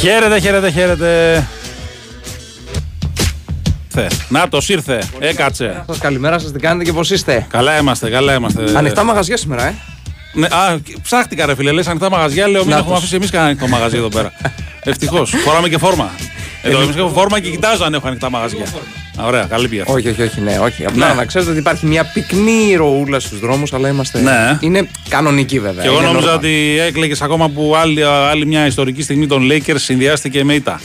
Χαίρετε, χαίρετε, χαίρετε. Να το ήρθε, έκατσε. Σας καλημέρα σας, τι κάνετε και πώς είστε; Καλά είμαστε, καλά είμαστε. Ανοιχτά μαγαζιά σήμερα, ε. Ναι, α, ψάχτηκα ρε φίλε, λες ανοιχτά μαγαζιά, λέω μην Να έχουμε τους. αφήσει εμείς κανένα ανοιχτό μαγαζί εδώ πέρα. Ευτυχώς. Φοράμε και φόρμα. Εδώ εμείς έχω φόρμα και κοιτάζω αν έχω ανοιχτά μαγαζιά. Α, Ωραία, καλή πια. Όχι, όχι, όχι, ναι, όχι. Απλά Ναι. να ξέρετε ότι υπάρχει μια πυκνή ροούλα στους δρόμους, αλλά είμαστε. Ναι. Είναι κανονική βέβαια. Και εγώ είναι νόμιζα normal. ότι έκλαιγες ακόμα που άλλη, άλλη μια ιστορική στιγμή των Lakers συνδυάστηκε με ήττα.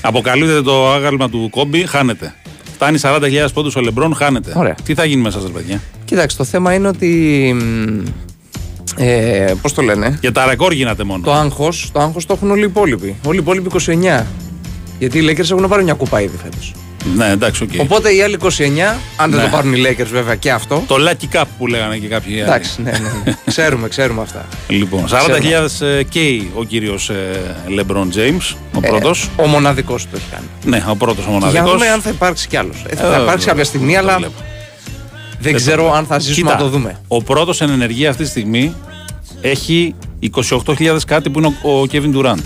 Αποκαλύπτεται το άγαλμα του Κόμπι, χάνεται. Φτάνει 40.000 πόντους ο Λεμπρόν, χάνεται. Ωραία. Τι θα γίνει μέσα σας, παιδιά; Κοίταξε, το θέμα είναι ότι. μ, Ε, Πώς το λένε; Για τα ρεκόρ γίνατε μόνο. Το άγχος το, άγχος το έχουν όλοι οι υπόλοιποι. Όλοι οι υπόλοιποι 29. Γιατί οι Lakers έχουν πάρει μια κούπα ήδη φέτος. Ναι, εντάξει, οκ. Οπότε οι άλλοι 29, αν δεν Ναι. το πάρουν οι Lakers βέβαια και αυτό. Το Lucky Cup που λέγανε και κάποιοι άλλοι. Εντάξει, ναι, ναι. ναι. ξέρουμε, ξέρουμε αυτά. Λοιπόν, 40.000 καίει ο κύριος LeBron James, ο πρώτος. Ε, ο μοναδικός του έχει κάνει. Ναι, ο πρώτος ο Για να μοναδικός. δούμε αν θα υπάρξει κι άλλος. θα Ε, υπάρξει κάποια στιγμή, αλλά δεν ξέρω αν θα ζήσουμε να το δούμε. Ο πρώτος εν ενεργεία αυτή τη στιγμή έχει 28.000 κάτι που είναι ο, ο Kevin Durant.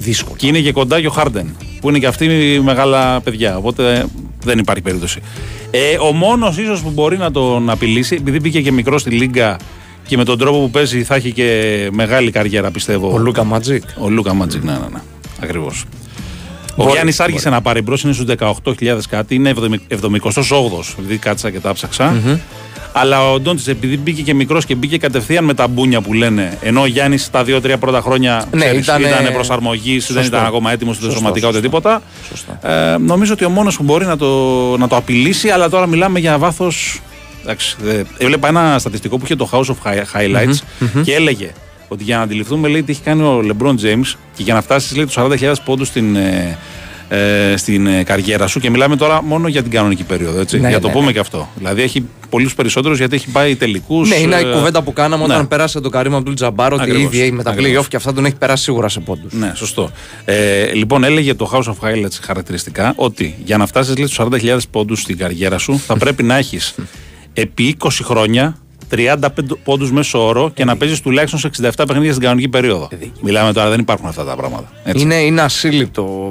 Δύσκολο. Και είναι και κοντά και ο Harden, που είναι και αυτοί μεγάλα παιδιά. Οπότε ε, δεν υπάρχει περίπτωση. Ε, ο μόνος ίσως που μπορεί να τον απειλήσει, επειδή μπήκε και μικρός στη Λίγκα και με τον τρόπο που παίζει θα έχει και μεγάλη καριέρα, πιστεύω. Ο Λούκα Ματζίκ. Ο Λούκα Μάτζικ, ναι, ναι, ναι. Ακριβώς. Ο Μπορεί, Γιάννης άρχισε να πάρει μπρος, είναι στους 18.000 κάτι, είναι 78ο, επειδή κάτσα και τα ψαξα Αλλά ο Ντόντζης, επειδή μπήκε και μικρός και μπήκε κατευθείαν με τα μπούνια που λένε, ενώ ο Γιάννης τα δύο-τρία πρώτα χρόνια Ναι, ξέρεις, ήτανε- ήταν προσαρμογής, δεν Σωστό. ήταν ακόμα έτοιμος ούτε Σωστό, σωματικά ούτε σωστό. τίποτα. Σωστό. Ε, νομίζω ότι ο μόνος που μπορεί να το, να το απειλήσει, αλλά τώρα μιλάμε για βάθος. Εντάξει, δε- έβλεπα ένα στατιστικό που είχε το House of Hi- Highlights και έλεγε ότι για να αντιληφθούμε λέει, τι έχει κάνει ο LeBron James και για να φτάσεις λέει, τους 40.000 πόντους στην, ε, ε, στην ε, καριέρα σου και μιλάμε τώρα μόνο για την κανονική περίοδο. Έτσι, Ναι, για το ναι, πούμε ναι. και αυτό. Δηλαδή έχει πολλούς περισσότερους γιατί έχει πάει τελικούς. Ναι, είναι η κουβέντα που κάναμε όταν πέρασε τον Καρύμ Αμπτούλ Τζαμπάρ ότι Ακριβώς, ήδη με τα ακριβώς. playoff και αυτά τον έχει περάσει σίγουρα σε πόντους. Ναι, σωστό. Ε, λοιπόν, έλεγε το House of Highlights χαρακτηριστικά ότι για να φτάσεις στου 40.000 πόντους στην καριέρα σου θα πρέπει να έχεις επί 20 χρόνια 35 πόντους μέσω όρο και να παίζεις τουλάχιστον σε 67 παιχνίδια στην κανονική περίοδο. Μιλάμε τώρα, δεν υπάρχουν αυτά τα πράγματα. Έτσι. Είναι, είναι ασύλληπτο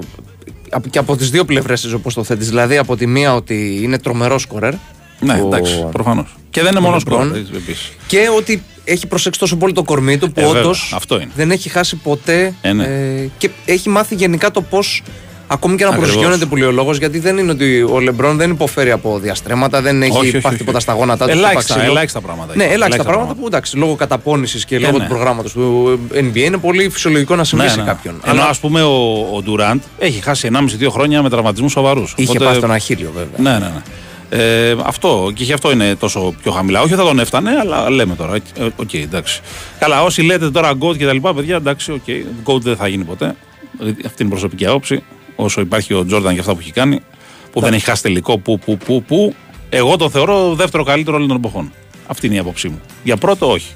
απ- και από τις δύο πλευρές όπως το θέτεις. Δηλαδή από τη μία ότι είναι τρομερό σκορέρ. Ναι, ο- εντάξει, προφανώς. Και δεν είναι μόνο LeBron. σκορ. επίσης. Και ότι έχει προσέξει τόσο πολύ το κορμί του που Ε, βέβαια, όντως αυτό είναι. δεν έχει χάσει ποτέ. Ε, ναι. ε, και έχει μάθει γενικά το πώς. Ακόμη και να Ακριβώς. προσγειώνεται που λέει ο λόγος, γιατί δεν είναι ότι ο Λεμπρόν δεν υποφέρει από διαστρέμματα, δεν έχει Όχι, όχι, πάθει όχι, τίποτα όχι. στα γόνατά του. στο Ελάχιστα, πάτσιλο. ελάχιστα πράγματα. Ναι, έχει. ελάχιστα πράγματα που εντάξει, λόγω καταπώνησης και λόγω ναι. του προγράμματος του NBA είναι πολύ φυσιολογικό να συμβεί Ναι, σε ναι. κάποιον. Ενώ Αλλά ας πούμε ο, ο Ντουραντ έχει χάσει 1,5-2 χρόνια με τραυματισμούς σοβαρούς. είχε πάθει τον Αχίλιο βέβαια. Ναι, ναι, ναι. Ε, αυτό και γι' αυτό είναι τόσο πιο χαμηλά. Όχι ότι θα τον έφτανε, αλλά λέμε τώρα. Ε, Οκ, εντάξει. Καλά, όσοι λέτε τώρα GOAT και τα λοιπά, παιδιά, εντάξει, οκ. GOAT δεν θα γίνει ποτέ. Δηλαδή, Αυτή είναι η προσωπική άποψη. Όσο υπάρχει ο Τζόρνταν και αυτά που έχει κάνει, που δεν έχει χάσει τελικό, που, που, που, που. Εγώ το θεωρώ δεύτερο καλύτερο όλων των εποχών. Αυτή είναι η άποψή μου. Για πρώτο, όχι.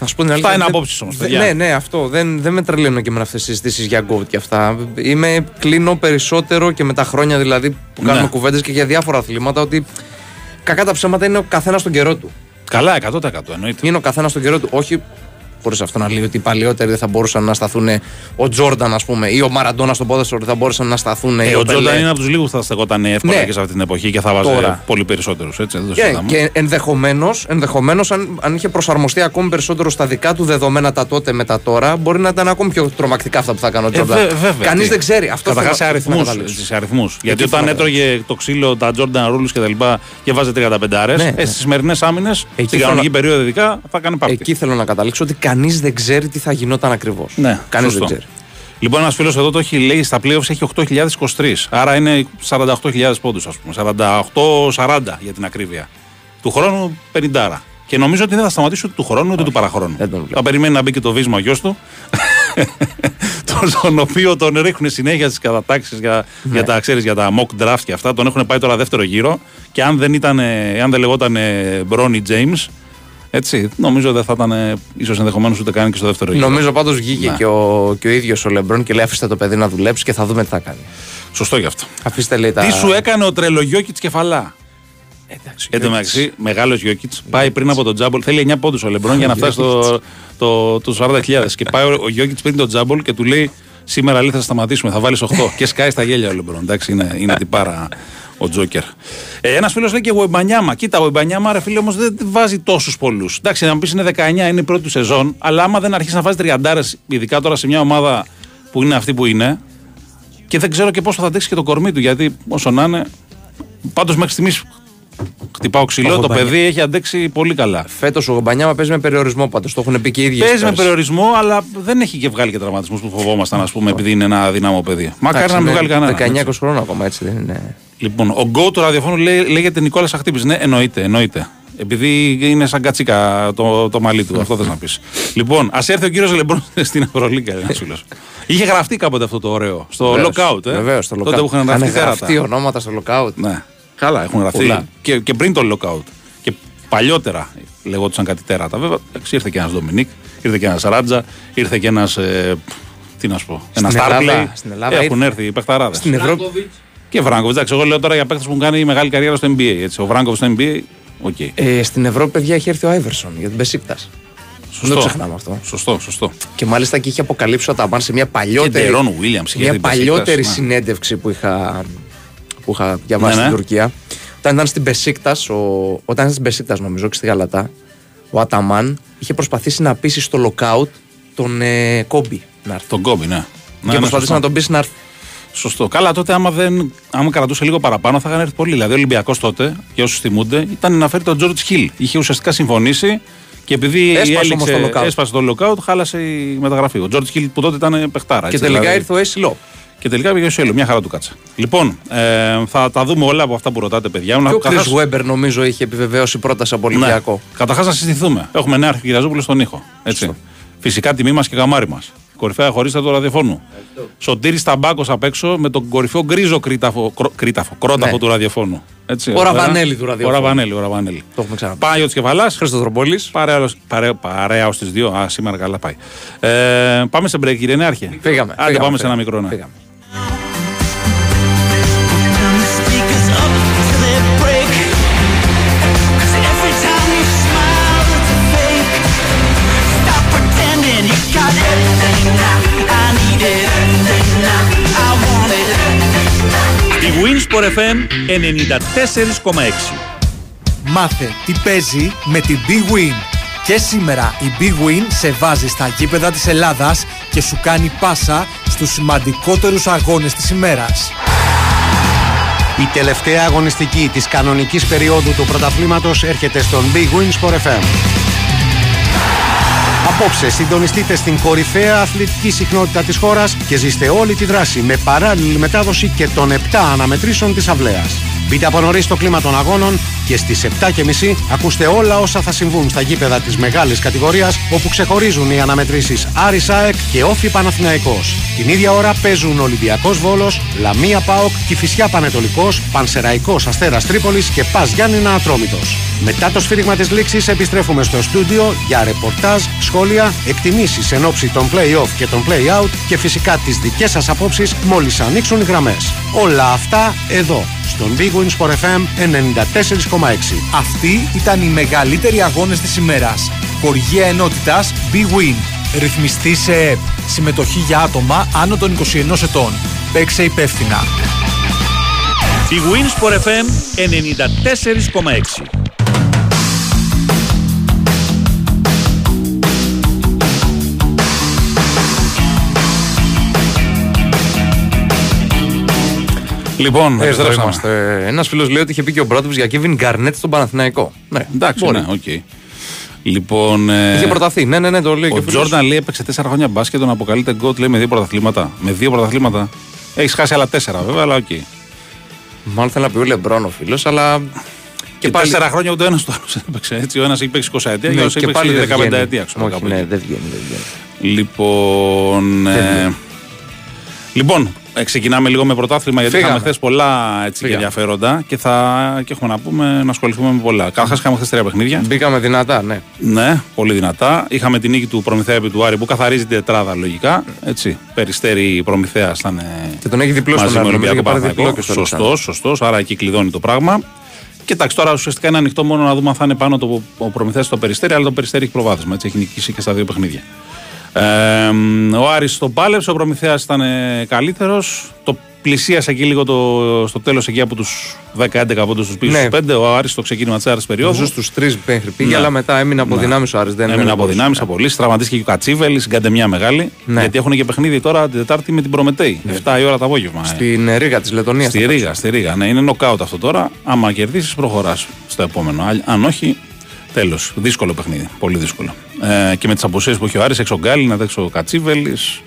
Να σου πω την Αυτά αλήθεια, είναι δεν- απόψεις όμως, δεν- παιδιά. Ναι, ναι, αυτό. Δεν, δεν με τρελαίνω και με αυτές τις συζητήσεις για GOAT και αυτά. Είμαι, κλείνω περισσότερο και με τα χρόνια δηλαδή που κάνουμε Ναι. κουβέντες και για διάφορα αθλήματα ότι κακά τα ψέματα είναι ο καθένας στον καιρό του. Καλά, 100% εννοείται. Είναι ο καθένας στον καιρό του. Όχι χωρίς αυτό να λέει ότι οι παλιότεροι δεν θα μπορούσαν να σταθούν ο Τζόρνταν, ας πούμε, ή ο Μαραντόνα στον ποδόσφαιρο δεν θα μπορούσαν να σταθούν. Ε, ή ο Πελέ. Τζόρνταν είναι από τους λίγους που θα στεκόταν εύκολα Ναι. και σε αυτή την εποχή και θα βάζει Τώρα. πολύ περισσότερους. Έτσι, δεν το Και, συζητάμε. και ενδεχομένως, ενδεχομένως, αν, αν είχε προσαρμοστεί ακόμη περισσότερο στα δικά του δεδομένα τα τότε με τα τώρα, μπορεί να ήταν ακόμη πιο τρομακτικά αυτά που θα έκανε ο Τζόρνταν. Ε, βε- βέβαια. Κανείς Τι. δεν ξέρει. Αυτό Καταρχάς σε θέλω να- αριθμού. να καταλήξω. Σε αριθμούς. Γιατί θέλω όταν να έτρωγε το ξύλο τα Jordan Rules και τα λοιπά και βάζε 35 άρες, Ναι, ε, ναι. στις σημερινές άμυνες, στην θέλω κανονική να- περίοδο ειδικά, θα κάνει πάρτι. Εκεί θέλω να καταλήξω ότι κανείς δεν ξέρει τι θα γινόταν ακριβώς. Ναι, κανείς σωστό. δεν ξέρει. Λοιπόν, ένας φίλος εδώ το έχει λέει στα playoffs έχει 8.023. Άρα είναι 48.000 πόντους, ας πούμε. 48-40 για την ακρίβεια. Του χρόνου 50. Και νομίζω ότι δεν θα σταματήσει ούτε του χρόνου ούτε του παραχρόνου. δεν τον βλέπω. Θα περιμένει να μπει και το βίσμα ο γιος του. τον, τον οποίο τον ρίχνουν συνέχεια στις κατατάξεις για, Ναι. για, τα, ξέρεις, για τα mock draft και αυτά. Τον έχουν πάει τώρα δεύτερο γύρο. Και αν δεν, ήταν, αν δεν λεγόταν Μπρόνι James, έτσι, νομίζω δεν θα ήταν ίσως ενδεχομένως ούτε καν και στο δεύτερο γύρο. Νομίζω πάντως βγήκε Ναι. και ο, και ο ίδιος ο Λεμπρόν και λέει: Αφήστε το παιδί να δουλέψει και θα δούμε τι θα κάνει. Σωστό γι' αυτό. Αφήστε λέει τα. Τι σου έκανε ο τρελογιώκητς κεφαλά; Εντάξει, Εν τω μεταξύ, μεγάλος Γιώκητς πάει πριν από τον Τζάμπολ. Θέλει 9 πόντους ο Λεμπρόν για να φτάσει στο, το, το 40.000. και πάει ο, ο Γιώκητς πριν τον Τζάμπολ και του λέει: Σήμερα λέει θα σταματήσουμε, θα βάλεις 8 και σκάει στα γέλια ο Λεμπρόν. Εντάξει, είναι, είναι τυπάρα ο Τζόκερ. Ε, Ένας φίλος λέει και ο Εμπανιάμα. Κοίτα, ο Εμπανιάμα, ρε φίλε, όμως δεν βάζει τόσους πολλούς. Εντάξει, να μου πεις είναι 19, είναι η πρώτη του σεζόν, αλλά άμα δεν αρχίσει να βάζει τριαντάρες, ειδικά τώρα σε μια ομάδα που είναι αυτή που είναι, και δεν ξέρω και πώς θα αντέξει και το κορμί του, γιατί όσο να είναι. Πάντως μέχρι στιγμής χτυπάω ξυλό, Ο το Μπανιά- παιδί έχει αντέξει πολύ καλά. Φέτος ο Μπανιάμα παίζει με περιορισμό πάντως. Το έχουν πει και οι ίδιοι. Παίζει με πέρσι. περιορισμό, αλλά δεν έχει και βγάλει και τραυματισμούς που φοβόμασταν, ας πούμε, επειδή είναι ένα δυνάμο παιδί. Μακάρι να μην βγάλει κανένα. έτσι. 19-20 χρόνια ακόμα έτσι δεν είναι. Λοιπόν, ο γκο του ραδιοφώνου λέει, λέγεται Νικόλας Αχτύπης. Ναι, εννοείται, εννοείται. Επειδή είναι σαν κατσίκα το, το μαλλί του, αυτό θες να πεις. Λοιπόν, ας έρθει ο κύριος Λεμπρόν στην Ευρωλίγκα, ένας φίλος. Είχε γραφτεί κάποτε αυτό το ωραίο. Στο lockout, ε. Βεβαίως, στο lockout. Τότε που είχαν γραφτεί γραφτεί θέρατα. ονόματα στο lockout. Ναι. Καλά, έχουν γραφτεί. Πολλά. Και, και πριν το lockout. Και παλιότερα λεγόντουσαν κάτι τέρατα. Βέβαια, εντάξει, ήρθε και ένας Ντομινίκ, ήρθε και ένας Ράτζα, ήρθε και ένας. Ε, τι να σου πω, ένας Ελλάδα- Starplay. στην Ελλάδα Έχουν ήρθε. έρθει οι παιχταράδες. Στην Ευρώπη. Και Βράγκοβιτς. Εντάξει, εγώ λέω τώρα για παίχτε που έχουν κάνει μεγάλη καριέρα στο NBA. Έτσι. Ο Βράγκοβιτς στο NBA, οκ. Ε, στην Ευρώπη, παιδιά, έχει έρθει ο Άιβερσον για την Πεσίκτα. Δεν το ξεχνάμε αυτό. Σωστό, σωστό. Και μάλιστα και είχε αποκαλύψει ο Ταμπάν σε μια Και παλιότερη, Ντερόν Williams. είχε μια την παλιότερη Μπεσίκτας, ναι. συνέντευξη που είχα, που είχα διαβάσει Ναι, ναι. στην Τουρκία. Όταν ήταν στην Μπεσίκτας, όταν ήταν στην Μπεσίκτας νομίζω και στη Γαλατά, ο Αταμάν είχε προσπαθήσει να πείσει στο lockout τον ε, Κόμπι να έρθει. Τον Κόμπι, ναι. Ναι, και ναι, προσπαθήσει σωστό. να τον πείσει να έρθει. Σωστό. Καλά, τότε άμα, δεν, άμα κρατούσε λίγο παραπάνω θα είχαν έρθει πολλοί. Δηλαδή, ο Ολυμπιακός τότε, για όσους θυμούνται, ήταν να φέρει τον Τζόρτζ Χιλ. Είχε ουσιαστικά συμφωνήσει και επειδή Έσπασε έληξε, όμως το lockout. έσπασε το lockout, χάλασε η μεταγραφή. Ο Τζόρτζ Χιλ που τότε ήταν παιχτάρα. Και έτσι, τελικά δηλαδή. ήρθε ο Έισι Λο. Και τελικά πήγε ο Σέλο, μια χαρά του κάτσα. Λοιπόν, ε, θα τα δούμε όλα από αυτά που ρωτάτε, παιδιά. Και ο Καταρχάς- Κρι Βέμπερ νομίζω είχε επιβεβαίώσει πρόταση από Ναι. Ολυμπιακό. Καταρχάς να συστηθούμε. Έχουμε νέα αρχικυραζόπουλο στον ήχο. Έτσι. Φυσικά τιμή μας και γαμάρι μας. Κορυφαία χωρίστα του ραδιοφώνου. Σωτήρης Ταμπάκο απ' έξω με τον κορυφαίο γκρίζο κρίταφο, κρό- κρίταφο, κρόταφο Ναι. του ραδιοφώνου. Έτσι, Ο εδώ πέρα. Ραβανέλη του ραδιοφώνου. Ο Ραβανέλη, ο Ραβανέλη. Το έχουμε ξαναπεί. Πάει ο Τσικεφαλά. Χρήστο Δρομπόλη. Παρέα, παρέα, παρέα ω τις δύο. Α, σήμερα καλά πάει. Ε, πάμε σε break, κύριε Νέαρχε. Φύγαμε. Άντε, φύγαμε, πάμε σε ένα φύγαμε. μικρό. Ναι. Φύγαμε. Winsport FM 94,6. Μάθε τι παίζει με την Big Win. Και σήμερα η Big Win σε βάζει στα γήπεδα της Ελλάδας και σου κάνει πάσα στους σημαντικότερους αγώνες της ημέρας. Η τελευταία αγωνιστική της κανονικής περίοδου του πρωταθλήματος έρχεται στον Big Win Sport FM. Απόψε συντονιστείτε στην κορυφαία αθλητική συχνότητα της χώρας και ζήστε όλη τη δράση με παράλληλη μετάδοση και των 7 αναμετρήσεων της αυλαίας. Μπείτε από νωρίς στο κλίμα των αγώνων και στις 7.30 ακούστε όλα όσα θα συμβούν στα γήπεδα της μεγάλης κατηγορίας όπου ξεχωρίζουν οι αναμετρήσεις Άρης ΑΕΚ και Όφη Παναθηναϊκός. Την ίδια ώρα παίζουν Ολυμπιακός Βόλος, Λαμία ΠΑΟΚ, Κηφισιά Πανετολικός, Πανσεραϊκός Αστέρας Τρίπολης και Πας Γιάννηνα Ατρόμητος. Μετά το σφύριγμα της λήξης επιστρέφουμε στο στούντιο για ρεπορτάζ, σχόλια, εκτιμήσεις εν ώψη των play-off και των play-out και φυσικά τις δικές σας απόψεις μόλις ανοίξουν οι γραμμές. Όλα αυτά εδώ, στον Big Win Sport FM 94,6. Αυτοί ήταν οι μεγαλύτεροι αγώνες της ημέρας. Χοργία ενότητας Big Win. Ρυθμιστή σε ΕΠ. Συμμετοχή για άτομα άνω των 21 ετών. Παίξε υπεύθυνα. Η Winsport FM 94,6. Λοιπόν, Εδώ επιστρέψαμε. είμαστε. Ένας φίλος λέει ότι είχε πει και ο Μπρότοβι για Κέβιν Γκαρνέτ στον Παναθηναϊκό. Ναι, Εντάξει, μπορεί. ναι, οκ. Λοιπόν. ε, Είχε προταθεί. Ναι, ναι, ναι, το λέει και Ο ο φίλος. Τζόρνταν λέει έπαιξε 4 χρόνια μπάσκετ, τον αποκαλείτε GOAT λέει με δύο πρωταθλήματα. Με δύο πρωταθλήματα. Έχει χάσει άλλα 4 βέβαια, αλλά οκ. Μάλλον θέλει να πει ο Λεμπρόν ο φίλος, αλλά. Και, πάλι- τέσσερα χρόνια ο ένας του άλλου έπαιξε. Έτσι, ο ένας έχει παίξει 20ετία Ναι, και ο άλλος έχει παίξει δεν 15 βγαίνει. ετία. ξέρω, Όχι, κάπου ναι, εκεί. δεν βγαίνει. Δεν βγαίνει. Λοιπόν. ε, λοιπόν, ε, ξεκινάμε λίγο με πρωτάθλημα γιατί Φύγαμε. είχαμε χθες πολλά έτσι, και Φύγαμε. ενδιαφέροντα και, θα, και έχουμε να πούμε να ασχοληθούμε με πολλά. Καταρχάς, είχαμε χθες τρία παιχνίδια. Μπήκαμε δυνατά, ναι. Ναι, πολύ δυνατά. Είχαμε την νίκη του Προμηθέα επί του Άρη που καθαρίζει την τετράδα λογικά. Έτσι. Περιστέρι Προμηθέας ήταν. ε, Και τον έχει διπλό μαζί στον με Άρη, νομίζω, Ολυμπιακό και πάρει διπλό Παναθηναϊκό. και στο Σωστό, σωστό. Άρα εκεί κλειδώνει το πράγμα. Και εντάξει, τώρα ουσιαστικά είναι ανοιχτό μόνο να δούμε αν θα είναι πάνω το, ο Προμηθέας στο Περιστέρη, αλλά το Περιστέρη έχει προβάδισμα. Έτσι έχει νικήσει και στα δύο παιχνίδια. Ε, ο Άρης το πάλεψε, ο Προμηθέας ήταν καλύτερος. Το πλησίασε εκεί λίγο το, στο τέλος εκεί από τους 10-11 πόντους τους πίσω Ναι. στους 5. Ο Άρης στο ξεκίνημα της άρης περίοδου. Νομίζω στους τρεις μέχρι πήγε, Ναι. αλλά μετά έμεινε από Ναι. δυνάμεις ο Άρης. Δεν Έμεινε από μπορούσε. δυνάμεις πολύ. Τραυματίστηκε και ο Κατσίβελης, συγκάντε μια μεγάλη. Ναι. Γιατί έχουν και παιχνίδι τώρα την Τετάρτη με την Προμετέη. 7 η ώρα το απόγευμα. ε. Στην ε, Ρήγα της Λετωνίας. Στη Ρήγα, στη Ρήγα. Ναι, είναι νοκάουτ αυτό τώρα. Άμα κερδίσεις, προχωράς στο επόμενο. Αν- Αν όχι, τέλος. Δύσκολο παιχνίδι. Πολύ δύσκολο. Ε, και με τις αποσύρε που έχει ο Άρης, έξω ο Γκάλινα, έξω ο Κατσίβελης.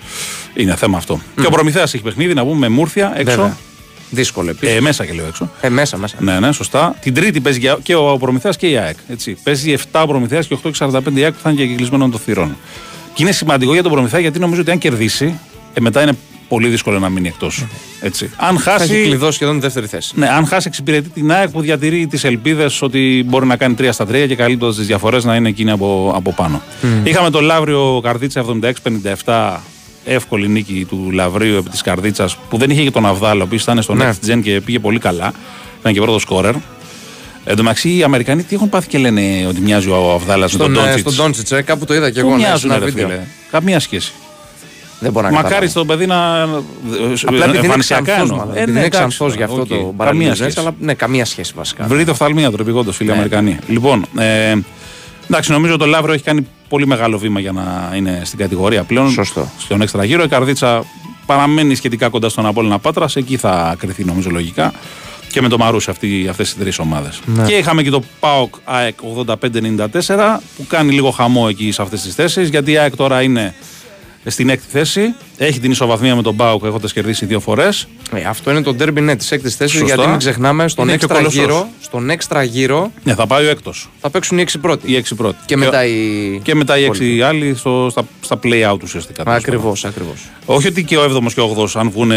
Είναι θέμα αυτό. Και ο Προμηθέας έχει παιχνίδι, να πούμε με Μούρθια έξω. Βέβαια. Δύσκολο επίσης. Ε, μέσα και λέω έξω. Ε, μέσα, μέσα. Ναι, ναι, σωστά. Την Τρίτη παίζει και- και ο Προμηθέας και η ΑΕΚ. Έτσι. Παίζει 7 ο Προμηθέας και 8,45 η ΑΕΚ που θα είναι και κλεισμένο των θυρών. Και είναι σημαντικό για τον Προμηθέα γιατί νομίζω ότι αν κερδίσει, ε, μετά είναι πολύ δύσκολο να μείνει εκτός. Έτσι. Αν Θα έχει χάσει. κλειδώσει σχεδόν τη δεύτερη θέση. Ναι, αν χάσει, εξυπηρετεί την ΑΕΚ που διατηρεί τις ελπίδες ότι μπορεί να κάνει 3 στα 3 και καλύπτοντας τις διαφορές να είναι εκείνη από, από πάνω. Είχαμε τον Λαύριο Καρδίτσα 76-57. Εύκολη νίκη του Λαβρίου επί της Καρδίτσας που δεν είχε και τον Αβδάλα, ο οποίος ήταν στο Ναι. Next Gen και πήγε πολύ καλά. Ήταν και πρώτος σκόρερ. Εν τω μεταξύ, οι Αμερικανοί τι έχουν πάθει και λένε ότι μοιάζει ο Αβδάλας με τον Στον, ε, Ντόντσιτς. στον Ντόντσιτς, ε, κάπου το είδα και Πού εγώ. ναι, σε μοιάζουν, ένα ρε βίντεο. φίλε. Καμία σχέση. Δεν μπορώ να Μακάρι καταλάβω. στο παιδί να. Απλά επειδή είναι εμφανισιακά ξανθός, εννοώ. μάλλον. Ε, Επειδή ναι, είναι εντάξει, ξανθός γι' αυτό οκ. το Καμία παραλληλισμός, σχέση. αλλά ναι, καμία σχέση βασικά. Βρείτε οφθαλμίατρο επειγόντως, φίλοι Ναι. Αμερικανοί. Λοιπόν, ε, εντάξει, νομίζω το Λαύριο έχει κάνει πολύ μεγάλο βήμα για να είναι στην κατηγορία πλέον. Σωστό. Στον έξτρα γύρο. Η Καρδίτσα παραμένει σχετικά κοντά στον Απόλλωνα Πάτρας. Εκεί θα κρυθεί νομίζω λογικά. Και με το Μαρούσι αυτές οι τρεις ομάδες. Ναι. Και είχαμε και το ΠΑΟΚ ΑΕΚ 85-94 που κάνει λίγο χαμό εκεί σε αυτές τις θέσεις. Γιατί η ΑΕΚ τώρα είναι στην έκτη θέση. Έχει την ισοβαθμία με τον ΠΑΟΚ έχοντας κερδίσει δύο φορές. Ε, αυτό είναι το derby ναι, της έκτης θέσης, Σωστά. γιατί μην ξεχνάμε, στον Είναι και έξτρα, κολοσσός. γύρο, στον έξτρα γύρο Ναι, θα πάει ο έκτος. θα παίξουν οι έξι πρώτοι. Οι έξι πρώτοι. Και μετά οι. Και μετά οι υπόλοιποι. έξι άλλοι στο, στα, στα play out ουσιαστικά. τέλος Ακριβώς, ακριβώς. πάντων. Όχι ότι και ο 7ο και ο 8ο, αν βγουν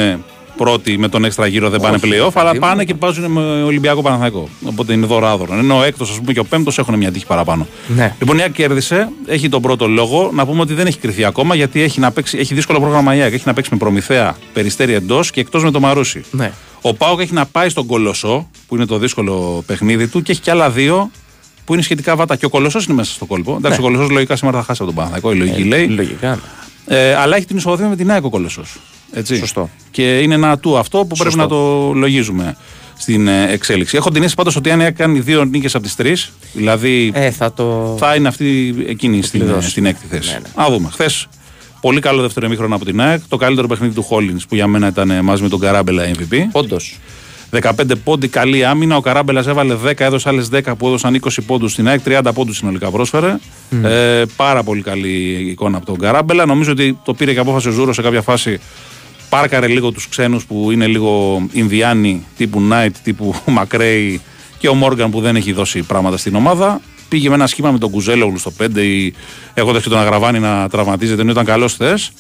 πρώτοι με τον έξτρα γύρο δεν πάνε Όχι, play off, αλλά παιδί μου. πάνε και παίζουν με Ολυμπιακό Παναθαϊκό. Οπότε είναι δωράδωρο. Ενώ ο έκτος, ας πούμε, και ο πέμπτος έχουν μια τύχη παραπάνω. Ναι. Λοιπόν, η ΑΕΚ κέρδισε, έχει τον πρώτο λόγο. Να πούμε ότι δεν έχει κρυθεί ακόμα γιατί έχει, να παίξει, έχει δύσκολο πρόγραμμα η ΑΕΚ. Έχει να παίξει με προμηθέα περιστέρι εντός και εκτός με το Μαρούσι. Ναι. Ο Πάοκ έχει να πάει στον Κολοσσό, που είναι το δύσκολο παιχνίδι του, και έχει και άλλα δύο που είναι σχετικά βάτα. Και ο Κολοσσός είναι μέσα στο κόλπο. Εντάξει, ο Κολοσσός λογικά σήμερα θα χάσει από τον Παναθαϊκό, η λογική λέει. Λογικά. Ε, αλλά έχει την ισοβαθμία με την ΑΕΚ ο Κολοσσός. Έτσι. Σωστό. Και είναι ένα του αυτό που πρέπει Σωστό. να το λογίζουμε στην ε, εξέλιξη. Έχω την αίσθηση πάντως ότι αν η ΑΕΚ κάνει δύο νίκες από τις τρεις, δηλαδή Ε, θα το. θα είναι αυτή εκείνη στην, κλειδώσει. στην έκτη θέση. Ναι, ναι. Α δούμε. Χθες πολύ καλό δεύτερο ημίχρονο από την ΑΕΚ. Το καλύτερο παιχνίδι του Χόλιν που για μένα ήταν ε, μαζί με τον Καράμπελα MVP. Όντως. 15 πόντι, καλή άμυνα. Ο Καράμπελας έβαλε 10, έδωσε άλλες 10 που έδωσαν 20 πόντους στην ΑΕΚ. 30 πόντους συνολικά πρόσφερε. Ε, πάρα πολύ καλή εικόνα από τον Καράμπελα. Νομίζω ότι το πήρε και απόφαση ο Ζούρος σε κάποια φάση. Πάρκαρε λίγο τους ξένους που είναι λίγο Ινδιάνοι τύπου Νάιτ, τύπου Μακρέι και ο Μόργαν που δεν έχει δώσει πράγματα στην ομάδα. Πήγε με ένα σχήμα με τον Κουζέλογλου στο 5 ή έχοντα και τον Αγραβάνη να τραυματίζεται ενώ ήταν καλός χθες.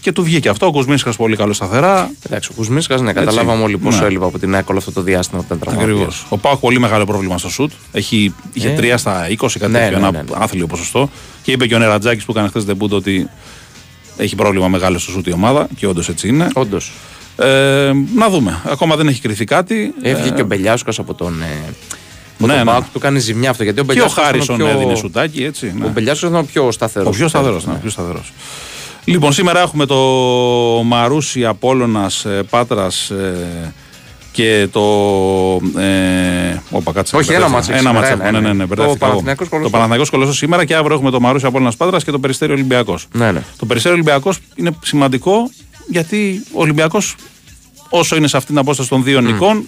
Και του βγήκε αυτό. Ο Κουσμίσκας πολύ καλό σταθερά. Εντάξει, ο Κουσμίσκας, ναι, καταλάβαμε όλοι πόσο Ναι. έλειπε από την ΑΕΚ όλο αυτό το διάστημα που ήταν Ακριβώς. τραυματίας. Ο Πάοκ πολύ μεγάλο πρόβλημα στο σουτ. Έχει, είχε Ε. 3 στα 20, κάτι Ναι, τέτοιο, ναι, ένα ναι, ναι. άθλιο ποσοστό. Και είπε και ο Νερατζάκης που έκανε χθες δεμπούντο ότι έχει πρόβλημα μεγάλος στο σουτ η ομάδα και όντως έτσι είναι. Όντως. Ε, να δούμε. Ακόμα δεν έχει κρυθεί κάτι. Έφυγε Ε, και ο Μπελιάσκος από τον. Ε, από Ναι, τον ναι. Πάοκ, του κάνει ζημιά αυτό. Γιατί ο και ο Μπελιάσκος ήταν Χάρισον πιο- έδινε σουτάκι, έτσι. ναι. Ο Μπελιάσκος ήταν ο πιο σταθερός. Ο πιο σταθερός. Ναι, πιο σταθερός. Λοιπόν, σήμερα έχουμε το Μαρούσι Απόλλωνας ε, Πάτρας ε, και το. Ε, όπα, κάτσε. Όχι, ένα μάτς έχει Ένα σήμερα, μάτς ένα, έχω, ναι, ένα. ναι, ναι, Το μπερδεύτηκα εγώ. Παναθηναϊκός Κολοσσός. Το Παναθηναϊκός Κολοσσός σήμερα και αύριο έχουμε το Μαρούσι Απόλλωνας Πάτρας και το Περιστέριο Ολυμπιακός. Ναι, ναι. Το Περιστέριο Ολυμπιακός είναι σημαντικό γιατί ο Ολυμπιακός όσο είναι σε αυτήν την απόσταση των δύο νικών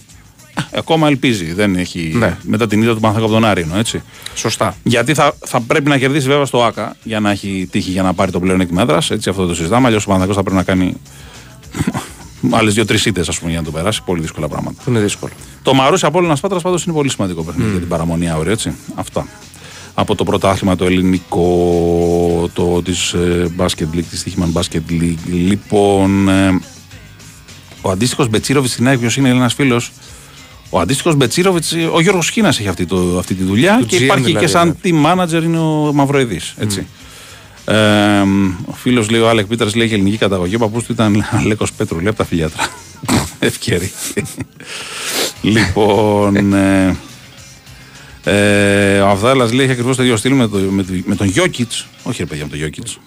ε, ακόμα ελπίζει. Δεν έχει, Ναι. Μετά την ήττα του Παναθηναϊκού από τον Άρη, εννοώ, έτσι. Σωστά. Γιατί θα, θα πρέπει να κερδίσει βέβαια στο ΑΚΑ για να έχει τύχη για να πάρει το πλεονέκτημα έδρας. Έτσι αυτό το συζητάμε. Αλλιώς ο Παναθηναϊκός θα πρέπει να κάνει άλλες δύο-τρεις ήττες για να το περάσει. Πολύ δύσκολα πράγματα. Που είναι δύσκολο. Το Μαρούσι Απόλλωνας Πάτρας πάντως είναι πολύ σημαντικό παιχνίδι για την παραμονή αύριο, έτσι. Αυτά. Από το πρωτάθλημα το ελληνικό, το της ε, Basket League, της Τύχημαν Basket League. Λοιπόν, ε, ο αντίστοιχος Μπετσίροβιτς στην ΑΕΚ, ποιος είναι ένας φίλος, ο αντίστοιχος Μπετσίροβιτς, ε, ο Γιώργος Χίνας έχει αυτή, το, αυτή τη δουλειά Του και GM υπάρχει δηλαδή, και σαν team manager είναι ο Μαυροειδής, έτσι. Ε, ο φίλος λέει, ο Άλεκ Πίτερς λέει έχει ελληνική καταγωγή. Ο παππούς του ήταν Αλέκος Πέτρου, λέει από τα Φιλιατρά. Ευκαιρία. λοιπόν. Ε, ε, ο Αβδάλας λέει έχει ακριβώς το ίδιο στυλ με, το, με, το- με τον Γιόκιτς. Όχι, ρε παιδιά, με τον Γιόκιτς.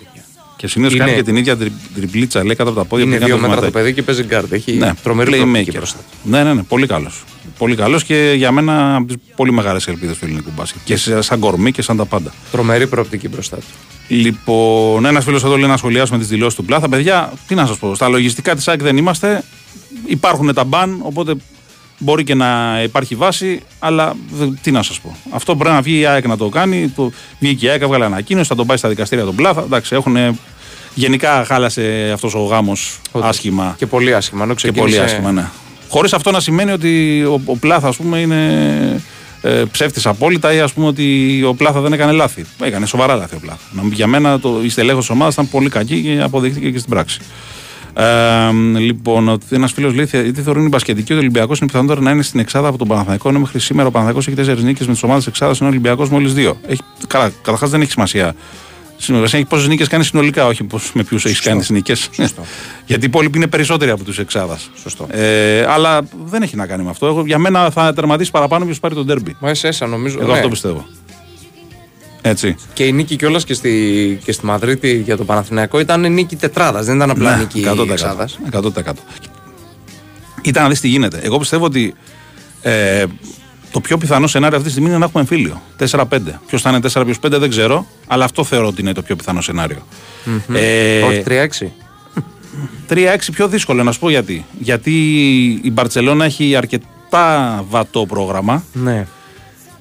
Και συνήθως Είναι- κάνει και την ίδια τρι- τριπλίτσα, λέει κάτω από τα πόδια Είναι που κάνει δύο το μέτρα το βηματάκι. παιδί και παίζει γκαρντ. Έχει Ναι, τρομερή προοπτική playmaker. μπροστά. Ναι, ναι, ναι, πολύ καλός. Πολύ καλός και για μένα από τις πολύ μεγάλες ελπίδες του ελληνικού μπάσκετ. Και σε- σαν κορμί και σαν τα πάντα. Τρομερή προοπτική μπροστά του. Λοιπόν, ένας φίλος εδώ λέει να σχολιάσουμε τις δηλώσεις του Πλάθα. Παιδιά, τι να σας πω, στα λογιστικά της ΑΕΚ δεν είμαστε. Υπάρχουν τα μπαν, οπότε μπορεί και να υπάρχει βάση, αλλά δε- τι να σας πω. Αυτό πρέπει να βγει η ΑΕΚ να το κάνει. Το, βγήκε η ΑΕΚ, έβγαλε ανακοίνωση, θα τον πάει στα δικαστήρια τον Πλάθα. Εντάξει, έχουν. Γενικά χάλασε αυτός ο γάμος Όντως. άσχημα. Και πολύ άσχημα. Ενώ Και πολύ ξεκίνησε- άσχημα, ναι. Χωρίς αυτό να σημαίνει ότι ο, ο Πλάθα, ας πούμε, είναι ε, ψεύτης απόλυτα ή ας πούμε ότι ο Πλάθα δεν έκανε λάθη. Έκανε σοβαρά λάθη ο Πλάθα. Να, για μένα το, η στελέχωση της ομάδας ήταν πολύ κακή και αποδείχθηκε και στην πράξη. Ε, λοιπόν, ένας φίλος λέει: Γιατί θεωρούν οι μπασκετικοί ότι ο Ολυμπιακός είναι πιθανότερο να είναι στην Εξάδα από τον Παναθανικό. Ενώ μέχρι σήμερα ο Παναθανικό έχει τέσσερις νίκες με τις ομάδες Εξάδας, ενώ ο Ολυμπιακός μόλις δύο. Έχει, καλά, καταρχάς δεν έχει σημασία. Συνολικά έχεις πόσες νίκες κάνεις συνολικά, όχι πώς, με ποιους έχεις κάνεις τι νίκε. Γιατί οι υπόλοιποι είναι περισσότεροι από τους Εξάδας. Σωστό. Ε, αλλά δεν έχει να κάνει με αυτό. Εγώ, για μένα θα τερματίσει παραπάνω ποιος πάρει τον τέρμπι. Μα εσένα νομίζω. Εγώ ναι. αυτό πιστεύω. Έτσι. Και η νίκη κιόλας και στη, και στη Μαδρίτη για το Παναθηναϊκό ήταν νίκη τετράδας. Δεν ήταν απλά Ναι, νίκη 100%. εξάδας. 100%. Ήταν να δεις τι γίνεται. Εγώ πιστεύω ότι ε, το πιο πιθανό σενάριο αυτή τη στιγμή είναι να έχουμε εμφύλιο. 4-5. Ποιος θα είναι 4 ποιο 5 δεν ξέρω, αλλά αυτό θεωρώ ότι είναι το πιο πιθανό σενάριο. Ε, Όχι 3-6. 3-6 πιο δύσκολο να σου πω γιατί. Γιατί η Μπαρσελόνα έχει αρκετά βατό πρόγραμμα Ναι.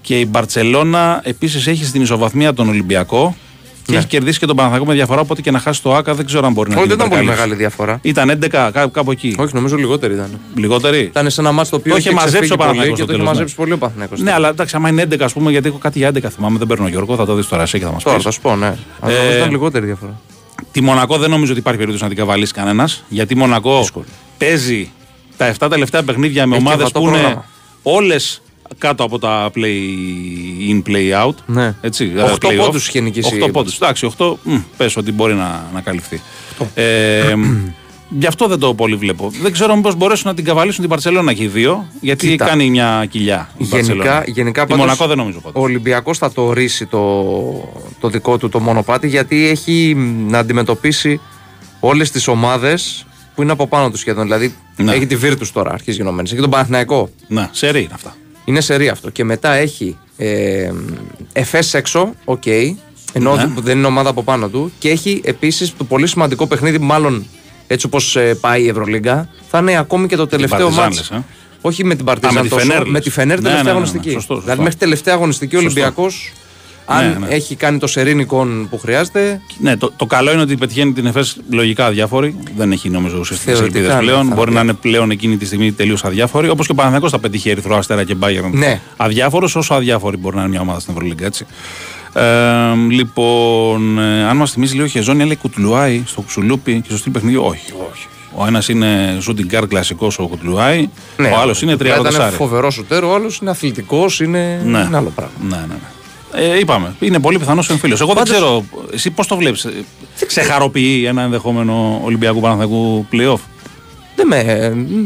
και η Μπαρσελόνα επίσης έχει στην ισοβαθμία τον Ολυμπιακό και Ναι. έχει κερδίσει και τον Παναθηναϊκό με διαφορά. Οπότε και να χάσει το ΑΚΑ δεν ξέρω αν μπορεί να Όχι, την δεν ήταν πολύ υπερκαλύψει. μεγάλη διαφορά. Ήταν 11, κά- κάπου εκεί. Όχι, νομίζω λιγότερη ήταν. Λιγότερη; Ήταν σε ένα μάτσο το οποίο Το είχε είχε μαζέψει ξεφύγει ο πολύ Παναθηναϊκός και στο το είχε τέλος, μαζέψει πολύ ο Παναθηναϊκός. Ναι, αλλά εντάξει, άμα είναι 11, ας πούμε, γιατί έχω κάτι για 11 θυμάμαι, δεν παίρνω Γιώργο, θα το δεις τώρα εσύ και θα μας Τώρα πεις. θα σου πω, ναι. Αλλά Ε, νομίζω ήταν λιγότερη διαφορά. Τη Μονακό δεν νομίζω ότι υπάρχει περίπτωση να την καβαλήσει κανένας. Γιατί η Μονακό Δύσκολο. παίζει τα 7 τελευταία παιχνίδια με Έχει ομάδες βατό που είναι πρόγραμμα. όλες κάτω από τα play-in, play-out. Ναι. Έτσι, Οχτώ play-off. πόντους είχε νικήσει η Οχτώ Έμπολης. πόντους. Εντάξει, 8 πες ότι μπορεί να, να καλυφθεί. Ε, Γι' αυτό δεν το πολύ βλέπω. Δεν ξέρω μήπως μπορέσουν να την καβαλήσουν την Παρσελόνα και οι δύο, γιατί Κοίτα. κάνει μια κοιλιά. η Γενικά, Μπαρσελόνα. γενικά Η πάντως, Μονακό δεν νομίζω ποτέ. Ο Ολυμπιακός θα το ορίσει το, το δικό του το μονοπάτι γιατί έχει μ, να αντιμετωπίσει όλες τις ομάδες που είναι από πάνω τους σχεδόν. Δηλαδή Ναι. έχει τη Βίρτους τώρα, αρχής γενομένης. Έχει τον Παναθηναϊκό. Ναι, σερί είναι αυτά. Είναι σερή αυτό. Και μετά έχει ε, Εφές έξω, οκ. ενώ Ναι. δεν είναι ομάδα από πάνω του. Και έχει επίσης το πολύ σημαντικό παιχνίδι, μάλλον έτσι όπως πάει η Ευρωλίγκα, θα είναι ακόμη και το τελευταίο Παρτιζάν, ματς. λες, ε. Όχι με την Παρτιζάν Α, με τη τόσο, Φενέρ, με λες. τη Φενέρ Ναι, τελευταία ναι, ναι, ναι, αγωνιστική. σωστό, σωστό. Δηλαδή μέχρι τελευταία αγωνιστική ο Σωστό. Ολυμπιακός, αν Ναι, ναι. έχει κάνει το σερήνικον που χρειάζεται, Ναι, το, το καλό είναι ότι πετυχαίνει την ΕΦΕΣ λογικά αδιάφορη. Δεν έχει νομίζω ουσιαστικέ Θεωρητικά, ελπίδε ναι, πλέον. θα Μπορεί είναι. να είναι πλέον εκείνη τη στιγμή τελείως αδιάφορη. Όπως και ο Παναθηναϊκός θα πετύχει Ερυθρό Αστέρα και Bayern. Ναι. Αδιάφορος, όσο αδιάφορη μπορεί να είναι μια ομάδα στην Ευρωλίγκα, έτσι. Ε, λοιπόν, ε, αν μας θυμίζει λίγο Χεζόνια, λέει Κουτλουάη στο Κουτσουλούπι και στο στυλ παιχνίδι. Όχι. όχι. Ο ένας είναι shooting guard κλασικός ο Κουτλουάη. ναι, ο άλλος είναι 30 Ήταν φοβερό σωτέρο, ο άλλος είναι αθλητικός, είναι, Ναι. είναι άλλο πράγμα. Ναι, ναι, ναι. Ε, είπαμε, είναι πολύ πιθανός ο εμφύλιος. Εγώ Πάντως- δεν ξέρω, εσύ πώς το βλέπεις, σε χαροποιεί ένα ενδεχόμενο Ολυμπιακού Παναθηναϊκού playoff; Δεν με,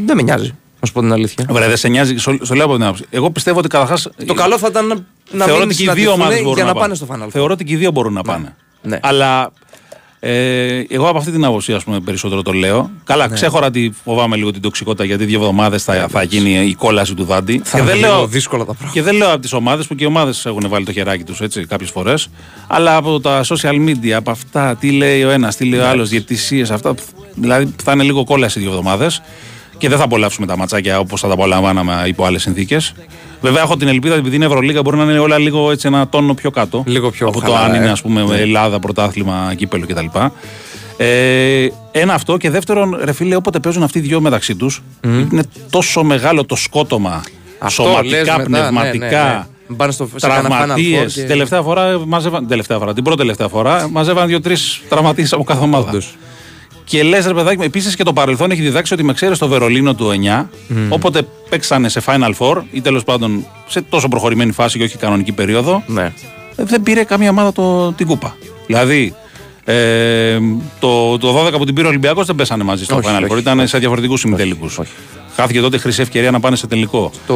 δεν με νοιάζει, να σου πω την αλήθεια. Βέβαια, δεν σε νοιάζει, στο, στο λέω από την άποψη. Εγώ πιστεύω ότι καταρχάς. Το καλό θα ήταν να, να θεωρώ μην ότι και οι δύο συναντηθούν ομάδες μπορούν για να, να, πάνε στο Final Four. Θεωρώ ότι και οι δύο μπορούν να πάνε. Ναι. Αλλά ε, εγώ από αυτή την άποψη, ας πούμε, περισσότερο το λέω. Καλά, Ναι. ξέχωρα ότι φοβάμαι λίγο την τοξικότητα γιατί δύο εβδομάδες θα, θα γίνει η κόλαση του δάντη. Θα και, δεν είναι λίγο λέω, δύσκολα τα πράγματα. και δεν λέω από τις ομάδες που και οι ομάδες έχουν βάλει το χεράκι τους κάποιες φορές. Αλλά από τα social media, από αυτά, τι λέει ο ένας, τι λέει ο άλλος, διαιτησίες, αυτά. Δηλαδή θα είναι λίγο κόλαση οι δύο εβδομάδες. Και δεν θα απολαύσουμε τα ματσάκια όπως θα τα απολαμβάναμε υπό άλλες συνθήκες. Βέβαια, έχω την ελπίδα ότι επειδή είναι Ευρωλίγα μπορεί να είναι όλα λίγο έτσι ένα τόνο πιο κάτω. Λίγο πιο από το χαλαρά, αν είναι ε. ας πούμε Ελλάδα, πρωτάθλημα, κύπελο κτλ. Ε, ένα αυτό και δεύτερον, ρε φίλε, όποτε παίζουν αυτοί οι δυο μεταξύ τους, είναι τόσο μεγάλο το σκότωμα Αυτό σωματικά, λες μετά, πνευματικά. ναι, ναι, ναι. Πάνε στο- σε κανένα Final Τραυματίες. Four και- Τελευταία φορά μαζεύαν. Τελευταία φορά, την πρώτη τελευταία φορά μαζεύαν δύο-τρεις τραυματίες από κάθε ομάδα. Όντως. Και λες, ρε παιδάκι, επίσης και το παρελθόν έχει διδάξει ότι με ξέρεις στο Βερολίνο του 9, όποτε παίξανε σε Final Four ή τέλος πάντων σε τόσο προχωρημένη φάση και όχι κανονική περίοδο, Ναι. ε, δεν πήρε καμία ομάδα το, την κούπα. Δηλαδή, ε, το, το 12 που την πήρε ο Ολυμπιακός δεν πέσανε μαζί στο Όχι, Final όχι, Four. Ήταν σε διαφορετικούς ημιτελικούς. Χάθηκε τότε χρυσή ευκαιρία να πάνε σε τελικό. Το...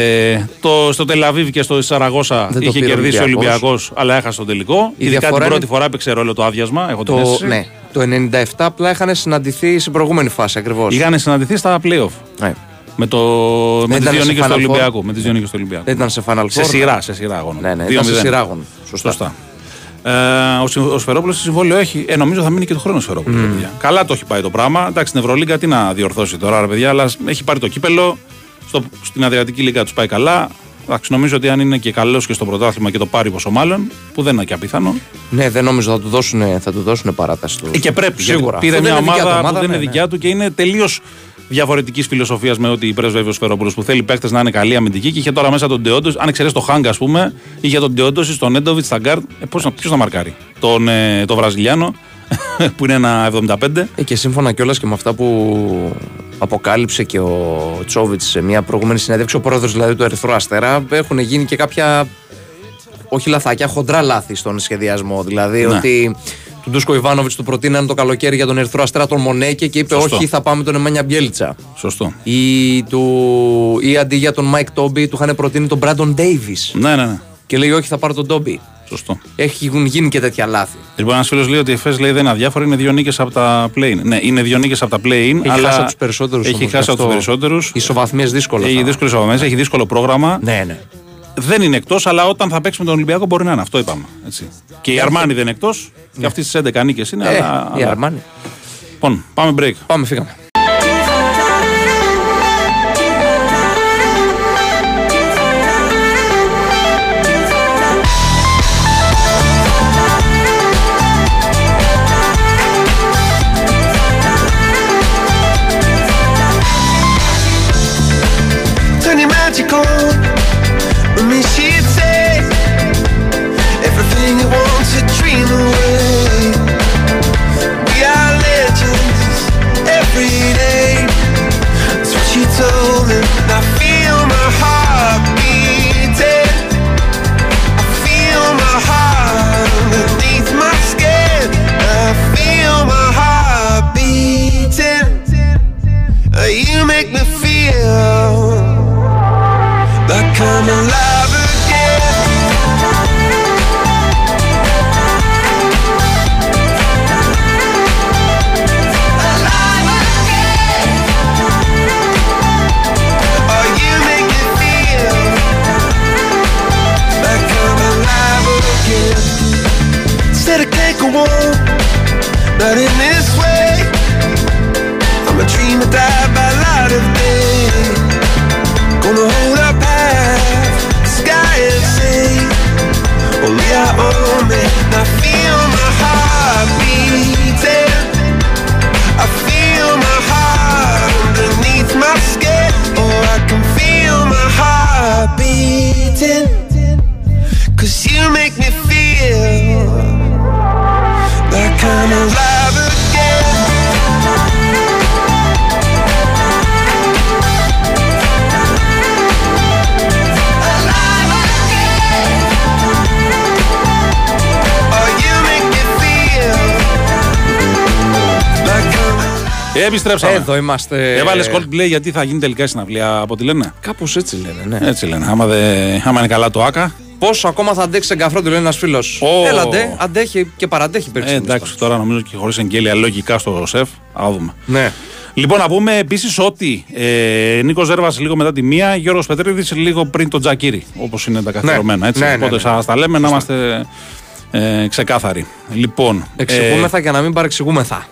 Ε, το, στο Τελαβίβ και στο Σαραγώσα Δεν το είχε πήρε ο κερδίσει ο Ολυμπιακός. Ολυμπιακός, αλλά έχασε τον τελικό. Η Ειδικά την διαφορά πρώτη είναι- φορά έπαιξε ρόλο το άδειασμα. Έχω την Το, αίσθηση. ναι, το 97 απλά είχαν συναντηθεί στην προηγούμενη φάση ακριβώς. Είχαν συναντηθεί στα playoff. Ναι. Με, το, με τις ήταν δύο σε νίκες του Final Four. Ολυμπιακού. Με τις δύο νίκες του Ολυμπιακού. Δεν ήταν σε Final Four. Σε σειρά, σε σειρά αγώνα. Ναι, ναι, 2-0. ήταν σε σειρά αγώνα. Σωστά. Σωστά. Ε, ο, Συ- ο Σφερόπουλος σε συμβόλαιο έχει. Ε, νομίζω θα μείνει και το χρόνο Σφερόπουλος. ρε παιδιά. Καλά το έχει πάει το πράγμα. Εντάξει, στην Ευρωλίγκα τι να διορθώσει τώρα, ρε παιδιά, αλλά έχει πάρει το κύπελο. Στο, στην Αδριατική Λίγκα τους πάει καλά. Εντάξει, νομίζω ότι αν είναι και καλός και στο πρωτάθλημα και το πάρει πόσο μάλλον, που δεν είναι και απίθανο. Ναι, δεν νομίζω θα του δώσουν, θα του δώσουν παράταση. Του. Ε, και πρέπει. Σίγουρα. γιατί Πήρε Αφού μια δεν είναι δικιά ομάδα, του που δεν ναι, είναι ναι. δικιά του και είναι τελείως διαφορετικής φιλοσοφίας με ό,τι πρέσβευε ο Σφαιρόπουλος που θέλει παίχτες να είναι καλοί αμυντικοί και είχε τώρα μέσα τον Τεόντοσιτς. Αν εξαιρέσεις το Χάνγκα, ας πούμε, είχε τον Τεόντοσιτς, τον Νέντοβιτς, στα γκαρντ. Ε, ποιος να μαρκάρει. Τον, ε, τον Βραζιλιάνο που είναι ένα 75. Ε, και σύμφωνα κιόλας και με αυτά που αποκάλυψε και ο Τσόβιτς σε μια προηγούμενη συνέντευξη, ο πρόεδρος δηλαδή του Ερυθρού Αστέρα, έχουν γίνει και κάποια. Όχι λαθάκια, χοντρά λάθη στον σχεδιασμό. Δηλαδή Ναι. ότι του Ντούσκο Ιβάνοβιτς του προτείνανε το καλοκαίρι για τον Ερυθρό Αστέρα τον Μονέκε και είπε: Σωστό. Όχι, θα πάμε τον Νεμάνια Μπιέλιτσα. Σωστό. Ή, του... ή αντί για τον Μάικ Τόμπι του είχαν προτείνει τον Μπράντον Ντέιβις. Ναι, ναι, ναι. Και λέει: Όχι, θα πάρω τον Τόμπι. Σωστό. Έχουν γίνει και τέτοια λάθη. Λοιπόν, ένας φίλος λέει ότι η ΕΦΕΣ λέει δεν είναι αδιάφορο, είναι δύο νίκες από τα play-in. Ναι, είναι δύο νίκες από τα play-in. Έχει αλλά χάσει από τους περισσότερους. Έχει χάσει από τους περισσότερους. Ισοβαθμίες δύσκολα. Έχει θα- δύσκολες αβαμέ, έχει δύσκολο πρόγραμμα. Ναι, ναι. Δεν είναι εκτός, αλλά όταν θα παίξει με τον Ολυμπιακό μπορεί να είναι. Αυτό είπαμε. Έτσι. Και η Αρμάνη δεν είναι εκτός. Και αυτή στις 11 νίκες είναι. Ε, αλλά, η αλλά- Αρμάνη. Λοιπόν, πάμε break. Πάμε, φύγαμε. we are all men. I feel επιστρέψαμε. Εδώ είμαστε. Έβαλες Coldplay γιατί θα γίνει τελικά η συναυλία από ό,τι λένε; Κάπως έτσι λένε, ναι. Έτσι λένε. Άμα, δε, άμα είναι καλά το ΑΚΑ. Πόσο ακόμα θα αντέξει εγκαφρό, του λέει ένας φίλος. Ω. Έλατε, αντέχει και παραντέχει Ε, περισσότερο. εντάξει, τώρα νομίζω και χωρίς εγγέλια λογικά στο σεφ. Θα δούμε. Ναι. Λοιπόν, να πούμε επίσης ότι ε, Νίκος Ζέρβας λίγο μετά τη μία, Γιώργος Πετρίδης λίγο πριν τον Τζακίρι. Όπως είναι τα καθιερωμένα. Έτσι. Ναι, ναι, Οπότε ναι. σας τα λέμε να είμαστε ε, ξεκάθαροι. Λοιπόν, Εξηγούμεθα και να μην παρεξηγούμεθα.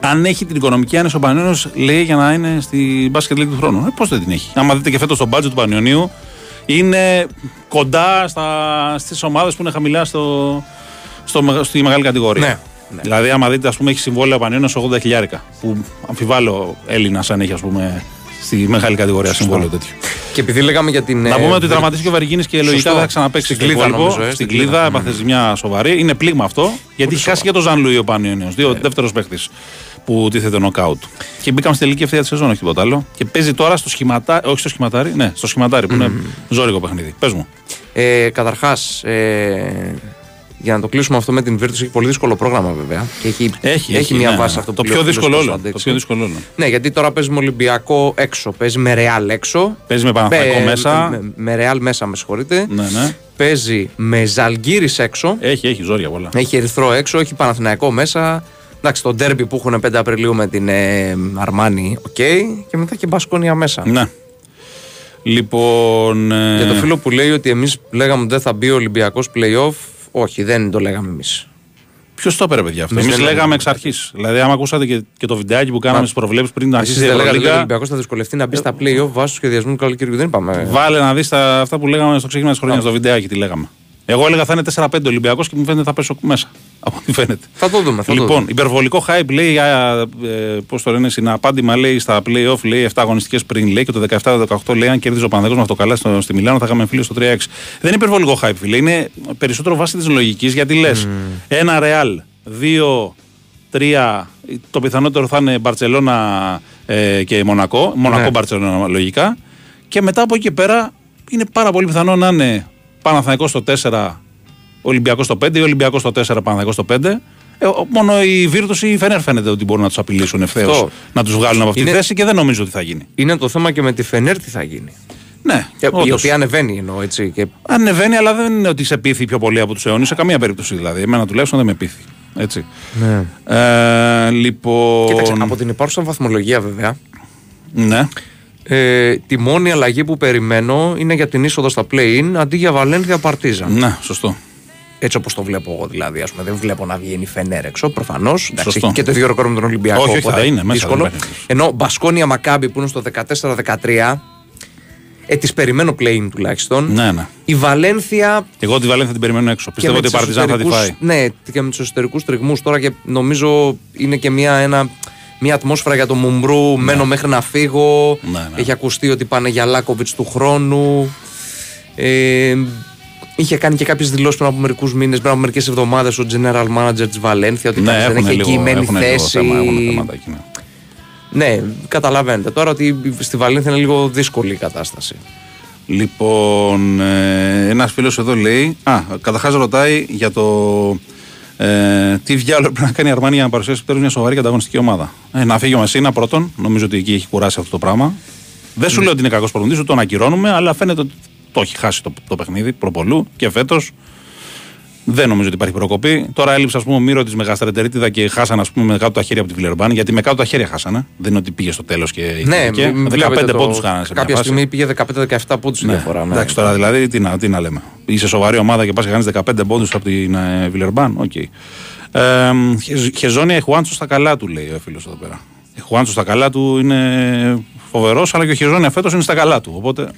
Ε, αν έχει την οικονομική άνεση ο Πανιόνιο, λέει για να είναι στη μπάσκετ League του χρόνου. Ε, Πώς δεν την έχει. Άμα δείτε και φέτος το μπάτζετ του Πανιωνίου, είναι κοντά στις ομάδες που είναι χαμηλά στο, στο, μεγα- στη μεγάλη κατηγορία. Ναι, ναι. Δηλαδή, άμα δείτε, ας πούμε, έχει συμβόλαιο ο Πανιόνιος 80 χιλιάρικα. Που αμφιβάλλω Έλληνας αν έχει, ας πούμε, στη μεγάλη κατηγορία συμβόλαιο τέτοιο. Και επειδή λέγαμε για την. Να ε, πούμε ότι βε- τραυματίστηκε ο Βεργίνης και λογικά Σωστό. δεν θα ξαναπέξει Στην στο Κλίδα, υπόλοιπο. νομίζω, ε, Στην στην κλίδα Κλίδα. έπαθε ζημιά σοβαρή. Είναι πλήγμα αυτό, γιατί έχει χάσει και το Ζαν Λουί ο Πανιόνιος. Δύο δεύτερος παίχτη που τίθεται νοκάουτ. Και μπήκαμε στη τελική ευθεία της σεζόν, όχι τίποτα άλλο. Και παίζει τώρα στο σχηματάρι, όχι στο σχηματάρι, ναι, στο σχηματάρι που είναι ζώρικο παιχνίδι. Πες μου. Ε, Καταρχάς, ε, για να το κλείσουμε αυτό με την Virtus, έχει πολύ δύσκολο πρόγραμμα βέβαια. Και έχει, Έχει, έχει, μια ναι, βάση ναι. αυτό Το που πιο λέει ο φίλος δύσκολο όλο. Κωνσταντέξης. Το πιο δύσκολο όλο. Ναι, γιατί τώρα παίζει με Ολυμπιακό έξω, παίζει με Ρεάλ έξω. Παίζει με Παναθηναϊκό με- μέσα. Με, με Ρεάλ μέσα, με συγχωρείτε. Ναι, ναι. Παίζει με Ζαλγκύρης έξω. Έχει, έχει ζόρια πολλά. Έχει Ερυθρό έξω, έχει Παναθηναϊκό μέσα. Εντάξει, το ντέρμπι που έχουν 5 Απριλίου με την ε, Αρμάνι, οκ. Και μετά και Μπασκόνια μέσα. Ναι. Λοιπόν. ε, Για το φίλο που λέει ότι εμείς λέγαμε ότι δεν θα μπει ο Ολυμπιακός playoff, όχι, δεν το λέγαμε εμείς. Ποιος το έπαιρνε, παιδιά αυτό; Εμείς Εμείς δεν λέγαμε λέγαμε. εξ αρχής. Δηλαδή, άμα ακούσατε και, και το βιντεάκι που κάναμε Μα- στις προβλέψεις πριν να Εσείς αρχίσει η δεν λέγατε ότι ο Ευρωλίγα. Ολυμπιακός θα δυσκολευτεί να μπει στα playoff βάσει του σχεδιασμού του καλοκαιριού. Δεν είπαμε. Βάλε να δεις αυτά που λέγαμε στο ξεκίνημα της χρονιάς, στο βιντεάκι τι λέγαμε. Εγώ έλεγα θα είναι 4-5 Ολυμπιακός και μου φαίνεται θα πέσω μέσα. Από ό,τι φαίνεται. Θα το δούμε. Θα το Λοιπόν, δούμε. υπερβολικό hype λέει, α, ε, πώς το λένε, συναπάντημα λέει στα playoff, λέει 7 αγωνιστικές πριν, λέει και το 17-18 λέει αν κέρδιζε ο Παναδέκο με αυτό καλά στο, στη Μιλάνο θα είχαμε φίλο στο 3-6. Δεν είναι υπερβολικό hype, φίλε. Είναι περισσότερο βάση της λογικής γιατί λες ένα Real, 2-3, το πιθανότερο θα είναι Μπαρσελόνα ε, και Μονακό. Μονακό, Ναι. Μπαρσελόνα λογικά. Και μετά από εκεί και πέρα είναι πάρα πολύ πιθανό να είναι Παναθηναϊκός στο 4, Ολυμπιακός στο 5 ή Ολυμπιακός στο 4, Παναθηναϊκός στο 5. Ε, ο- μόνο η Βίρτους ή η Φενέρ φαίνεται ότι μπορούν να τους απειλήσουν ευθέως, Αυτό. να τους βγάλουν από αυτή τη Είναι- θέση και δεν νομίζω ότι θα γίνει. Είναι το θέμα και με τη Φενέρ τι θα γίνει. Ναι, Και- η όντως. οποία ανεβαίνει εννοώ έτσι. Και Ανεβαίνει, αλλά δεν είναι ότι σε πείθει πιο πολύ από τους αιώνες σε καμία περίπτωση δηλαδή. Εμένα τουλάχιστον δεν με πείθει. Έτσι. Ναι. Ε, λοιπόν. Κοίταξε, από την υπάρχουσα βαθμολογία βέβαια, Ναι. Ε, τη μόνη αλλαγή που περιμένω είναι για την είσοδο στα play-in αντί για Βαλένθια Παρτίζαν. Ναι, σωστό. Έτσι όπως το βλέπω εγώ δηλαδή. Ας πούμε, δεν βλέπω να βγαίνει η Φενέρ έξω προφανώς. Σωστό. Και το ίδιο ρεκόρ με τον Ολυμπιακό. Όχι, όχι, οπότε θα είναι μέσα, δύσκολο. δεν υπάρχει. Ενώ Μπασκόνια Μακάμπι που είναι στο 14-13, ε, τις περιμένω play-in τουλάχιστον. Ναι, ναι. Η Βαλένθια Εγώ τη Βαλένθια την περιμένω έξω. Πιστεύω ότι η τους Παρτιζάν θα τη εσωτερικούς- φάει. Ναι, και με τους εσωτερικούς τριγμούς τώρα και νομίζω είναι και μια, ένα, μια ατμόσφαιρα για το Μουμπρού. Μένω μέχρι να φύγω. Ναι, ναι. Έχει ακουστεί ότι πάνε για Λάκοβιτς του χρόνου. Ε, είχε κάνει και κάποιες δηλώσεις πριν από μερικούς μήνες, πριν από μερικές εβδομάδες ο general manager της Βαλένθια ότι Ναι, κανείς δεν έχουν έχει λίγο, εγγυημένη έχουν λίγο θέση. θέμα, έχουν θέματα εκεί, ναι. Ναι, καταλαβαίνετε τώρα ότι στη Βαλένθια είναι λίγο δύσκολη η κατάσταση. Λοιπόν, ε, ένας φίλος εδώ λέει. Α, καταρχάς ρωτάει για το. Ε, τι διάολο πρέπει να κάνει η Αρμάνι για να παρουσιάσει επιτέλους μια σοβαρή και ανταγωνιστική ομάδα. Ε, να φύγει ο Μεσίνα πρώτον. Νομίζω ότι εκεί έχει κουράσει αυτό το πράγμα. Δεν σου λέω ότι είναι κακός προπονητής, τον ακυρώνουμε, αλλά φαίνεται ότι το έχει χάσει το, το παιχνίδι προ πολλού και φέτος. Δεν νομίζω ότι υπάρχει προκοπή. Τώρα έλειψε, ας πούμε, ο Μίροτιτς με γαστρεντερίτιδα και χάσανε, ας πούμε, με κάτω τα χέρια από τη Βιλερμπάν. Γιατί με κάτω τα χέρια χάσανε. Δεν είναι ότι πήγε στο τέλος και. Ναι, ηχθήκε. μη- 15 βλέπετε το- πόντους χάνανε σε μια Κάποια φάση. στιγμή πήγε 15-17 πόντους η Ναι, διαφορά. ναι. Εντάξει τώρα δηλαδή τι να, τι να λέμε. Είσαι σοβαρή ομάδα και πας και κάνεις 15 πόντους από την ε, Βιλερμπάν. Οκ. Ε, Χεζ- Χεζόνια Χουάντσο στα καλά του, λέει ο φίλος εδώ πέρα. Η Χουάντσο στα καλά του είναι φοβερός, αλλά και ο Χεζόνια φέτος είναι στα καλά του. Οπότε.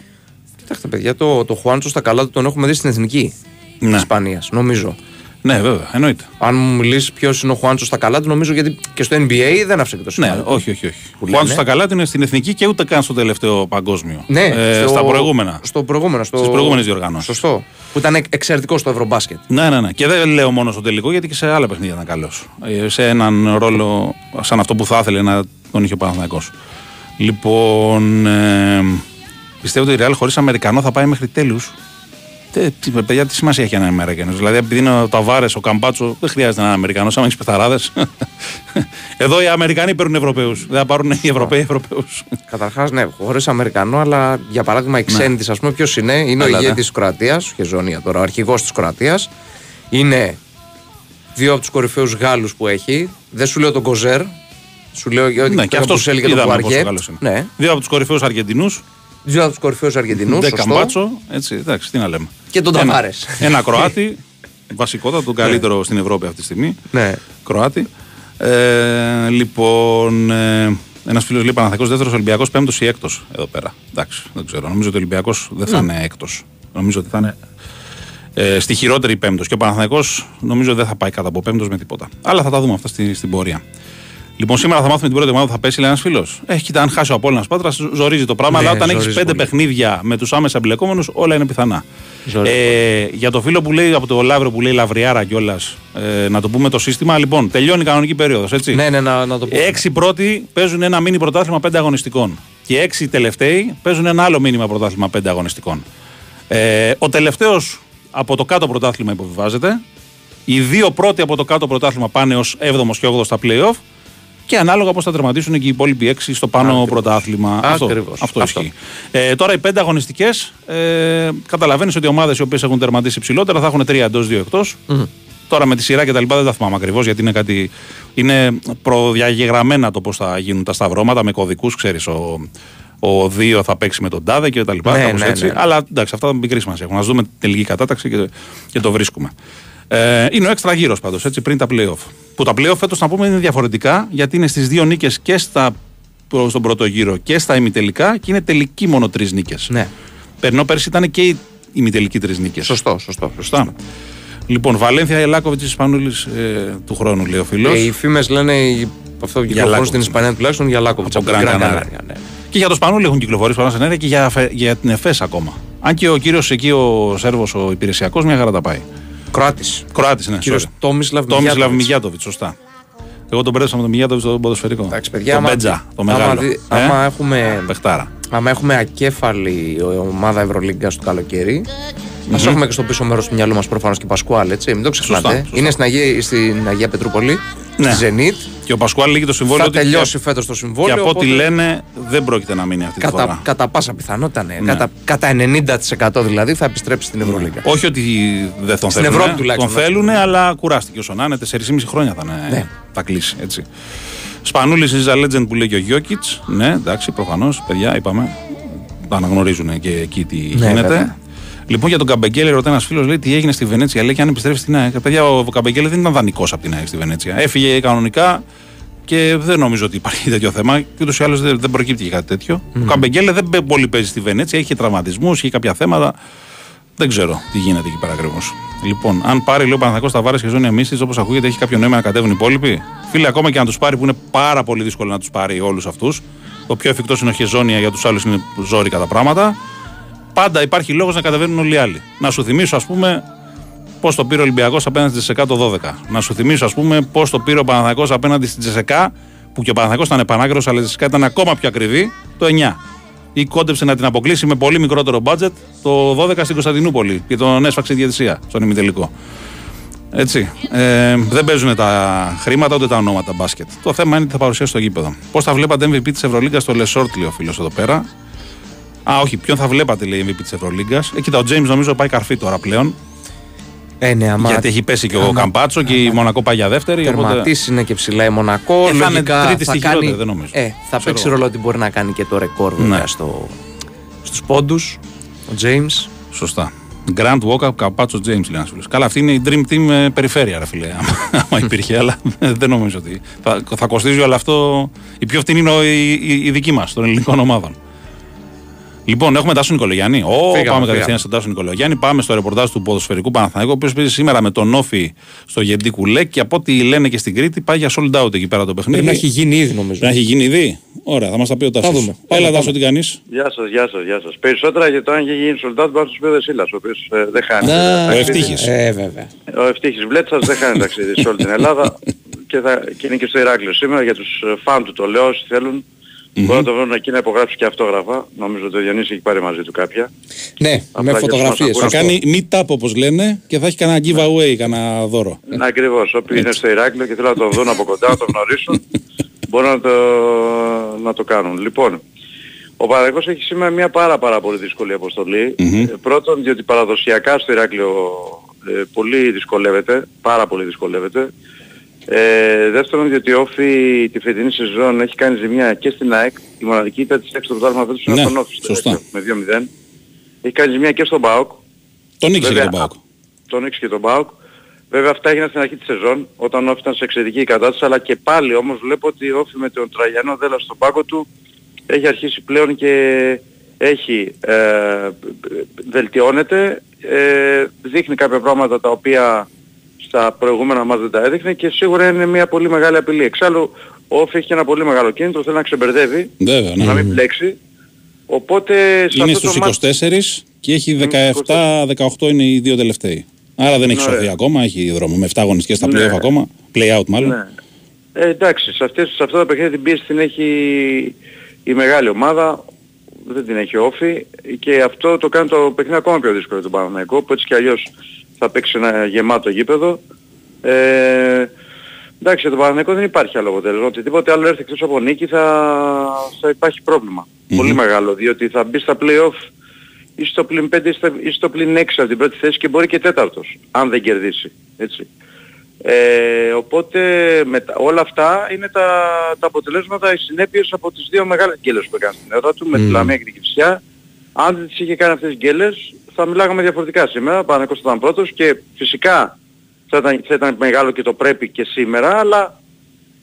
Κοιτάξτε, παιδιά, το, το Χουάντσο στα καλά του τον έχουμε δει στην εθνική Ναι. τη Ισπανίας, νομίζω. Ναι, βέβαια, εννοείται. Αν μου μιλήσει ποιος είναι ο Χουάντσο στα καλά του, νομίζω γιατί και στο NBA δεν άφησε και το Ναι, σημάδι. όχι, όχι. όχι. Που Χουάντσο λένε. στα καλά του είναι στην εθνική και ούτε καν στο τελευταίο παγκόσμιο. Ναι, Ε, στο- Στα προηγούμενα. Στο προηγούμενο. Στο... Στις προηγούμενες διοργανώσεις. Σωστό. Που ήταν εξαιρετικό στο Ευρωμπάσκετ. Ναι, ναι, ναι. Και δεν λέω μόνο στο τελικό, γιατί και σε άλλα παιχνίδια ήταν καλός. σε έναν ρόλο σαν αυτό που θα ήθελε να τον είχε ο Παναθηναϊκός. Λοιπόν, ε, πιστεύω ότι η Real χωρίς Αμερικανό θα πάει μέχρι τέλους. Τι, τι, παιδιά, τι σημασία έχει ένα Αμερικανός; Δηλαδή, επειδή είναι ο Ταβάρες, ο Καμπάτσο, δεν χρειάζεται ένα Αμερικανός. Άμα έχεις πεθαράδες. Εδώ οι Αμερικανοί παίρνουν Ευρωπαίους. Δεν θα πάρουν οι Ευρωπαίοι Ευρωπαίους. Καταρχάς, ναι, χωρίς Αμερικανό, αλλά για παράδειγμα η ξένη τη, ας πούμε, ποιος είναι; Είναι Έλα, ο ναι. ηγέτης της Κροατίας, ο Χεζόνια τώρα, ο αρχηγός της Κροατίας. Είναι δύο από τους κορυφαίους Γάλλους που έχει. Δεν σου λέω τον Κοζέρ. Σου λέω ότι ναι, και αυτός έλεγε τον είδαμε πόσο Πουαριέ. καλό είναι. Ναι, Δύο από τους κορυφαίους Αργεντινούς. Δύο από του κορυφαίου Αργεντινού. Δεν καμπάτσο. Έτσι, εντάξει, τι να λέμε. Και τον Ένα- Ταβάρες. Ένα Κροάτι. βασικότατο, τον καλύτερο στην Ευρώπη αυτή τη στιγμή. Ναι. Κροάτι. Ε, λοιπόν, ε, ένας φίλος λέει Παναθακό δεύτερος Ολυμπιακός πέμπτος ή έκτος εδώ πέρα. Εντάξει, δεν ξέρω. Νομίζω ότι ο Ολυμπιακός δεν θα είναι έκτος. Νομίζω ότι θα είναι ε, στη χειρότερη πέμπτος. Και ο Παναθακό νομίζω δεν θα πάει κάτω από πέμπτος με τίποτα. Αλλά θα τα δούμε αυτά στη, στην πορεία. Λοιπόν, σήμερα θα μάθουμε την πρώτη ομάδα που θα πέσει, λέει ένας φίλος. Έχει κοίτα, αν χάσει ο Απόλυνα Πάτρας, ζορίζει το πράγμα. Ναι, αλλά όταν έχεις ζορίζει πέντε πολύ. παιχνίδια με τους άμεσα εμπλεκόμενους, όλα είναι πιθανά. Ζορίζει Ε, για το φίλο που λέει από το Λαύριο που λέει Λαβριάρα κιόλας, ε, να το πούμε το σύστημα. Λοιπόν, τελειώνει η κανονική περίοδος, έτσι. Ναι, ναι, να, να το πω. Έξι πρώτοι παίζουν ένα μίνι πρωτάθλημα πέντε αγωνιστικών. Και έξι τελευταίοι παίζουν ένα άλλο μήνυμα πρωτάθλημα πέντε αγωνιστικών. Ε, ο τελευταίος από το κάτω πρωτάθλημα υποβιβάζεται. Οι δύο πρώτοι από το κάτω πρωτάθλημα πάνε ως 7ο και 8ο στα playoff και ανάλογα πώς θα τερματίσουν και οι υπόλοιποι 6 στο πάνω Ακριβώς. πρωτάθλημα. Αυτό, Ακριβώς. αυτό, Αυτό. ισχύει. Ε, τώρα οι πέντε αγωνιστικές, ε, καταλαβαίνεις ότι οι ομάδες οι οποίες έχουν τερματίσει ψηλότερα θα έχουν τρία εντός, δύο εκτός. Τώρα με τη σειρά και τα λοιπά δεν τα θυμάμαι ακριβώς γιατί είναι κάτι. Είναι προδιαγεγραμμένα το πώς θα γίνουν τα σταυρώματα με κωδικούς, ξέρεις. Ο, ο δύο θα παίξει με τον τάδε και τα λοιπά. Ναι, κάπως ναι, έτσι. ναι. Αλλά εντάξει, αυτά μικρή σημασία έχουν. Α δούμε την τελική κατάταξη και, και το βρίσκουμε. Ε, είναι ο έξτρα γύρος πάντως, έτσι, πριν τα playoff. Που τα playoff φέτος να πούμε είναι διαφορετικά γιατί είναι στις δύο νίκες και στα, στον πρώτο γύρο και στα ημιτελικά και είναι τελική μόνο τρεις νίκες. Ναι. Ενώ πέρσι ήταν και η ημιτελική τρεις νίκες. Σωστό, σωστό. Σωστά. Λοιπόν, Βαλένθια Ελάκοβιτ Ισπανούλης ε, του χρόνου, λέει ο φίλος. Ε, οι φήμες λένε οι- αυτό που κυκλοφορούν Λάκοβιτς. στην Ισπανία τουλάχιστον για Λάκοβιτ Από από την Gran Gran Canaria. Canaria, ναι. Και για το Σπανούλη έχουν κυκλοφορήσει πολλά ενέργεια και για, φε- για την ΕΦΕΣ ακόμα. Αν και ο κύριος εκεί, ο Σέρβος, ο υπηρεσιακός, μια χαρά τα πάει. Κροάτης. Κροάτης, ναι. Κύριος sorry. Τόμισλαβ Τόμισλαβ Μιγιάτοβιτ, σωστά. Εγώ τον μπέρδεψα με τον Μιγιάτοβιτς στο ποδοσφαιρικό. Εντάξει, παιδιά, τον άμα- Μπέτζα, το άμα μεγάλο. δει- Ε, άμα έχουμε- Πεχτάρα. Άμα έχουμε ακέφαλη ομάδα Ευρωλίγκας του καλοκαίρι, ας έχουμε και στο πίσω μέρος του μυαλού μας προφανώς και Πασκουάλ, έτσι. Μην το ξεχνάτε. Σωστά, σωστά. Είναι στην Αγία, στην Αγία Πετρούπολη, Ναι. στη Zenit. Και ο Πασκουάλ λύγει το συμβόλαιο Θα του τελειώσει και, φέτος το και συμβόλαιο. από ό,τι οπότε λένε δεν πρόκειται να μείνει αυτή τη Κατά, φορά. κατά πάσα πιθανότητα, ναι. Ναι. Κατά, κατά 90% δηλαδή θα επιστρέψει στην Ευρωλίγκα. Όχι ότι δεν τον Στην θέλουν. Ευρώπη τουλάχιστον, Τον θέλουν, αλλά κουράστηκε όσο να είναι. 4,5 χρόνια θα, είναι, Ναι. θα κλείσει. Έτσι. Σπανούλης is a legend που λέει και ο Γιώκητς. Ναι, εντάξει, προφανώς. Παιδιά, είπαμε. Τα αναγνωρίζουν και εκεί τι Ναι, γίνεται. βέβαια. Λοιπόν, για τον Καμπεγγέλη, ρωτάει ένας φίλος, λέει τι έγινε στη Βενέτσια. Λέει και αν επιστρέφει στην ΑΕΚ. Παιδιά, ο Καμπεγγέλη δεν ήταν δανεικός από την ΑΕΚ στη Βενέτσια. Έφυγε κανονικά και δεν νομίζω ότι υπάρχει τέτοιο θέμα. Και ούτως ή άλλως δεν, δεν προκύπτει και κάτι τέτοιο. Ο Καμπεγγέλη δεν παι- πολύ παίζει στη Βενέτσια. Είχε τραυματισμούς, είχε κάποια θέματα. Δεν ξέρω τι γίνεται εκεί πέρα ακριβώς. Λοιπόν, αν πάρει λέει ο Παναθακό τα βάρη και ζώνη εμίση, όπως ακούγεται, έχει κάποιο νόημα να κατέβουν οι υπόλοιποι; Φίλε, ακόμα και να τους πάρει, που είναι πάρα πολύ δύσκολο να τους πάρει όλους αυτούς. Το πιο εφικτό είναι ο Χεζόνια, για τους άλλους είναι ζώρικα τα πράγματα. Πάντα υπάρχει λόγος να κατεβαίνουν όλοι οι άλλοι. Να σου θυμίσω, ας πούμε, πώς το πήρε ο Ολυμπιακός απέναντι στη ΤΣΣΚΑ το 12. Να σου θυμίσω, ας πούμε, πώς το πήρε ο Παναθηναϊκός απέναντι στην ΤΣΣΚΑ, που και ο Παναθηναϊκός ήταν πανάκριβος, αλλά η ΤΣΣΚΑ ήταν ακόμα πιο ακριβή, το 9. Ή κόντεψε να την αποκλείσει με πολύ μικρότερο budget το 12 στην Κωνσταντινούπολη και τον έσφαξε η διαιτησία στον ημιτελικό. Έτσι. Ε, δεν παίζουν τα χρήματα ούτε τα ονόματα μπάσκετ. Το θέμα είναι τι θα παρουσιάσει στο γήπεδο. Πώς θα βλέπατε MVP της Ευρωλίγκας το Λεσόρ, λέει ο φίλος εδώ πέρα. Α, όχι, ποιον θα βλέπατε, λέει MVP της Ευρωλίγκας. Ε, κοίτα, ο Τζέιμς νομίζω πάει καρφί τώρα πλέον. Ε, ναι, άμα γιατί έχει πέσει και ο Καμπάτσο και η Μονακό πάει για δεύτερη. οπότε- τερματίσει είναι και ψηλά η Μονακό. Ε, θα είναι λογικά τρίτη θα στη κάνει, χειρότερη, δεν νομίζω. Ε, θα Ξέρω. παίξει ρόλο ότι μπορεί να κάνει και το ρεκόρ βέβαια Ναι. στο, στους πόντους. Ο James. Σωστά. Grand Walkup, Καμπάτσο, James λέει ένας φίλος. Καλά, αυτή είναι η Dream Team ε, περιφέρεια, ρε φίλε. άμα- Άμα υπήρχε, αλλά δεν νομίζω ότι. Θα, θα κοστίζει όλο αυτό. Η πιο φτηνή είναι ο- η, η, η δική μας των ελληνικών ομάδων. Λοιπόν, έχουμε Τάσο Νικολογιάννη. Ω, πάμε φύγαμε. κατευθείαν στον Τάσο Νικολογιάννη. Πάμε στο ρεπορτάζ του ποδοσφαιρικού Παναθηναϊκού, ο οποίος παίζει σήμερα με τον Όφη στο Γεντή Κουλέ και από ό,τι λένε και στην Κρήτη πάει για sold out εκεί πέρα το παιχνίδι. Πρέπει να έχει γίνει ήδη νομίζω. Πρέπει να έχει γίνει ήδη. Ωραία, θα μας τα πει ο Τάσος. δούμε. Πάμε, Έλα, πάμε. Τάσο, τι κάνεις; Γεια σας, γεια σας, γεια σας. Περισσότερα για το αν είχε γίνει σολτάτ πάνω στους πέδες Σύλλας, ο οποίος ε, δεν χάνει. Ο ταξίδι. Ευτύχης. Ε, βέβαια. Ο Ευτύχης Βλέτσας δεν χάνει ταξίδι σε όλη την Ελλάδα και, θα, και είναι και στο Ηράκλειο σήμερα για τους ε, φαν του το λέω όσοι θέλουν. Μπορούν να το βρουν εκεί να υπογράψει και αυτόγραφα. Νομίζω ότι ο Διονύσης έχει πάρει μαζί του κάποια. Ναι, Απλά με για τους φωτογραφίες. μας Θα ακούνε. κάνει meet-up όπως λένε και θα έχει κανένα giveaway, κανένα δώρο. Ναι, ακριβώς. Όποιοι είναι στο Ηράκλειο και θέλουν να τον δουν από κοντά, να τον γνωρίσουν, μπορούν να το, να το κάνουν. Λοιπόν, ο Παναγικός έχει σήμερα μια πάρα πάρα πολύ δύσκολη αποστολή. Μμμ. Ε, πρώτον, διότι παραδοσιακά στο Ηράκλειο ε, πολύ δυσκολεύεται, πάρα πολύ δυσκολεύεται. Ε, δεύτερον, διότι ο Όφη τη φετινή σεζόν έχει κάνει ζημιά και στην ΑΕΚ, η μοναδική ήταν της έξω το πρωτάθλημα φέτος είναι Ναι, από τον Όφη στο σωστά. Ηράκλειο, με 2-0. Έχει κάνει ζημιά και στον ΠΑΟΚ, Τον νίκησε και Βέβαια, τον Πάοκ. τον Ήξ και τον ΠΑΟΚ. Βέβαια αυτά έγιναν στην αρχή της σεζόν, όταν ο Όφη ήταν σε εξαιρετική κατάσταση, αλλά και πάλι όμως βλέπω ότι ο Όφη με τον Τραγιανό Δέλα στον πάγκο του έχει αρχίσει πλέον και έχει, ε, βελτιώνεται, ε, δείχνει κάποια πράγματα τα οποία στα προηγούμενα μας δεν τα έδειχνε και σίγουρα είναι μια πολύ μεγάλη απειλή. Εξάλλου ο Όφη έχει και ένα πολύ μεγάλο κίνητρο, θέλει να ξεμπερδεύει, Βέβαια, ναι. να μην μπλέξει. Οπότε σε Είναι αυτό το στου μάτς- 24 και έχει 17-18 είναι οι δύο τελευταίοι. Άρα δεν έχει Ωραία. σωθεί ακόμα, έχει δρόμο. Με 7 αγωνιστικές στα Ναι. play-off ακόμα. Play-out μάλλον. Ναι. Ε, εντάξει, σε, αυτές, σε αυτά τα παιχνίδια την πίεση την έχει η μεγάλη ομάδα, δεν την έχει όφη και αυτό το κάνει το παιχνίδι ακόμα πιο δύσκολο τον Παναθηναϊκό που έτσι κι αλλιώς θα παίξει ένα γεμάτο γήπεδο Ε, εντάξει, για τον Παναθηναϊκό δεν υπάρχει άλλο αποτέλεσμα. Οτιδήποτε άλλο έρθει εκτός από νίκη θα, θα υπάρχει πρόβλημα. Πολύ μεγάλο, διότι θα μπει στα play-off ή στο πλην 5 ή στο, ή στο πλην 6 από την πρώτη θέση και μπορεί και τέταρτος, αν δεν κερδίσει. Έτσι. Ε, οπότε με, τα- όλα αυτά είναι τα, τα αποτελέσματα, οι συνέπειες από τις δύο μεγάλες γκέλες που έκανε στην έδρα του, με τη Λαμία και την Κυψιά. Αν δεν τις είχε κάνει αυτές τις γκέλες, θα μιλάγαμε διαφορετικά σήμερα. Παναγικός θα ήταν πρώτος και φυσικά θα ήταν, θα ήταν μεγάλο και το πρέπει και σήμερα, αλλά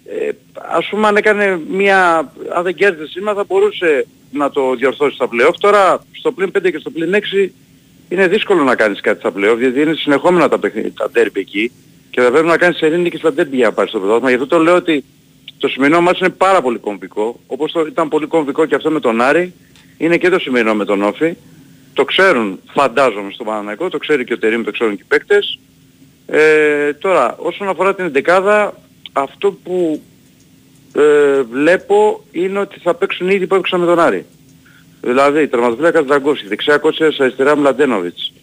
ε, ας πούμε αν έκανε μια, αν δεν κέρδισε σήμερα θα μπορούσε να το διορθώσει στα play-off. Τώρα στο πλήν 5 και στο πλήν 6 είναι δύσκολο να κάνεις κάτι στα play-off γιατί είναι συνεχόμενα τα, παιχνίδια, τα derby εκεί και θα πρέπει να κάνεις σερήνη και στα derby για να πάρεις το πρωτάθλημα. Γι' αυτό το λέω ότι το σημερινό μας είναι πάρα πολύ κομβικό. Όπως το ήταν πολύ κομβικό και αυτό με τον Άρη, είναι και το σημερινό με τον Όφη. Το ξέρουν, φαντάζομαι, στο Παναναϊκό, το ξέρει και ο Τερίμ, το ξέρουν και οι παίκτες. Ε, τώρα, όσον αφορά την εντεκάδα, αυτό που ε, βλέπω είναι ότι θα παίξουν ήδη που έπαιξαν με τον Άρη. Δηλαδή, τερματοφύλακας Δραγκόσκη, δεξιά κότσιας αριστερά Μλαντένοβιτς.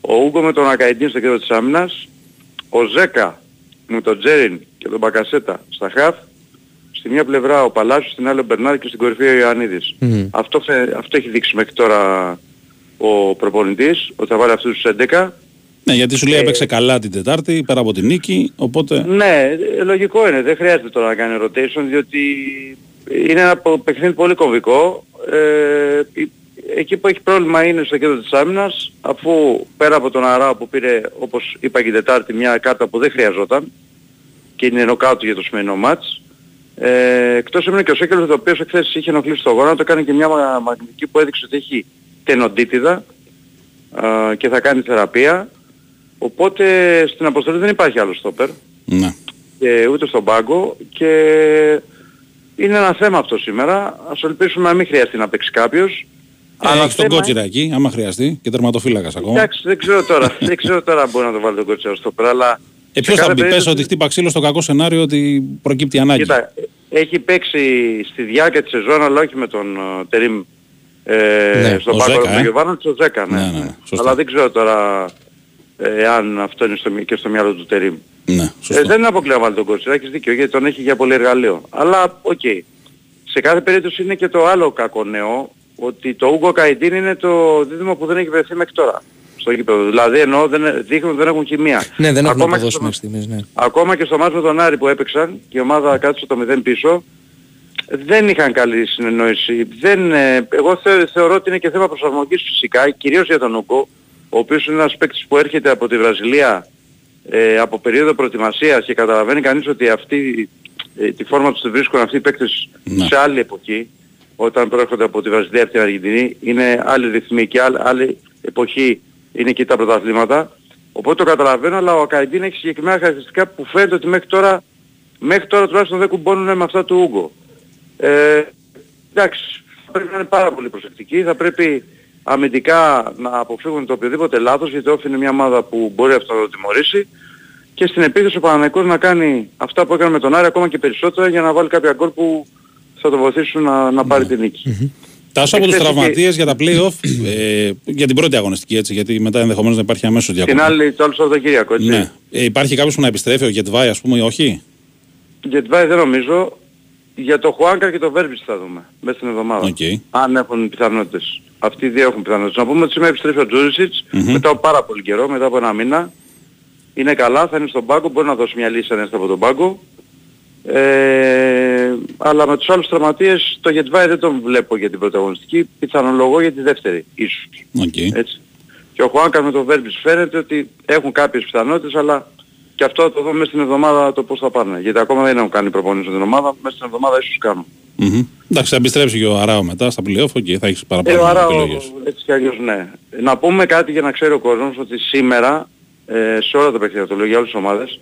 Ο Ούγκο με τον Ακαϊντίν στο κέντρο της άμυνας. Ο Ζέκα με τον Τζέριν και τον Μπακασέτα στα χαφ. Στη μία πλευρά ο Παλάσιος, στην άλλη ο Μπερνάρ και στην κορυφή ο Ιωαννίδης. Μμμ. Αυτό, φε- αυτό έχει δείξει μέχρι τώρα ο προπονητής, ότι θα βάλει αυτούς τους 11. Ναι, γιατί σου λέει Ε, έπαιξε καλά την Τετάρτη πέρα από την νίκη. Οπότε. Ναι, ε, λογικό είναι. Δεν χρειάζεται τώρα να κάνει rotation διότι είναι ένα πο- παιχνίδι πολύ κομβικό. Ε, η- εκεί που έχει πρόβλημα είναι στο κέντρο της άμυνας αφού πέρα από τον Αράο που πήρε όπως είπα και την Τετάρτη μια κάρτα που δεν χρειαζόταν και είναι νοκάουτ για το σημερινό μάτς. Ε, εκτός έμεινε και ο Σέκελος ο οποίος εχθές είχε ενοχλήσει το γόνατο έκανε και μια μα- μαγνητική που έδειξε ότι έχει τενοντίτιδα α, και θα κάνει θεραπεία. Οπότε στην αποστολή δεν υπάρχει άλλο στόπερ Ναι. και ούτε στον πάγκο και είναι ένα θέμα αυτό σήμερα. Ας ελπίσουμε να μην χρειαστεί να παίξει κάποιος. Ε, Έχεις τον θέμα- κότσιρα εκεί, άμα χρειαστεί, και τερματοφύλακας ακόμα. Εντάξει, δεν ξέρω τώρα. δεν ξέρω τώρα αν μπορεί να το βάλει τον κότσιρα στο πέρα, αλλά... Ε, σε ποιος θα κάθε μπει, πες περίπτωση- ότι χτύπα ξύλο στο κακό σενάριο ότι προκύπτει ανάγκη. Κοίτα, έχει παίξει στη διάρκεια της σεζόν, αλλά όχι με τον ε, Τερίμ ε, Ναι, στον ο πάγκο Ζέκα, του ε. Γιωβάνοβιτς, ο Ζέκα, ναι. Ναι, ναι, ναι, σωστά. αλλά δεν ξέρω τώρα ε, αν αυτό είναι στο, μυ- και στο μυαλό του Τερίμ. Ναι, Ε, σωστό. δεν είναι αποκλείω να βάλει τον κότσιρα, έχεις δίκιο, γιατί τον έχει για πολύ εργαλείο. Αλλά, οκ. Σε κάθε περίπτωση είναι και το άλλο κακό νέο, ότι το Ούγκο Καϊντίν είναι το δίδυμο που δεν έχει βρεθεί μέχρι τώρα στο γήπεδο. Δηλαδή εννοώ δεν, δείχνουν ότι δεν έχουν χημεία. Ναι, δεν έχουν Ακόμα και αποδώσει στο- μέχρι στιγμής, ναι. Ακόμα και στο μάτς με τον Άρη που έπαιξαν και η ομάδα κάτσε το 0 πίσω, δεν είχαν καλή συνεννόηση. Δεν, ε, εγώ θε- θεωρώ ότι είναι και θέμα προσαρμογής φυσικά, κυρίως για τον Ούγκο, ο οποίος είναι ένας παίκτης που έρχεται από τη Βραζιλία ε, από περίοδο προετοιμασίας και καταλαβαίνει κανείς ότι αυτή, ε, τη φόρμα τους τη βρίσκουν αυτοί οι παίκτες Ναι. σε άλλη εποχή, όταν προέρχονται από τη Βραζιλία από την Αργεντινή, είναι άλλη ρυθμή και άλλη, άλλη εποχή είναι εκεί τα πρωταθλήματα. Οπότε το καταλαβαίνω, αλλά ο Ακαϊντίν έχει συγκεκριμένα χαρακτηριστικά που φαίνεται ότι μέχρι τώρα, μέχρι τώρα τουλάχιστον δεν κουμπώνουν με αυτά του Ούγκο. Ε, εντάξει, θα πρέπει να είναι πάρα πολύ προσεκτικοί, θα πρέπει αμυντικά να αποφύγουν το οποιοδήποτε λάθος, γιατί όφη είναι μια ομάδα που μπορεί αυτό να το τιμωρήσει και στην επίθεση ο Παναναϊκός να κάνει αυτά που έκανε με τον Άρη ακόμα και περισσότερα για να βάλει κάποια γκολ που θα το βοηθήσουν να, να πάρει την νίκη. Τάσο από τους Εχθές είχε- τραυματίες για τα playoff, ε, για την πρώτη αγωνιστική έτσι, γιατί μετά ενδεχομένως να υπάρχει αμέσως Την διακοπή. άλλη το άλλο Σαββατοκύριακο, έτσι. Ναι. Ε, υπάρχει κάποιος που να επιστρέφει, ο Γετβάη, ας πούμε, ή όχι; Γετβάη δεν νομίζω. Για το Χουάνκα και το Βέρμπιτς θα δούμε μέσα στην εβδομάδα. Οκ. Αν έχουν πιθανότητες. Αυτοί οι δύο έχουν πιθανότητες. Να πούμε ότι σήμερα επιστρέφει ο Τζούρισιτς Μμμ. μετά από πάρα πολύ καιρό, μετά από ένα μήνα. Είναι καλά, θα είναι στον πάγκο, μπορεί να δώσει μια λύση αν έρθει από τον πάγκο. Ε, αλλά με τους άλλους τραυματίες το Γετβάη δεν τον βλέπω για την πρώτη αγωνιστική, πιθανολογώ για τη δεύτερη ίσως. Οκ. Έτσι. Και ο Χουάνκας με το Βέρμπιτς φαίνεται ότι έχουν κάποιες πιθανότητες, αλλά και αυτό θα το δω μέσα στην εβδομάδα το πώς θα πάνε. Γιατί ακόμα δεν έχουν κάνει προπονήσεις στην ομάδα, μέσα στην εβδομάδα ίσως κάνουν. Μμμ. Εντάξει, θα επιστρέψει και ο Αράο μετά στα playoff και θα έχεις Ε, παραπάνω άρα, επιλογές. έτσι κι αλλιώς ναι. Να πούμε κάτι για να ξέρει ο κόσμος ότι σήμερα ε, σε όλα τα παιχνίδια, το λέω για όλες τις ομάδες,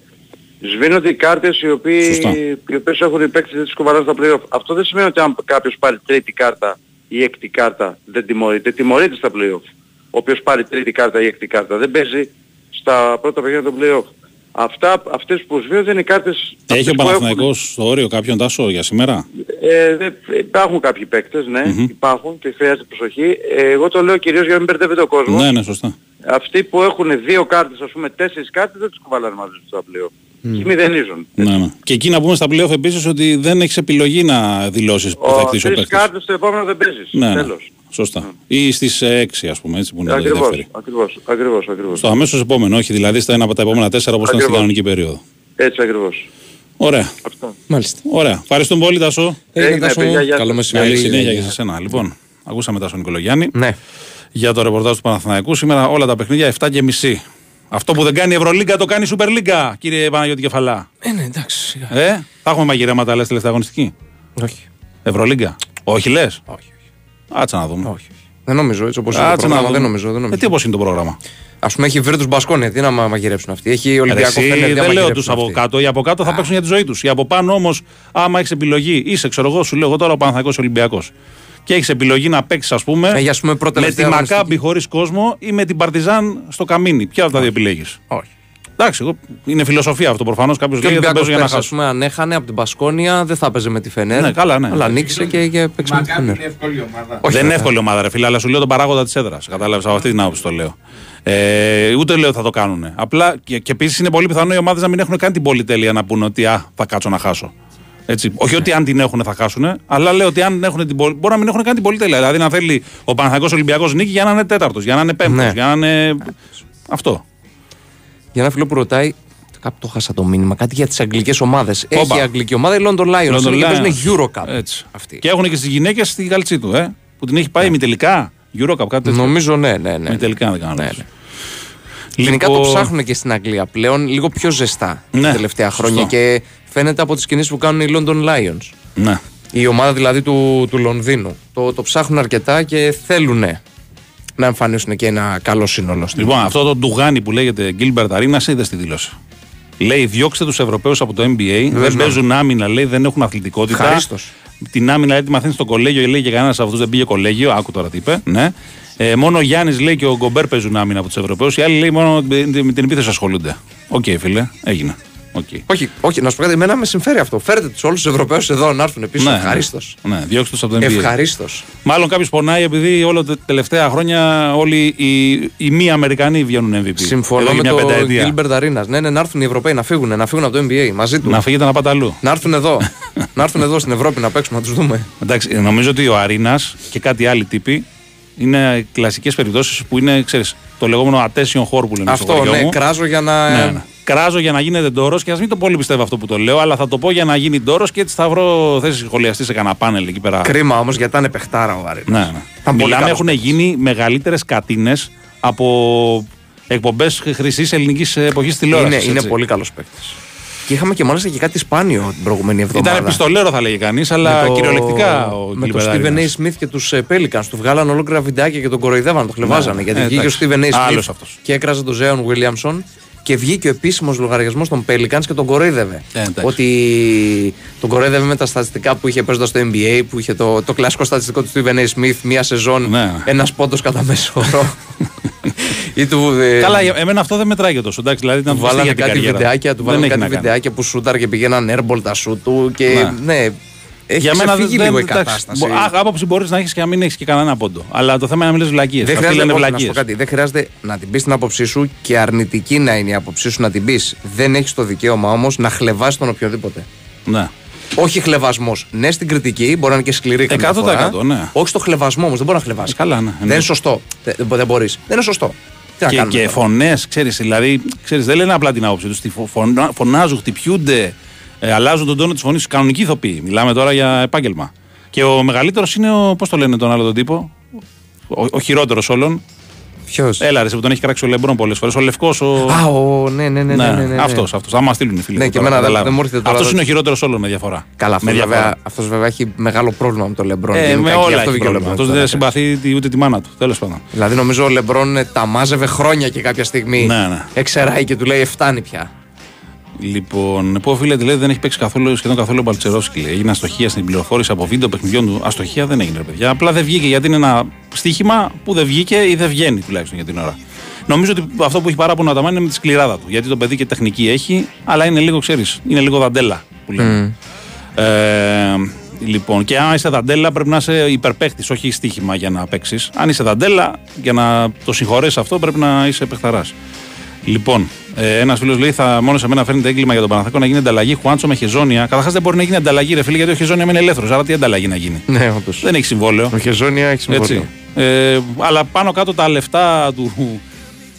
σβήνονται οι κάρτες οι, οποίοι, Σωστά. οι οποίες έχουν οι παίκτες δεν τις κουβαλάνε στα play-off. Αυτό δεν σημαίνει ότι αν κάποιος πάρει τρίτη κάρτα ή έκτη κάρτα δεν τιμωρείται. Τιμωρείται στα play-off. Ο οποίος πάρει τρίτη κάρτα ή έκτη κάρτα δεν παίζει στα πρώτα παιχνίδια των play-off. Αυτά, αυτές που σβήνονται είναι οι κάρτες Έχει αυτές ο που έχουν- Παναθηναϊκός στο όριο κάποιον Τάσο για σήμερα; ε, δε- υπάρχουν κάποιοι παίκτες, ναι, Μμμ. υπάρχουν και χρειάζεται προσοχή. Ε, εγώ το λέω κυρίως για να μην μπερδεύεται ο κόσμος. Ναι, ναι, σωστά. Αυτοί που έχουν δύο κάρτες, ας πούμε τέσσερις κάρτες, δεν τους κουβαλάνε μαζί τους στα πλέον. Και μηδενίζουν. Ναι, ναι. Και εκεί να πούμε στα playoff επίσης ότι δεν έχεις επιλογή να δηλώσεις που θα Ο χτίσει ο τρεις παίκτης. κάρτες στο επόμενο δεν παίζεις. Ναι, ναι. Τέλος. Σωστά. Ή στις 6 ας πούμε, έτσι που είναι η Ακριβώς, δεύτερη. ακριβώς, ακριβώς, ακριβώς. Στο αμέσως επόμενο, όχι δηλαδή στα ένα από τα επόμενα τέσσερα όπως ήταν στην Ακριβώς. κανονική περίοδο. Έτσι ακριβώς. Ωραία. Αυτό. Μάλιστα. Ωραία. Ευχαριστούμε πολύ Τάσο. Έγινε, Έγινε, Τάσο, παιδιά, γεια Καλό σας. μεσημέρι. Καλή συνέχεια και σε σένα. Λοιπόν, ακούσαμε Τάσο Νικολογιάννη Ναι. για το ρεπορτάζ του Παναθηναϊκού. Σήμερα όλα τα παιχνίδια 7 και μισή. Αυτό που δεν κάνει η Ευρωλίγκα το κάνει η Σούπερ Λίγκα, κύριε Παναγιώτη Κεφαλά. Ε, ναι, εντάξει. σιγά. Ε, θα έχουμε μαγειρέματα λες τελευταία αγωνιστική; Όχι. Ευρωλίγκα. Όχι λες; Όχι. Άτσα να δούμε. Όχι. όχι. Δεν νομίζω έτσι όπως είναι το Κάτσε να πρόγραμμα. δούμε. Δεν νομίζω. Δεν Ε, νομίζω. τι όπως είναι το πρόγραμμα. Α πούμε έχει βρει του Μπασκόνια. Τι να μα- μαγειρέψουν αυτοί. Έχει Ολυμπιακό Ρε, εσύ, Φενέρ. τι να δεν λέω μαγειρέψουν τους από αυτοί. κάτω. Οι από κάτω θα παίξουν για τη ζωή τους. Οι από πάνω όμως, άμα έχεις επιλογή, είσαι, ξέρω εγώ, σου λέω εγώ τώρα ο Παναθαϊκό Ολυμπιακός. Και έχεις επιλογή να παίξεις, ας πούμε, Ε, για, ας πούμε, πρώτη με τη τελευταία Μακάμπη χωρίς κόσμο ή με την Παρτιζάν στο καμίνι. Ποια από τα δύο επιλέγεις; Όχι. Εντάξει, εγώ, είναι φιλοσοφία αυτό προφανώς. Κάποιος Και ο λέει δεν Ολυμπιακός παίζω για να πέρσι, ας χάσω. πούμε, αν έχανε από την Μπασκόνια, δεν θα έπαιζε με τη Φενέρ. Ναι, καλά, ναι. Αλλά ανοίξε και, και παίξε με τη Φενέρ. εύκολη ομάδα. Όχι, δεν είναι βέβαια. εύκολη ομάδα, ρε φίλε, αλλά σου λέω τον παράγοντα της έδρας. Κατάλαβες από αυτή την άποψη το λέω. Ε, ούτε λέω ότι θα το κάνουν. Απλά και, και επίσης είναι πολύ πιθανό οι ομάδες να μην έχουν καν την πολυτέλεια να πούνε ότι α, θα κάτσω να χάσω. Έτσι. Όχι ότι αν την έχουν θα χάσουν, αλλά λέω ότι αν έχουν την πολυ... μπορεί να μην έχουν καν την πολυτέλεια. Δηλαδή να θέλει ο Παναθηναϊκός Ολυμπιακός νίκη για να είναι τέταρτος, για να είναι πέμπτος, Ναι. για να είναι. Αυτό. Για ένα φίλο που ρωτάει, κάπου το χάσα το μήνυμα, κάτι για τις αγγλικές ομάδες. Όπα. Έχει η αγγλική ομάδα η London Lions. London είναι και Lions. παίζουν Eurocup. Έτσι. Αυτή. Και έχουν και στις γυναίκες στη γαλτσί του, ε, που την έχει πάει μη τελικά. Eurocup, κάτι τέτοιο. Νομίζω ναι, ναι, ναι. Μη τελικά, αν δεν κάνω Ναι, λάθος. ναι. Γενικά Λοιπόν, το ψάχνουν και στην Αγγλία πλέον λίγο πιο ζεστά Ναι, τα τελευταία σωστό. χρόνια και φαίνεται από τις κινήσεις που κάνουν οι London Lions. Ναι. Η ομάδα δηλαδή του, του Λονδίνου. Το, το ψάχνουν αρκετά και θέλουν να εμφανίσουν και ένα καλό σύνολο. στην Λοιπόν, αυτό το ντουγάνι που λέγεται Gilbert Arenas είδες στη δήλωση. Λέει, διώξτε τους Ευρωπαίους από το NBA. δεν ναι. παίζουν άμυνα, λέει, δεν έχουν αθλητικότητα. Ευχαρίστως. Την άμυνα λέει, τη μαθαίνεις στο κολέγιο, λέει και κανένας από αυτούς δεν πήγε κολέγιο. Άκου τώρα τι είπε. Ναι. Ε, μόνο ο Γιάννης λέει και ο Γκομπέρ παίζουν άμυνα από τους Ευρωπαίους. Οι άλλοι λέει μόνο με με την επίθεση ασχολούνται. Οκ, φίλε, έγινε. Οκ. Όχι, όχι, να σου πω κάτι, εμένα με συμφέρει αυτό. Φέρετε τους όλους τους Ευρωπαίους εδώ να έρθουν πίσω. Ναι, Ευχαρίστως. Ναι, ναι διώξτε τους από το NBA. Ευχαρίστως. Μάλλον κάποιος πονάει επειδή όλα τα τελευταία χρόνια όλοι οι, οι μη Αμερικανοί βγαίνουν MVP. Συμφωνώ Εδώ και με μια τον πενταετία. Gilbert Arenas. Ναι, ναι, να έρθουν οι Ευρωπαίοι να φύγουν, να φύγουν από το NBA μαζί τους. Να φύγετε να πάτε αλλού. Να έρθουν εδώ. να έρθουν εδώ στην Ευρώπη να παίξουμε, να τους δούμε. Εντάξει, νομίζω ότι ο Αρίνας και κάτι άλλοι τύποι είναι κλασικές περιπτώσεις που είναι, ξέρεις, το λεγόμενο attention whore που λένε στο Αυτό, χωριό ναι, μου. κράζω για να. Ναι, ναι. Κράζω για να γίνεται ντόρος και ας μην το πολύ πιστεύω αυτό που το λέω, αλλά θα το πω για να γίνει ντόρος και έτσι θα βρω θέση σχολιαστής σε κανένα πάνελ εκεί πέρα. Κρίμα όμως γιατί ήταν παιχτάρα ο Αρίνα. Ναι, ναι. Μιλάμε, έχουν γίνει μεγαλύτερες κατίνες από εκπομπές χρυσής ελληνικής εποχής τηλεόρασης. Είναι, είναι πολύ καλός παίκτης. Και είχαμε και μάλιστα και κάτι σπάνιο την προηγούμενη εβδομάδα. Ήταν επιστολέρο θα λέγει κανείς, αλλά Με το- κυριολεκτικά ο Με τον Gilbert Steven A. Arenas. Smith και τους Pelicans. Του βγάλαν ολόκληρα βιντεάκια και τον κοροϊδεύαν, το χλεβάζανε. Ναι, γιατί ε, βγήκε ο εντάξει. Steven A. Smith Άλλος αυτός. και έκραζε τον Ζέον Williamson και βγήκε ο επίσημος λογαριασμός των Pelicans και τον κοροϊδεύε. Ε, εντάξει. ότι τον κοροϊδεύε με τα στατιστικά που είχε παίζοντα στο NBA, που είχε το, το κλασικό στατιστικό του Steven A. Smith, μία σεζόν, Ναι. ένας πόντος κατά μέσο όρο. Ή του, ε, Καλά, για- εμένα αυτό δεν μετράει και τόσο. Εντάξει, δηλαδή ήταν του πιστή βάλανε για την κάτι καριέρα. βιντεάκια, του Δεν βάλανε έχει κάτι να κάνει. βιντεάκια που σούταρ και πήγαιναν airball τα σούτ του και Ναι. ναι, έχεις Για μένα ξεφύγει δεν λίγο η εντάξει, κατάσταση. μπο- α, άποψη μπορείς να έχεις και να μην έχεις και κανένα πόντο. Αλλά το θέμα είναι να μιλέ βλακίες. Δεν Αυτοί χρειάζεται, λένε όχι, να σου βλακίες. πω κάτι, δεν χρειάζεται να την πεις την άποψή σου και αρνητική να είναι η άποψή σου να την πεις. Δεν έχεις το δικαίωμα όμως να χλεβάσει τον οποιοδήποτε. Ναι. Όχι χλεβασμός. Ναι, στην κριτική μπορεί να είναι και σκληρή καμιά 100%, φορά. ναι. Όχι στο χλεβασμό όμως, δεν μπορεί να χλεβάσει. Ε, καλά, ναι, Δεν εννοείται. είναι σωστό. Δεν, δεν μπορείς. Δεν είναι σωστό. Τι να Και, κάνουμε και τώρα; φωνές, ξέρεις, δηλαδή, ξέρεις, δεν λένε απλά την άποψη τους. Φωνάζουν, χτυπιούνται, ε, αλλάζουν τον τόνο της φωνής του. Κανονικοί ηθοποιοί. Μιλάμε τώρα για επάγγελμα. Και ο μεγαλύτερος είναι ο. Πώς το λένε τον άλλο τον τύπο; Ο, ο χειρότερος όλων. Ποιος; Έλα, ρε, εσύ που τον έχει κράξει ο Λεμπρόν πολλές φορές. Ο λευκός. Ο... Α, ο, ναι, ναι, ναι. ναι, ναι, ναι, ναι. Αυτός, αυτός. Θα μας στείλουν οι φίλοι. Ναι, του και τώρα, εμένα δεν- καταλάβω. δεν μου έρχεται τώρα Αυτός εδώ. είναι ο χειρότερος όλων με διαφορά. Καλά, με αυτός βέβαια, αυτός βέβαια έχει μεγάλο πρόβλημα με τον Λεμπρόν. Ε, γενικά, με και όλα αυτό έχει βγήκε ο πρόβλημα. Λεμπρόν Αυτός τώρα. δεν συμπαθεί τη- ούτε τη μάνα του. Τέλος πάντων. Δηλαδή νομίζω ο Λεμπρόν ε, τα μάζευε χρόνια και κάποια στιγμή Ναι, ναι. ξερνάει και του λέει «Ε, φτάνει πια. Λοιπόν, που οφείλεται λέει δεν έχει παίξει καθόλου, σχεδόν καθόλου ο Μπαλτσερόφσκι. λέει. Έγινε αστοχία στην πληροφόρηση από βίντεο παιχνιδιών του. Αστοχία δεν έγινε, ρε παιδιά. Απλά δεν βγήκε γιατί είναι ένα στοίχημα που δεν βγήκε ή δεν βγαίνει τουλάχιστον για την ώρα. Νομίζω ότι αυτό που έχει παράπονο να τα είναι με τη σκληράδα του. Γιατί το παιδί και τεχνική έχει, αλλά είναι λίγο, ξέρεις, είναι λίγο δαντέλα που λέμε. Ε, Λοιπόν, και αν είσαι δαντέλα πρέπει να είσαι υπερπαίχτη, όχι στοίχημα για να παίξεις. Αν είσαι δαντέλα, για να το συγχωρέσει αυτό πρέπει να είσαι παιχταράς. Λοιπόν, ε, ένας φίλος λέει: Θα μόνος σε μένα φέρνετε έγκλημα για τον Παναθάκο να γίνει ανταλλαγή Χουάντσο με Χεζόνια. Καταρχάς δεν μπορεί να γίνει ανταλλαγή, ρε φίλε, γιατί ο Χεζόνια είναι ελεύθερος. Άρα τι ανταλλαγή να γίνει; Ναι, όντως. Δεν έχει συμβόλαιο. Ο Χεζόνια έχει συμβόλαιο. Έτσι. Ε, αλλά πάνω κάτω τα λεφτά του,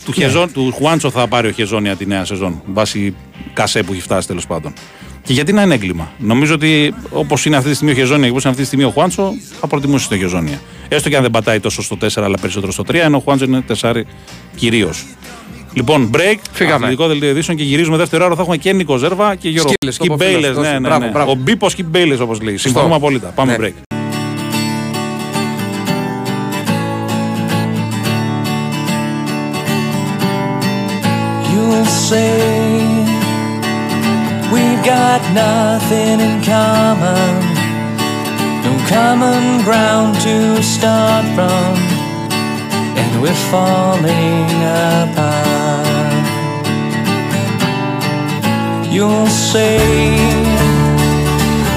του, Χεζόν, του Χουάντσο θα πάρει ο Χεζόνια τη νέα σεζόν. Βάσει κασέ που έχει φτάσει τέλος πάντων. Και γιατί να είναι έγκλημα; Νομίζω ότι όπως είναι αυτή τη στιγμή ο Χεζόνια και όπως είναι αυτή τη στιγμή ο Χουάντσο, θα προτιμούσε το Χεζόνια. Έστω και αν δεν πατάει τόσο στο 4, αλλά περισσότερο στο 3, ενώ ο Χουάντσο είναι 4 κυρίως. Λοιπόν, break, Φύγαμε. αθλητικό δελτίο ειδήσεων και γυρίζουμε δεύτερο ώρα. Θα έχουμε και Νίκο Ζέρβα και Γιώργο Σκύλες, Σκι το πω φίλος, Μπέιλες, δώσε. Ναι, ναι, Μπράβο, ναι. μπράβο. Ο Μπίπος Σκι Μπέιλες, όπως λέει. Συμφωνούμε απόλυτα. Πάμε Ναι. break. You'll say we've got nothing in common, no common ground to start from, and we're falling apart. You'll say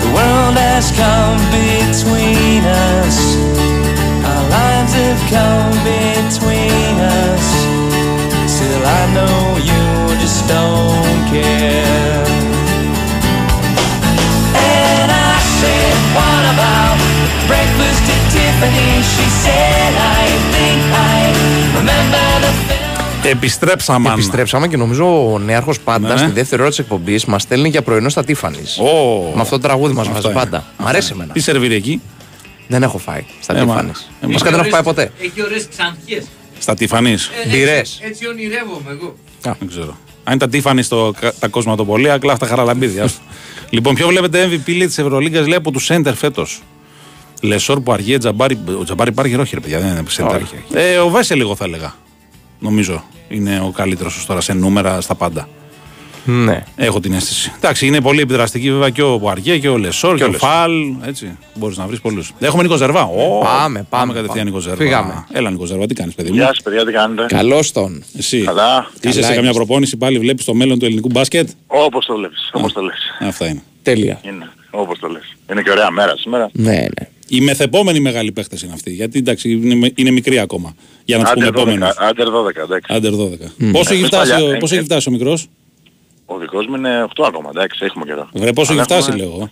the world has come between us, our lines have come between us. Still, I know you just don't care. And I said, What about breakfast at Tiffany? She said, I think I remember the film. Επιστρέψαμε. Επιστρέψαμε και νομίζω ο νέαρχος πάντα Ναι, ναι. στη δεύτερη ώρα της εκπομπής μας στέλνει για πρωινό στα Τίφανη. Ω, Με αυτό το τραγούδι μας αυτό βάζει είναι. πάντα. Μ' αρέσει εμένα. Τι σερβίρει εκεί, Δεν έχω φάει στα Ε, μα- Τίφανη. ε, μα- Βασικά δεν έχω πάει ποτέ. Έχει ωραίες ξανθιές. στα Τιφανή. Μπειρές. Έτσι ονειρεύομαι εγώ. Δεν ξέρω. Αν είναι τα Τίφανη στο τα κοσματοπολία, κλάφτα χαραλαμπίδια. άστο. λοιπόν, ποιο βλέπετε MVP λέει, της Ευρωλίγκας λέει από τους Σέντερ φέτος. Λεσόρ που αργεί, Τζαμπάρι. Ο Τζαμπάρι υπάρχει όχι, ρε παιδιά, δεν είναι Σέντερ. Ε, ο Βέσελ λίγο θα έλεγα. Νομίζω είναι ο καλύτερος τώρα σε νούμερα στα πάντα. Ναι. Έχω την αίσθηση. Εντάξει, είναι πολύ επιδραστική βέβαια και ο Πουαριέ και ο Λεσόρ και, ο ο Λεσόρ. Φαλ. Έτσι. Μπορείς να βρεις πολλούς. Έχουμε Νίκο Ζερβά. Ω, Πάμε, πάμε, κατευθείαν πάμε. Νίκο Ζερβά. Φύγαμε. Έλα Νίκο Ζερβά, τι κάνεις, παιδί μου; Γεια σας παιδιά, τι κάνετε; Καλώς τον. Εσύ. Καλά. Είσαι σε Καλά καμιά είμαστε. προπόνηση πάλι, βλέπεις το μέλλον του ελληνικού μπάσκετ; Όπως το βλέπεις, όπως το λες. Αυτά είναι. Τέλεια. Είναι, όπως το λες. Είναι και ωραία μέρα σήμερα. Ναι, ναι. Οι μεθεπόμενοι μεγάλοι παίχτες είναι αυτοί. Γιατί εντάξει, είναι, είναι μικροί ακόμα. Για να τους πούμε Άντερ 12, επόμενους. άντερ 12, εντάξει. Άντερ 12. Πόσο, έχει Ε, φτάσει, παλιά, ο- ε, πόσο ε, έχει φτάσει ο μικρός; Ο δικός μου είναι 8 ακόμα, εντάξει, έχουμε καιρό. Βρε, πόσο έχει Αλλά φτάσει, έχουμε- λέω.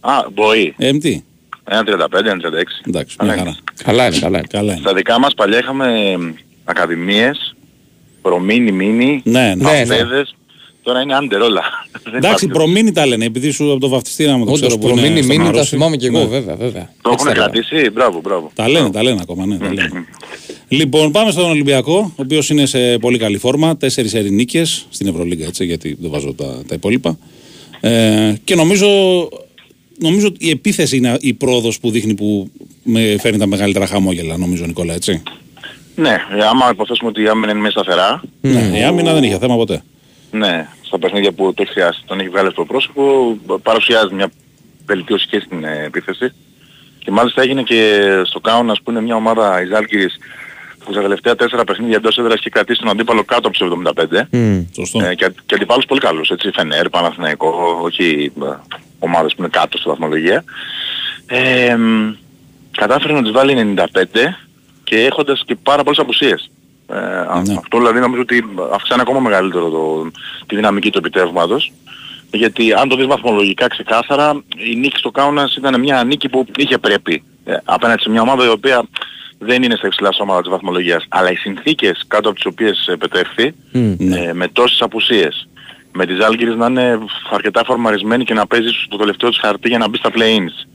Α, μπορεί. Ε, τι. Ένα 35, ένα 36. Εντάξει, μια χαρά. Καλά είναι, καλά είναι. Καλά είναι. Στα δικά μας παλιά είχαμε εμ, ακαδημίες, προμήνυ, μίνι, Ναι, ναι. Ναι, ναι. παιδες. Τώρα είναι άντερ όλα. Δεν Εντάξει, υπάρχει. προμήνυ τα λένε, επειδή σου από το βαφτιστήρα μου το ξέρω Όντω που είναι προμείνει στο μήνυ, τα Μαρούσι. θυμάμαι και εγώ, Ναι. βέβαια, βέβαια. Το Έτσι έχουν τα λέω. κρατήσει, μπράβο, μπράβο. Τα λένε, τα λένε ακόμα, ναι, τα λένε. Λοιπόν, πάμε στον Ολυμπιακό, ο οποίος είναι σε πολύ καλή φόρμα. Τέσσερις έρη νίκε στην Ευρωλίγκα, έτσι, γιατί δεν βάζω τα, τα υπόλοιπα. Ε, και νομίζω, νομίζω ότι η επίθεση είναι η πρόοδος που δείχνει που με φέρνει τα μεγαλύτερα χαμόγελα, νομίζω, Νικόλα, έτσι. Ναι, ε, άμα υποθέσουμε ότι η άμυνα είναι μέσα σταθερά, Ναι, η άμυνα δεν είχε θέμα ποτέ. Ναι, στα παιχνίδια που το έχει χρειάσει, τον έχει βγάλει στο πρόσωπο, παρουσιάζει μια βελτίωση και στην ε, επίθεση. Και μάλιστα έγινε και στο Κάουνας που είναι μια ομάδα η Ζάλγκυρης που στα τελευταία τέσσερα παιχνίδια εντός έδρας έχει κρατήσει τον αντίπαλο κάτω από τους 75. Σωστό. Ε, και, και αντιπάλους πολύ καλούς, έτσι, Φενέρ, Παναθηναϊκό, όχι ε, ομάδες που είναι κάτω στη βαθμολογία. Ε, μ, κατάφερε να τις βάλει 95 και έχοντας και πάρα πολλές απουσίες. Ε, α- Ναι. Αυτό δηλαδή νομίζω ότι αυξάνει ακόμα μεγαλύτερο το, τη δυναμική του επιτεύγματος. Γιατί αν το δεις βαθμολογικά ξεκάθαρα, η νίκη στο Κάουνας ήταν μια νίκη που είχε πρέπει ε, απέναντι σε μια ομάδα η οποία δεν είναι στα υψηλά σώματα της βαθμολογίας. Αλλά οι συνθήκες κάτω από τις οποίες επετεύχθη, Ναι. ε, με τόσες απουσίες, με τις Άλγηρες να είναι αρκετά φορμαρισμένη και να παίζει στο τελευταίο της χαρτί για να μπει στα play-ins.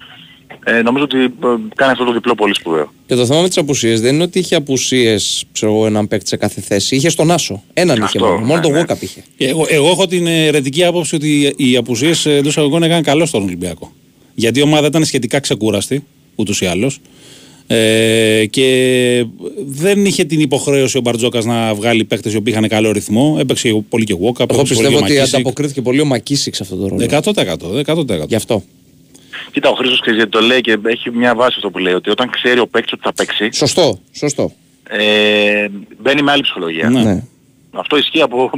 Ε, νομίζω ότι ε, κάνει αυτό το διπλό πολύ σπουδαίο. Και το θέμα με τις απουσίες δεν είναι ότι είχε απουσίες, ξέρω εγώ, έναν παίκτη σε κάθε θέση. Είχε στον Άσο. Έναν είχε Αυτό, μόνο. Μόνο ναι, τον ναι. Walkup είχε. Εγώ, εγώ έχω την ερετική άποψη ότι οι απουσίες εντός αγωγών έκαναν καλό στον Ολυμπιακό. Γιατί η ομάδα ήταν σχετικά ξεκούραστη, ούτως ή άλλως. Ε, και δεν είχε την υποχρέωση ο Μπαρτζόκας να βγάλει παίκτες οι οποίοι είχαν καλό ρυθμό. Έπαιξε πολύ και Walkup. Εγώ έπαιξε πιστεύω πολύ ότι και ο Μακίσικ. ανταποκρίθηκε πολύ ο Μακίσικ σε αυτό το ρόλο. 100%. 100%. Γι' αυτό. Κοίτα, ο Χρήστος ξέρεις γιατί το λέει και έχει μια βάση αυτό που λέει, ότι όταν ξέρει ο παίκτης ότι θα παίξει, Σωστό, σωστό. ε, μπαίνει με άλλη ψυχολογία. Ναι. Ναι. Αυτό ισχύει από,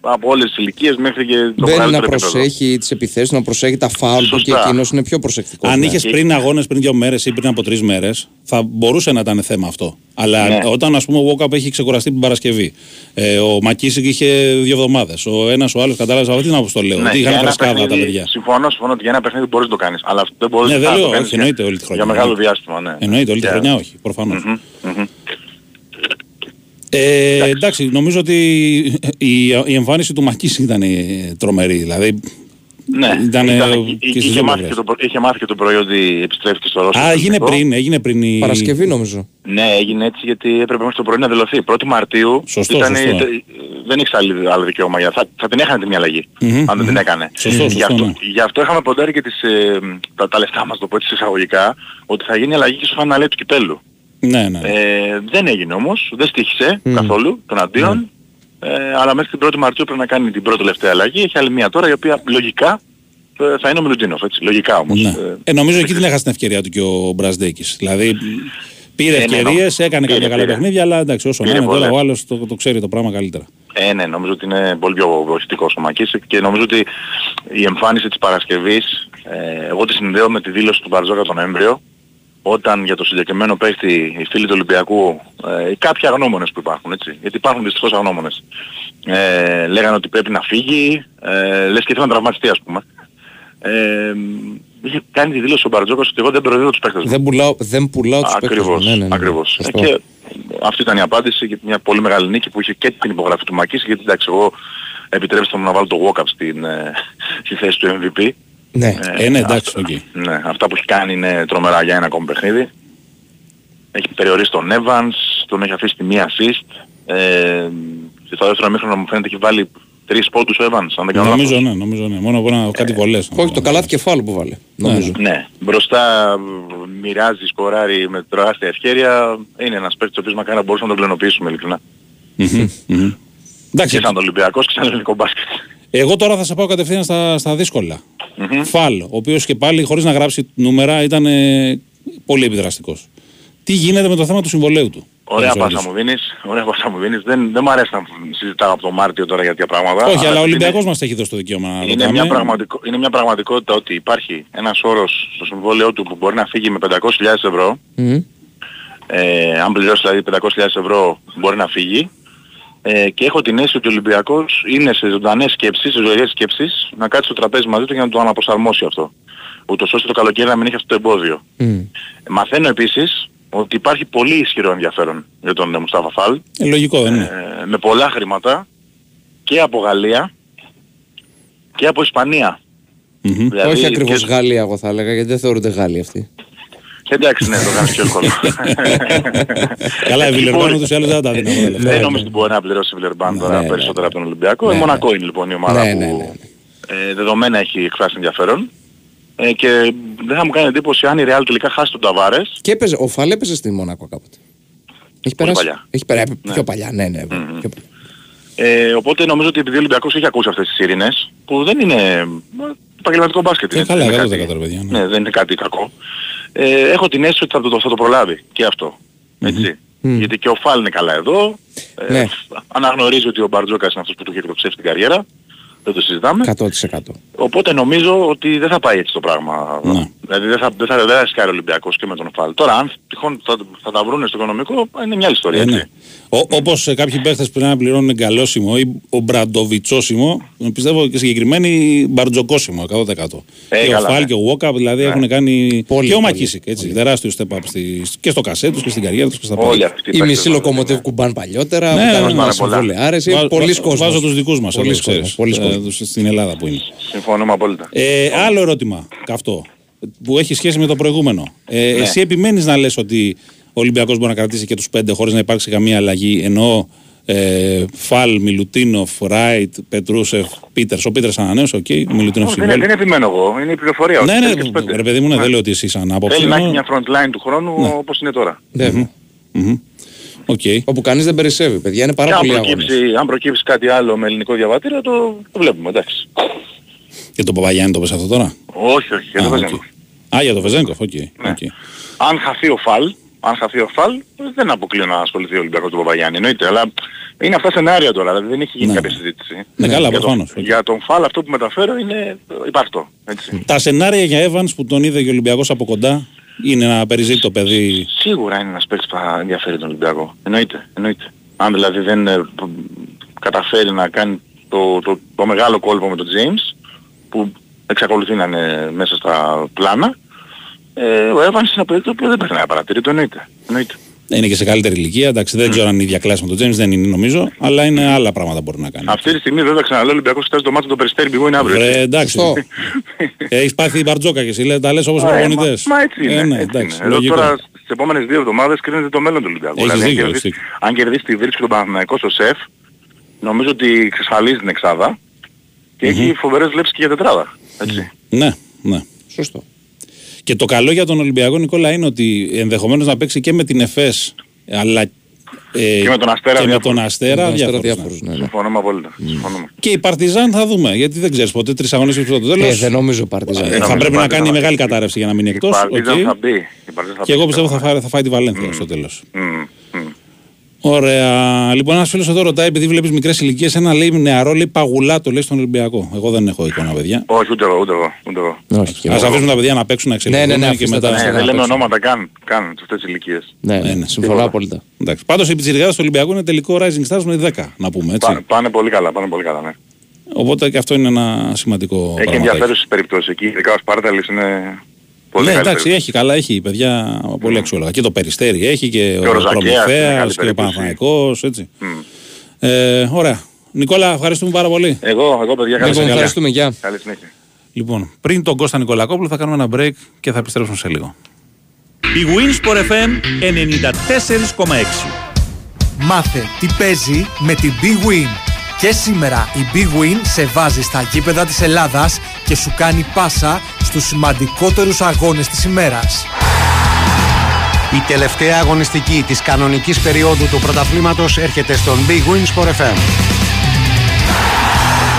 από όλες τις ηλικίες μέχρι και το Μπαίνει να μεγαλύτερο επίπεδο. προσέχει τις επιθέσεις, να προσέχει τα φάουλ του και Σωστά. εκείνος είναι πιο προσεκτικός. Αν ναι. είχες πριν αγώνες πριν δύο μέρες ή πριν από τρεις μέρες, θα μπορούσε να ήταν θέμα αυτό. Αλλά Ναι. όταν ας πούμε ο Βόκαπ έχει ξεκουραστεί την Παρασκευή, ε, ο Μακίσικ είχε δύο εβδομάδες, ο ένας ο άλλος κατάλαβες αυτό τι να πω το λέω. Ναι, ότι για είχαν ένα φρεσκάδα τα παιχνίδι- παιδιά. Συμφωνώ, συμφωνώ ότι για ένα παιχνίδι μπορείς να το κάνεις. Αλλά αυτό δεν μπορείς Ναι, να δεν το λέω, κάνεις όχι, για- εννοείται όλη τη χρονιά. Για μεγάλο διάστημα, ναι. Εννοείται όλη τη Για- χρονιά, όχι, προφανώς. Μμμ, μμμ. Ε, εντάξει, νομίζω ότι η, η εμφάνιση του Μακίσικ ήταν ε, τρομερή. Δηλαδή, Ναι, Ήταν, ήταν, ε, εί- και στις είχε, δύο μάθει πλευρές. και το, προ- είχε μάθει και το πρωί ότι επιστρέφει και στο Ρώσο. α, έγινε πριν, έγινε πριν η. Παρασκευή νομίζω. Ναι, έγινε έτσι γιατί έπρεπε μέχρι το πρωί να δηλωθεί. 1η Μαρτίου Σωστό, ήταν, σωστό. τε- δεν έχεις άλλη, άλλο δικαίωμα. για- Θα, θα την έκανε την αλλαγή, Μμμ, αν δεν την έκανε. Σωστό, γι, σωστό, αυτό, ναι. γι' αυτό είχαμε ποντάρει και τις, ε, τα, τα λεφτά μας, το πω έτσι εισαγωγικά, ότι θα γίνει αλλαγή και στο φαναλέ του κυπέλου. Ναι, ναι. Ε, δεν έγινε όμως, δεν στήχησε καθόλου τον αντίον. Ε, αλλά μέχρι την 1η Μαρτίου πρέπει να κάνει την πρώτη τελευταία αλλαγή. Έχει άλλη μία τώρα η οποία λογικά ε, θα είναι ο Μιλουτίνοφ, έτσι. Λογικά όμως. Ναι. Ε, Ε, νομίζω εκεί την έχασε την ευκαιρία του και ο Μπρασδέκης. Δηλαδή πήρε Ε, ναι, ευκαιρίες, νομίζω. έκανε Πήρε, κάποια καλά πήρε. παιχνίδια, αλλά εντάξει, όσο να Πήρε είναι τώρα πολλές. ο άλλος το, το ξέρει το πράγμα καλύτερα. Ε, ναι, νομίζω ότι είναι πολύ πιο βοηθητικός ο Μακίσικ και νομίζω ότι η εμφάνιση της Παρασκευής, ε, εγώ τη συνδέω με τη δήλωση του Μπαρτζόκα τον Νοέμβριο, όταν για το συγκεκριμένο παίχτη οι φίλοι του Ολυμπιακού, ε, οι κάποιοι αγνώμονες που υπάρχουν, έτσι, γιατί υπάρχουν δυστυχώς αγνώμονες, ε, λέγανε ότι πρέπει να φύγει, ε, λες και ήθελα να τραυματιστεί ας πούμε. Ε, είχε κάνει τη δήλωση ο Μπαρτζόκας ότι εγώ δεν προδίδω τους παίχτες μου. Δεν πουλάω, δεν πουλάω τους παίκτες μου. Ακριβώς, Ναι, ναι, ναι. ακριβώς. Σωστό. Και αυτή ήταν η απάντηση για μια πολύ μεγάλη νίκη που είχε και την υπογραφή του Μακής γιατί εντάξει εγώ επιτρέψτε μου να βάλω το walk-up στην, ε, στη θέση του MVP. Ναι. Ε, ναι, εντάξει, αυτά, οκ. ναι, αυτά που έχει κάνει είναι τρομερά για ένα ακόμη παιχνίδι. Έχει περιορίσει τον Evans, τον έχει αφήσει τη μία assist. Ε, και στο δεύτερο ημίχρονο μου φαίνεται έχει βάλει τρεις πόντους ο Evans, αν δεν κάνω Νομίζω λάθος. ναι, νομίζω ναι. Μόνο από ένα, κάτι βολές. Όχι, το καλάθι κεφάλου που 'βαλε. Νομίζω. Ναι, μπροστά μ, μοιράζει, σκοράρει με τεράστια ευχέρεια. Είναι ένας παίκτης ο οποίος μακάρι να μπορούσαμε να τον ελληνοποιήσουμε ειλικρινά. Μμμ, μμμ. Εντάξει, Και σαν Ολυμπιακός και σαν ελληνικό μπάσκετ. Εγώ τώρα θα σε πάω κατευθείαν στα, στα δύσκολα. Μμμ. Φαλ, ο οποίος και πάλι χωρίς να γράψει νούμερα ήταν ε, πολύ επιδραστικός. Τι γίνεται με το θέμα του συμβολέου του. Ωραία Να σε πάσα ρωτήσω. μου δίνεις, ωραία πάσα μου δίνεις. Δεν, δεν μου αρέσει να συζητάω από τον Μάρτιο τώρα για τέτοια πράγματα. Όχι, αλλά ο είναι- Ολυμπιακός μας έχει δώσει το δικαίωμα να Είναι ρωτάμε. μια, πραγματικο... είναι μια πραγματικότητα ότι υπάρχει ένας όρος στο συμβόλαιό του που μπορεί να φύγει με 500.000 ευρώ. Μμμ. Ε, αν πληρώσει δηλαδή 500.000 ευρώ μπορεί να φύγει. Ε, και έχω την αίσθηση ότι ο Ολυμπιακός είναι σε ζωντανές σκέψεις, σε ζωηρές σκέψεις, να κάτσει στο τραπέζι μαζί του για να το αναπροσαρμόσει αυτό. Ούτως ώστε το καλοκαίρι να μην έχει αυτό το εμπόδιο. Μμ. Μαθαίνω επίσης ότι υπάρχει πολύ ισχυρό ενδιαφέρον για τον ε, Μουστάφα Φαλ, Ε, λογικό δεν είναι. ε, με πολλά χρήματα και από Γαλλία και από Ισπανία. Μμμ. Δηλαδή, Όχι ακριβώς και- Γαλλία εγώ θα έλεγα γιατί δεν θεωρούνται Γάλλοι αυτοί. Εντάξει, ναι, το κάνεις πιο εύκολο. Καλά, η Εκεί Βιλερμπάν μπορεί- ούτως ή άλλως δεν θα τα δίνει αυτά τα λεφτά. Δεν νομίζω ότι μπορεί να πληρώσει η Βιλερμπάν τώρα ναι, περισσότερα ναι. από τον Ολυμπιακό. Ναι, Η ναι. Μονακό είναι λοιπόν η ομάδα Ναι, που ναι, ναι, ε, δεδομένα έχει εκφράσει ενδιαφέρον. Ε, και δεν θα μου κάνει εντύπωση αν η Real τελικά χάσει τον Ταβάρες. Και έπαιζε, ο Φαλ έπαιζε στη Μονακό κάποτε. Έχει περάσει. παλιά. Έχει περάσει πιο παλιά, ναι, ναι. πιο παλιά. Ε, οπότε νομίζω ότι επειδή ο Ολυμπιακός έχει ακούσει αυτές τις ειρήνες, που δεν είναι ε, επαγγελματικό μπάσκετ. Ε, είναι, καλά, δεν είναι 100% κάτι- ρε παιδιά, ναι. Ναι, δεν είναι κάτι κακό. Ε, έχω την αίσθηση ότι θα το, θα το προλάβει και αυτό. Έτσι. Γιατί και ο Φάλ είναι καλά εδώ. Ε, Ναι. Αναγνωρίζει ότι ο Μπαρτζόκας είναι αυτός που του έχει εκτοξεύσει την καριέρα. Δεν το συζητάμε. 100%. Οπότε νομίζω ότι δεν θα πάει έτσι το πράγμα. Ναι. Δηλαδή δεν θα, δεν θα, δεν θα ρισκάρει ο Ολυμπιακός και με τον Φάλ. Τώρα αν τυχόν θα, θα τα βρούνε στο οικονομικό είναι μια άλλη ιστορία. Ε, έτσι. ναι. Ο, όπως ε, κάποιοι παίχτες πρέπει να πληρώνουν εγκαλώσιμο ή ο Μπραντοβιτσόσιμο, πιστεύω και συγκεκριμένοι μπαρτζοκόσιμο 100%. Ε, και ο καλά, Φάλ ναι. και ο Βόκαπ δηλαδή έχουν κάνει. Πολύ, και ο πολύ, Μακίσικ, έτσι. Τεράστιο step up στη, και στο κασέ τους και στην καριέρα τους και στα Όλοι πάντα. αυτοί οι Η παίκτες μισή μας, λοκομοτίβ ναι. κουμπάν παλιότερα, Ναι, που ναι, κάνουν ναι, μας πάρα πολλά. συμβολιάρες, είναι Βα- πολλής βα- κόσμος. Βάζω τους δικούς μας, Πολλής εδώ, ξέρεις, κόσμος, πολλής ε, κόσμος. τους στην Ελλάδα που είναι. Συμφωνούμε απόλυτα. Ε, άλλο ερώτημα, καυτό, που έχει σχέση με το προηγούμενο. Ε, Ναι. Εσύ επιμένεις να λες ότι ο Ολυμπιακός μπορεί να κρατήσει και τους πέντε χωρίς να υπάρξει καμία αλλαγή, ενώ ε, Φαλ, Μιλουτίνοφ, Ράιτ, Πετρούσεφ, Πίτερς. Ο Πίτερς ανανέωσε, οκ, ο Μιλουτίνοφ Όχι, δεν, συμβόλαιο. δεν επιμένω εγώ. Είναι η πληροφορία. ότι Ναι, θέλει και τους ναι, πέντε. ρε παιδί μου, ναι, Ναι. δεν λέω ότι εσύ σαν άποψη. Θέλει να έχει ενώ- μια front line του χρόνου όπως είναι τώρα. Βέβαια. Μμμ. Οκ. Όπου κανείς δεν περισσεύει, παιδιά. Είναι Και πάρα αν πολλοί αγώνες. προκύψει, αν προκύψει κάτι άλλο με ελληνικό διαβατήριο το, το βλέπουμε, εντάξει. Και τον Παπαγιάννη το πες αυτό τώρα; Όχι, όχι, για Α, το οκ. Βεζένκοφ. Α, για το Βεζένκοφ, οκ. Ναι. οκ. Αν χαθεί ο Φαλ, αν χαθεί ο Φαλ, δεν αποκλείω να ασχοληθεί ο Ολυμπιακός τον Παπαγιάννη, εννοείται. Αλλά είναι αυτά σενάρια τώρα, δηλαδή δεν έχει γίνει Ναι. κάποια συζήτηση. Ναι, καλά, για, τον, προφανώς. για τον Φαλ αυτό που μεταφέρω είναι υπαρκτό. Έτσι. Τα σενάρια για Evans που τον είδε και ο Ολυμπιακός από κοντά είναι ανάρπαστο περιζήτητο το παιδί. Σίγουρα είναι ένας παίκτης που θα ενδιαφέρει τον Ολυμπιακό. Εννοείται, εννοείται. Αν δηλαδή δεν ε, π- καταφέρει να κάνει το, το, το μεγάλο κόλπο με τον James, που εξακολουθεί να είναι μέσα στα πλάνα, ε, ο Evans είναι ένα παιδί το οποίο δεν περνάει παρατηρήτω, εννοείται. εννοείται. Είναι και σε καλύτερη ηλικία. Εντάξει, δεν ξέρω αν είναι η ίδια κλάση με τον James, δεν είναι νομίζω, αλλά είναι άλλα πράγματα που μπορεί να κάνει. Αυτή τη στιγμή βέβαια ξαναλέω ο Ολυμπιακός κοιτάζει το μάτι του Περιστέρη Μπιγού είναι αύριο. Βρε, έτσι. εντάξει. Σωστό. Έχεις πάθει μπαρτζόκα και εσύ, λέει, τα λες όπως οι Α, ε, προπονητές. Μα, μα έτσι είναι. Ε, ναι, έτσι εντάξει, είναι. Εδώ λογικό. τώρα στις επόμενες δύο εβδομάδες κρίνεται το μέλλον του Ολυμπιακού. Έχεις Δηλαδή, αν, δίκιο, κερδίσει, έχεις δίκιο. αν κερδίσει τη Βίρξη και τον Παναθηναϊκό στο ΣΕΦ, νομίζω ότι εξασφαλίζει την εξάδα και έχει φοβερές βλέψεις και για τετράδα. Έτσι. Ναι, ναι. Σωστό. Και το καλό για τον Ολυμπιακό Νικόλα είναι ότι ενδεχομένως να παίξει και με την ΕΦΕΣ αλλά ε, Και με τον Αστέρα και με διάφορους. τον Αστέρα, Αστέρα διάφορους, ναι. διάφορους, ναι, ναι. Συμφωνούμε απόλυτα. Συμφωνούμε. Και η Παρτιζάν θα δούμε, γιατί δεν ξέρεις ποτέ τρεις αγώνες στο τέλος. Ε, δεν νομίζω Παρτιζάν. Ε, νομίζω θα πρέπει να Παρτιζάν κάνει θα μεγάλη παίξει. κατάρρευση για να μείνει Η εκτός. Παρτίζαν οκ. θα μπει. Η Παρτίζαν θα Και εγώ μπει, πιστεύω θα πιστεύω. φάει, θα φάει τη Βαλένθια στο τέλος. Μμμ, μμμ. Ωραία. Λοιπόν, ένας φίλος εδώ ρωτάει, επειδή βλέπεις μικρές ηλικίες, ένα λέει νεαρό, λέει παγουλά το λέει στον Ολυμπιακό. Εγώ δεν έχω εικόνα, παιδιά. Όχι, ούτε εγώ, ούτε εγώ. Ούτε εγώ. Όχι, και Α εγώ. αφήσουμε τα παιδιά να παίξουν, να εξελιχθούν Ναι, ναι, ναι, και αφήστε μετά. τα Ναι, να δεν λέμε παίξουν. ονόματα καν, καν σε αυτές τις ηλικίες. Ναι, Ναι, ναι, ναι, συμφωνώ τίποτα. απόλυτα. Εντάξει. Πάντως οι πιτσιρικάδες του Ολυμπιακού είναι τελικό Rising Stars με 10, να πούμε έτσι. Πά- Πάνε πολύ καλά, πάνε πολύ καλά, ναι. Οπότε και αυτό είναι ένα σημαντικό Έχει πραγματάκι. ενδιαφέρουσες περιπτώσεις εκεί, ειδικά ο Σπάρταλης είναι πολύ Ναι, καλή εντάξει, περίπτωση. έχει καλά, έχει παιδιά πολύ αξιόλογα. Και το Περιστέρι έχει και, Και ο ο Ροζακέας είναι Προμηθέας καλή και ο περίπτωση. Παναθηναϊκός, έτσι. Μμ. Ε, ωραία. Νικόλα, ευχαριστούμε πάρα πολύ. Εγώ, εγώ παιδιά, καλή Λοιπόν, συνέχεια. ευχαριστούμε, γεια. Καλή συνέχεια. Λοιπόν, πριν τον Κώστα Νικολακόπουλο θα κάνουμε ένα break και θα επιστρέψουμε σε λίγο. Η Winsport FM 94,6. Μάθε τι παίζει με την Big Win. Και σήμερα η Big Win σε βάζει στα γήπεδα της Ελλάδας και σου κάνει πάσα στους σημαντικότερους αγώνες της ημέρας. Η τελευταία αγωνιστική της κανονικής περίοδου του πρωταθλήματος έρχεται στον Big Win Sport FM.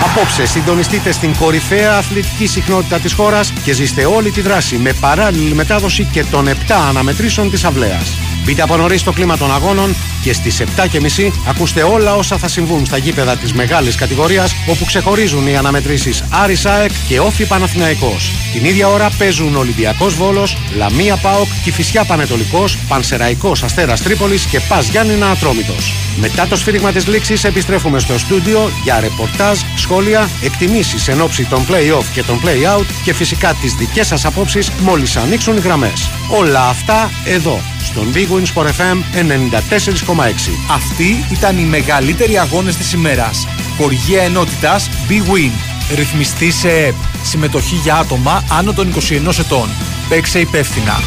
Απόψε συντονιστείτε στην κορυφαία αθλητική συχνότητα της χώρας και ζήστε όλη τη δράση με παράλληλη μετάδοση και των 7 αναμετρήσεων της αυλαίας. Μπείτε από νωρίς στο κλίμα των αγώνων και στις 7.30 ακούστε όλα όσα θα συμβούν στα γήπεδα της μεγάλης κατηγορίας όπου ξεχωρίζουν οι αναμετρήσεις Άρης ΑΕΚ και Όφη Παναθηναϊκός. Την ίδια ώρα παίζουν Ολυμπιακός Βόλος, Λαμία ΠΑΟΚ, Κηφισιά Πανετολικός, Πανσεραϊκός Αστέρας Τρίπολης και Πας Γιάννηνα Ατρόμητος. Μετά το σφύριγμα της λήξης επιστρέφουμε στο στούντιο για ρεπορτάζ, σχόλια, εκτιμήσεις εν ώψη των play-off και των play-out και φυσικά τις δικές σας απόψεις μόλις ανοίξουν οι γραμμές. Όλα αυτά εδώ, στον Big Win Sport FM 94,6. Αυτοί ήταν οι μεγαλύτεροι αγώνες της ημέρας. Χοργία ενότητας Big Win. Ρυθμιστή σε ΕΠ. Συμμετοχή για άτομα άνω των 21 ετών. Παίξε υπεύθυνα.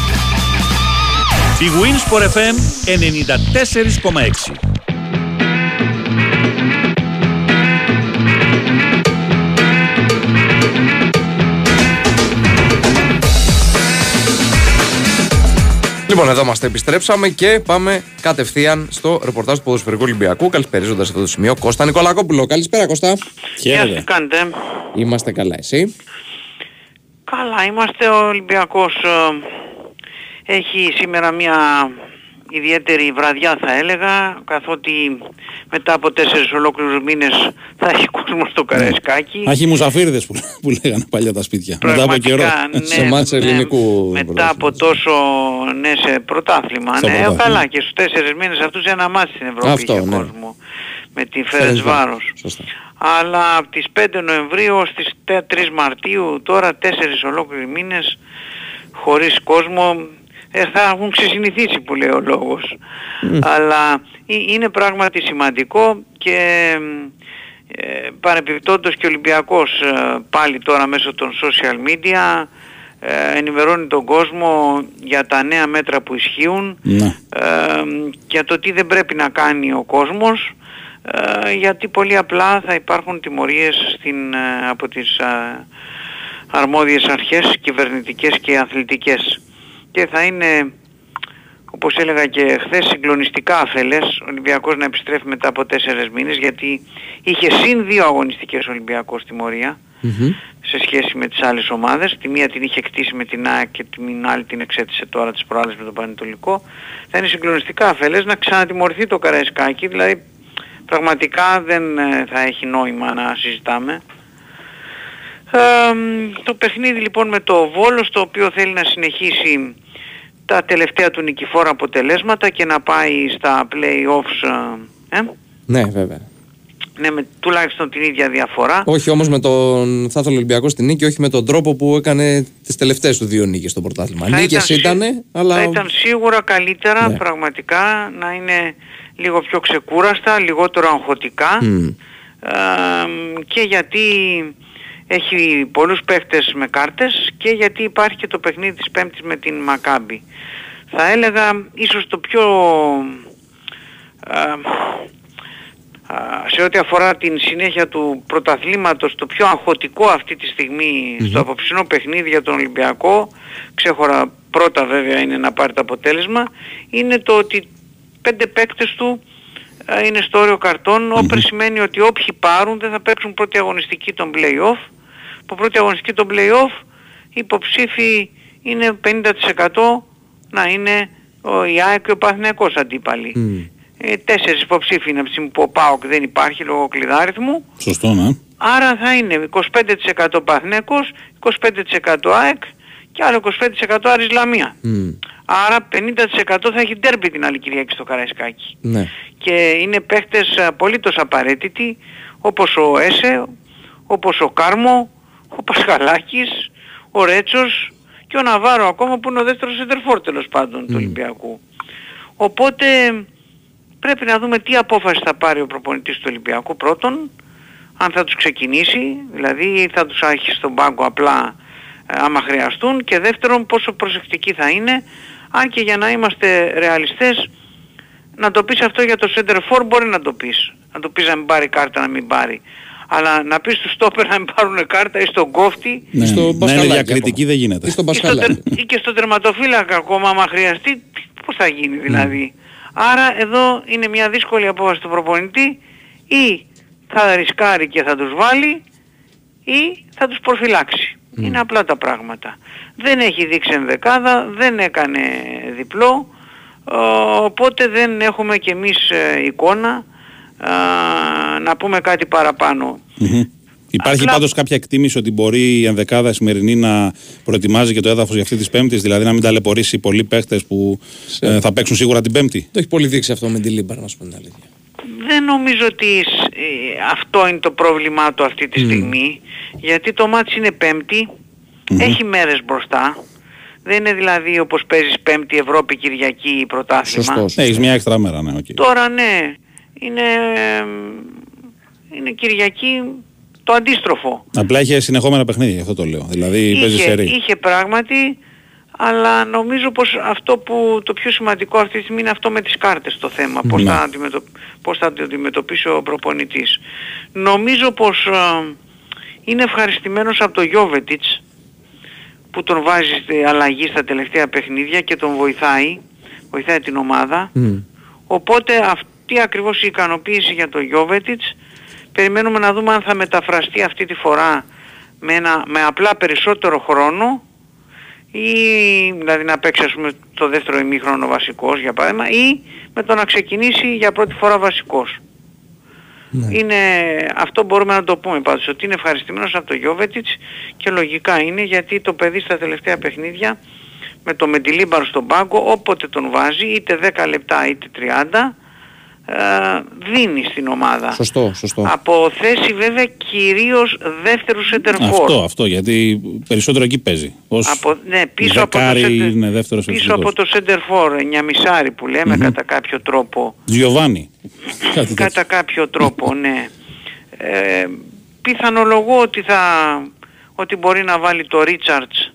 Η Winsport FM 94,6. Λοιπόν, εδώ είμαστε, επιστρέψαμε και πάμε κατευθείαν στο ρεπορτάζ του Ποδοσφαιρικού Ολυμπιακού. Καλησπέριζοντας αυτό το σημείο Κώστα Νικολακόπουλο. Καλησπέρα, Κώστα. Γεια σας, Χαίρετε. τι κάνετε. Είμαστε καλά, εσύ; Καλά, είμαστε ο Ολυμπιακός. ε, Έχει σήμερα μια ιδιαίτερη βραδιά θα έλεγα, καθότι μετά από τέσσερις ολόκληρους μήνες θα έχει κόσμο στο Καραϊσκάκι. Αχ, οι μουσαφίρδες που, που λέγανε παλιά τα σπίτια. Μετά από καιρό. ναι, Σε μάτς ελληνικού Μετά πρωτάθλημα. από τόσο ναι, σε πρωτάθλημα. Στο ναι, πρωτάθλημα. καλά και στους τέσσερις μήνες αυτούς ένα μάτς στην Ευρώπη Αυτό, είχε ναι. κόσμο. Με την Φέρες Βάρος. Σωστά. Αλλά από τις 5 Νοεμβρίου ως τις 3 Μαρτίου, τώρα τέσσερις ολόκληροι μήνες, χωρίς κόσμο, ε, θα έχουν ξεσυνηθίσει που λέει ο λόγος. Αλλά ε- είναι πράγματι σημαντικό και ε, παρεπιπτόντως και ο Ολυμπιακός ε, πάλι τώρα μέσω των social media ε, ενημερώνει τον κόσμο για τα νέα μέτρα που ισχύουν Ναι. ε, για το τι δεν πρέπει να κάνει ο κόσμος ε, γιατί πολύ απλά θα υπάρχουν τιμωρίες στην, ε, από τις ε, αρμόδιες αρχές κυβερνητικές και αθλητικές και θα είναι όπως έλεγα και χθες συγκλονιστικά αφελές ο Ολυμπιακός να επιστρέφει μετά από τέσσερις μήνες γιατί είχε συν δύο αγωνιστικές ο Ολυμπιακός τιμωρία σε σχέση με τις άλλες ομάδες. Τη μία την είχε κτίσει με την ΑΕΚ και την άλλη την εξέτησε τώρα τις προάλλες με τον Πανετολικό. Θα είναι συγκλονιστικά αφελές να ξανατιμωρηθεί το Καραϊσκάκι, δηλαδή πραγματικά δεν ε, θα έχει νόημα να συζητάμε. Ε, το παιχνίδι λοιπόν με το Βόλος, το οποίο θέλει να συνεχίσει τα τελευταία του νικηφόρα αποτελέσματα και να πάει στα play-offs, ε, ε, Ναι, βέβαια. ναι, με τουλάχιστον την ίδια διαφορά. Όχι όμως με τον. Θα ήθελε ο Ολυμπιακό στην νίκη, όχι με τον τρόπο που έκανε τις τελευταίες του δύο νίκες στο πρωτάθλημα. Θα Νίκες σί- ήταν, αλλά. Θα ήταν σίγουρα καλύτερα Ναι. πραγματικά να είναι λίγο πιο ξεκούραστα, λιγότερο αγχωτικά Μμ. ε, και γιατί έχει πολλούς παίχτες με κάρτες και γιατί υπάρχει και το παιχνίδι της Πέμπτης με την Μακάμπη. Θα έλεγα ίσως το πιο ε, α, σε ό,τι αφορά την συνέχεια του πρωταθλήματος το πιο αγχωτικό αυτή τη στιγμη στο απόψινό παιχνίδι για τον Ολυμπιακό ξέχωρα πρώτα βέβαια είναι να πάρει το αποτέλεσμα είναι το ότι πέντε παίκτες του ε, είναι στο όριο καρτών όπερ σημαίνει ότι όποιοι πάρουν δεν θα παίξουν πρώτη αγωνιστική των play-off που πρώτη αγωνιστική των play-off οι υποψήφοι είναι 50% να είναι ο η ΑΕΚ και ο Παθηναϊκός αντίπαλοι. Μμ. Ε, τέσσερις υποψήφοι είναι από τη στιγμή που ο ΠΑΟΚ δεν υπάρχει λόγω κλειδάριθμου. Σωστό, ναι. Άρα θα είναι 25% Παθηναϊκός, 25% ΑΕΚ και άλλο 25% Άρης Λαμία. Μμ. Άρα 50% θα έχει ντέρμπι την άλλη Κυριακή στο Καραϊσκάκι. Ναι. Και είναι παίχτες απολύτως απαραίτητοι όπως ο Έσε, όπως ο Κάρμο, ο Πασχαλάκης, ο Ρέτσος και ο Ναβάρο ακόμα που είναι ο δεύτερος σεντερφόρ τέλος πάντων του Ολυμπιακού. Οπότε πρέπει να δούμε τι απόφαση θα πάρει ο προπονητής του Ολυμπιακού πρώτον, αν θα τους ξεκινήσει, δηλαδή θα τους έχει στον πάγκο απλά ε, άμα χρειαστούν και δεύτερον πόσο προσεκτικοί θα είναι, αν και για να είμαστε ρεαλιστές να το πεις αυτό για το center for μπορεί να το πεις. Να το πεις να μην πάρει κάρτα, να μην πάρει. Αλλά να πεις στους στόπερ να μην πάρουν κάρτα ή στον κόφτη ναι. στο να είναι Μπασχαλάκη διακριτική ακόμα. δεν γίνεται. Ή στον ή, στο τερ- Πασχαλάκη. ή και στο τερματοφύλακα ακόμα άμα χρειαστεί, πώς θα γίνει δηλαδή. Άρα εδώ είναι μια δύσκολη απόφαση του προπονητή ή θα ρισκάρει και θα τους βάλει ή θα τους προφυλάξει. Είναι απλά τα πράγματα. Δεν έχει δείξει ενδεκάδα, δεν έκανε διπλό, ε, οπότε δεν έχουμε κι εμείς ε, εικόνα ε, να πούμε κάτι παραπάνω. Μμμ. Υπάρχει Απλά- πάντως κάποια εκτίμηση ότι μπορεί η ενδεκάδα σημερινή να προετοιμάζει και το έδαφος για αυτή της Πέμπτης, δηλαδή να μην ταλαιπωρήσει πολλοί παίχτες που ε, θα παίξουν σίγουρα την Πέμπτη; Το έχει πολύ δείξει αυτό με τη Λίμπαρ, να σου πω την αλήθεια. Δεν νομίζω ότι σ- ε, αυτό είναι το πρόβλημά του αυτή τη στιγμή, γιατί το ματς είναι πέμπτη, έχει μέρες μπροστά, δεν είναι δηλαδή όπως παίζεις πέμπτη Ευρώπη Κυριακή πρωτάθλημα. Σωστός. Έχεις μια έξτρα μέρα, ναι, οκ. Τώρα ναι, είναι, ε, είναι Κυριακή το αντίστροφο. Απλά είχε συνεχόμενα παιχνίδια, γι' αυτό το λέω. Δηλαδή παίζεις είχε, σερί. είχε πράγματι, αλλά νομίζω πως αυτό που το πιο σημαντικό αυτή τη στιγμή είναι αυτό με τις κάρτες το θέμα. Πώς, Ναι. θα, αντιμετω... πώς θα το αντιμετωπίσει ο προπονητής. Νομίζω πως ε, είναι ευχαριστημένος από το Γιώβετιτς που τον βάζει στη αλλαγή στα τελευταία παιχνίδια και τον βοηθάει, βοηθάει την ομάδα. Μμ. Οπότε αυτή ακριβώς η ικανοποίηση για το Γιώβετιτς περιμένουμε να δούμε αν θα μεταφραστεί αυτή τη φορά με, ένα, με απλά περισσότερο χρόνο ή δηλαδή να παίξει ας πούμε το δεύτερο ημίχρονο βασικός για παράδειγμα ή με το να ξεκινήσει για πρώτη φορά βασικός. Είναι, αυτό μπορούμε να το πούμε πάντως ότι είναι ευχαριστημένος από το Γιώβετιτς και λογικά είναι γιατί το παιδί στα τελευταία παιχνίδια με το Μεντιλίμπαρ στον πάγκο όποτε τον βάζει είτε 10 λεπτά είτε 30 ε, δίνει στην ομάδα. Σωστό, σωστό. Από θέση βέβαια κυρίως δεύτερους center for. Αυτό, αυτό, γιατί περισσότερο εκεί παίζει. Ως Από, ναι, πίσω από, το δεκάρι center, είναι δεύτερος πίσω από το center for, εννιαμισάρι που λέμε κατά κάποιο τρόπο. Γιωβάνι. Κάτι τέτοιο. Κατά κάποιο τρόπο, ναι. Ε, πιθανολογώ ότι θα ότι μπορεί να βάλει το Ρίτσαρτς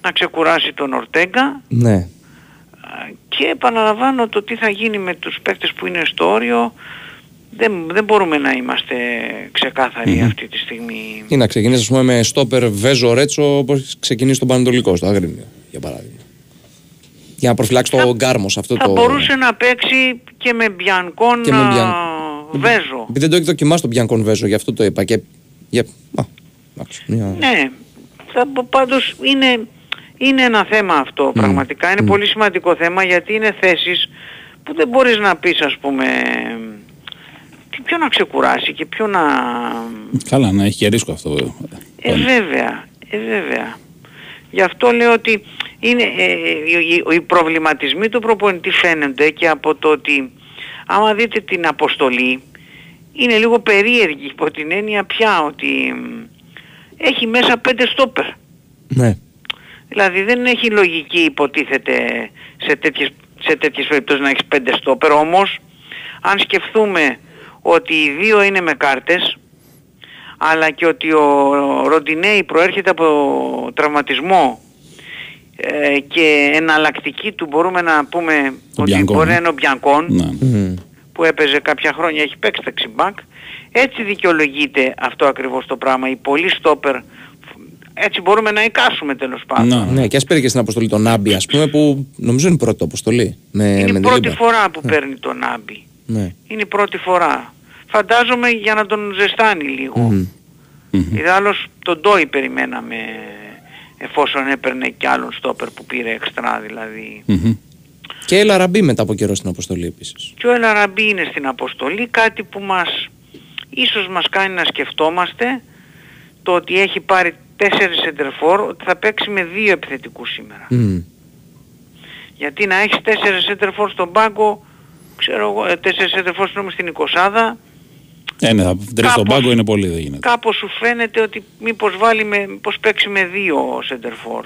να ξεκουράσει τον Ορτέγκα Ναι. Και επαναλαμβάνω το τι θα γίνει με τους παίκτες που είναι στο όριο δεν, δεν μπορούμε να είμαστε ξεκάθαροι αυτή τη στιγμή. Ή να ξεκινήσεις, ας πούμε, με στόπερ Βέζο Ρέτσο όπως ξεκινήσει στον Πανετολικό, στο Αγρίνιο, για παράδειγμα. Για να προφυλάξει το γκάρμος σε αυτό Θα το. μπορούσε να παίξει και με Μπιανκόν Και με Μπιαν- α, Βέζο. Επειδή δεν το έχει δοκιμάσει τον Μπιανκόν Βέζο, γι' αυτό το είπα. Και... Για... Α, Εντάξει, μια- Ναι, θα, πω- πάντως είναι, είναι ένα θέμα αυτό πραγματικά. Είναι πολύ σημαντικό θέμα γιατί είναι θέσεις που δεν μπορείς να πεις ας πούμε τι- ποιο να ξεκουράσει και ποιο να... Καλά, να έχει και ρίσκο αυτό. Ε, βέβαια, ε, βέβαια. Γι' αυτό λέω ότι είναι, ε, οι, οι- οι προβληματισμοί του προπονητή φαίνονται και από το ότι άμα δείτε την αποστολή είναι λίγο περίεργη υπό την έννοια πια ότι μ, έχει μέσα πέντε στόπερ. Ναι. Δηλαδή δεν έχει λογική υποτίθεται σε τέτοιες, σε τέτοιες περιπτώσεις να έχεις πέντε στόπερ όμως αν σκεφτούμε ότι οι δύο είναι με κάρτες αλλά και ότι ο Ροντινέη προέρχεται από τραυματισμό ε, και εναλλακτική του μπορούμε να πούμε ότι Μπιανκόν, μπορεί ε. να είναι ο Μπιανκόν Ναι. Μμμ. που έπαιζε κάποια χρόνια, έχει παίξει δεξιμπάκ. Έτσι δικαιολογείται αυτό ακριβώς το πράγμα. Οι πολλοί στόπερ, έτσι μπορούμε να εικάσουμε τέλος πάντων. Ναι. Ναι, και ας πήρε και στην αποστολή τον Άμπι, ας πούμε, που νομίζω είναι η πρώτη του αποστολή. Με, Είναι με η τη πρώτη Λίμπα. φορά που παίρνει τον Άμπι. Ναι. Είναι η πρώτη φορά. Φαντάζομαι για να τον ζεστάνει λίγο. Μμμ. Μμμ. Ειδάλλως τον Ντόι περιμέναμε εφόσον έπαιρνε κι άλλον στόπερ που πήρε έξτρα δηλαδή. Μμμ. Και Ελ Αραμπί μετά από καιρό στην αποστολή επίσης. Και ο Ελ Αραμπί είναι στην αποστολή, κάτι που μας, ίσως μας κάνει να σκεφτόμαστε το ότι έχει πάρει τέσσερις σεντερφόρ, ότι θα παίξει με δύο επιθετικούς σήμερα. Γιατί να έχεις τέσσερις σεντερφόρ στον πάγκο, ξέρω εγώ, ε, τέσσερις σεντερφόρ συγγνώμη, στην εικοσάδα, Ε, ναι, θα τρεις στον Κάπως- πάγκο είναι πολύ, δεν γίνεται. κάπως σου φαίνεται ότι μήπως, βάλει με, μήπως παίξει με δύο σεντερφόρ.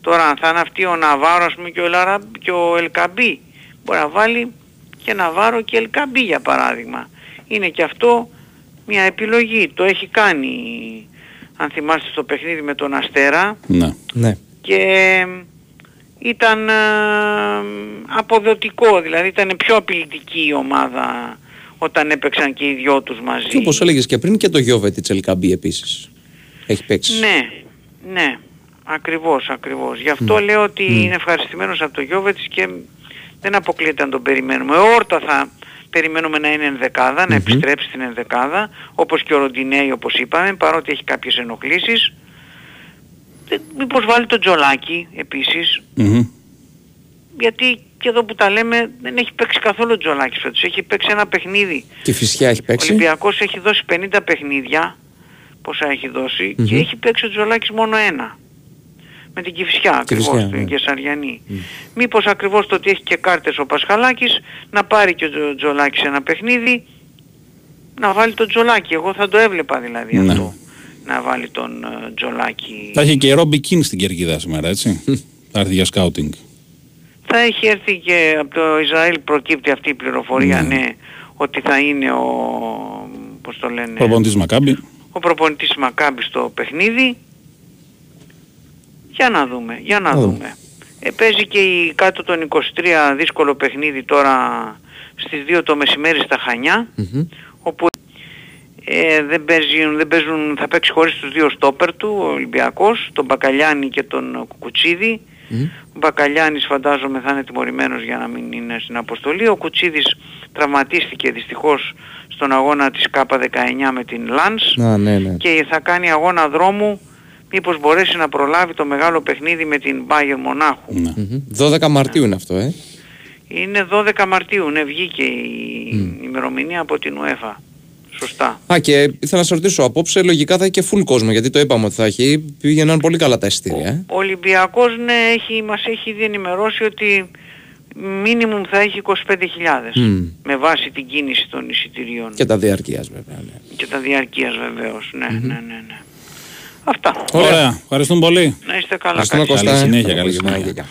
Τώρα αν θα είναι αυτοί ο Ναβάρο ας πούμε και ο, Ελαρα... και ο Ελκαμπή μπορεί να βάλει και Ναβάρο και Ελκαμπή για παράδειγμα. Είναι και αυτό μια επιλογή. Το έχει κάνει αν θυμάστε στο παιχνίδι με τον Αστέρα Ναι. Ναι. και ήταν ε, αποδοτικό, δηλαδή ήταν πιο απειλητική η ομάδα όταν έπαιξαν και οι δυο τους μαζί. Και όπως έλεγες και πριν και το Γιώβετη Τσελκαμπή επίσης. Έχει παίξει. Ναι, ναι, ακριβώς, ακριβώς. Γι' αυτό λέω ότι είναι ευχαριστημένος από το Γιώβετς και δεν αποκλείεται να τον περιμένουμε. Ο Όρτα θα περιμένουμε να είναι ενδεκάδα, να επιστρέψει στην ενδεκάδα, όπως και ο Ροντινέη όπως είπαμε, παρότι έχει κάποιες ενοχλήσεις. Δεν- Μήπως βάλει τον Τζολάκη επίσης, Μμμ. γιατί και εδώ που τα λέμε δεν έχει παίξει καθόλου ο Τζολάκης φέτος. Έχει παίξει ένα παιχνίδι Και φυσικά έχει ο παίξει. Ολυμπιακός έχει δώσει 50 παιχνίδια, πόσα έχει δώσει, και έχει παίξει ο Τζολάκης μόνο ένα. Με την Κηφισιά ακριβώς, Κηφισιά, την ναι. Κεσαριανή. Μήπως ακριβώς το ότι έχει και κάρτες ο Πασχαλάκης, να πάρει και ο Τζο- Τζολάκης ένα παιχνίδι, να βάλει τον Τζολάκη. Εγώ θα το έβλεπα δηλαδή Ναι. αυτό. Να βάλει τον ε, Τζολάκη. Θα έχει και Ρόμπι Κιν στην κερκίδα σήμερα, έτσι. θα έρθει για σκάουτινγκ. Θα έχει έρθει και από το Ισραήλ προκύπτει αυτή η πληροφορία, ναι, ότι θα είναι ο... πώς το λένε... Προπονητής Μακάμπη. ο προπονητής Μακάμπης στο παιχνίδι. Για να δούμε, για να Να δούμε. δούμε. Ε, παίζει και η κάτω των 23 δύσκολο παιχνίδι τώρα στις 2 το μεσημέρι στα Χανιά, Μμμ. όπου ε, δεν, παίζουν, δεν παίζουν, θα παίξει χωρίς τους δύο στόπερ του, ο Ολυμπιακός, τον Μπακαλιάνη και τον Κουκουτσίδη. Μμ. Ο Μπακαλιάνης φαντάζομαι θα είναι τιμωρημένος για να μην είναι στην αποστολή. Ο Κουτσίδης τραυματίστηκε δυστυχώς στον αγώνα της K19 με την Λανς Α, ναι, ναι. και θα κάνει αγώνα δρόμου μήπως μπορέσει να προλάβει το μεγάλο παιχνίδι με την Bayern Μονάχου. Ναι. Μμμ. 12 Μαρτίου είναι αυτό, ε. Είναι 12 Μαρτίου, ναι, βγήκε η ημερομηνία από την UEFA. Σωστά. Α, και ήθελα να σε ρωτήσω, απόψε λογικά θα έχει και full κόσμο, γιατί το είπαμε ότι θα έχει. Πήγαιναν πολύ καλά τα εισιτήρια. Ε. Ο Ολυμπιακός, ναι, έχει, μας έχει ήδη ενημερώσει ότι μίνιμουμ θα έχει 25.000 Μμ. με βάση την κίνηση των εισιτηρίων Και τα διαρκείας βέβαια. Ναι. και τα διαρκείας βεβαίως. Ναι, ναι, ναι, ναι. Αυτά. Ωραία. Ευχαριστούμε πολύ. Να είστε καλά. Ευχαριστούμε, καλή Κώστα. Καλή συνέχεια, Καλό καλή απόγευμα. συνέχεια. Γεια,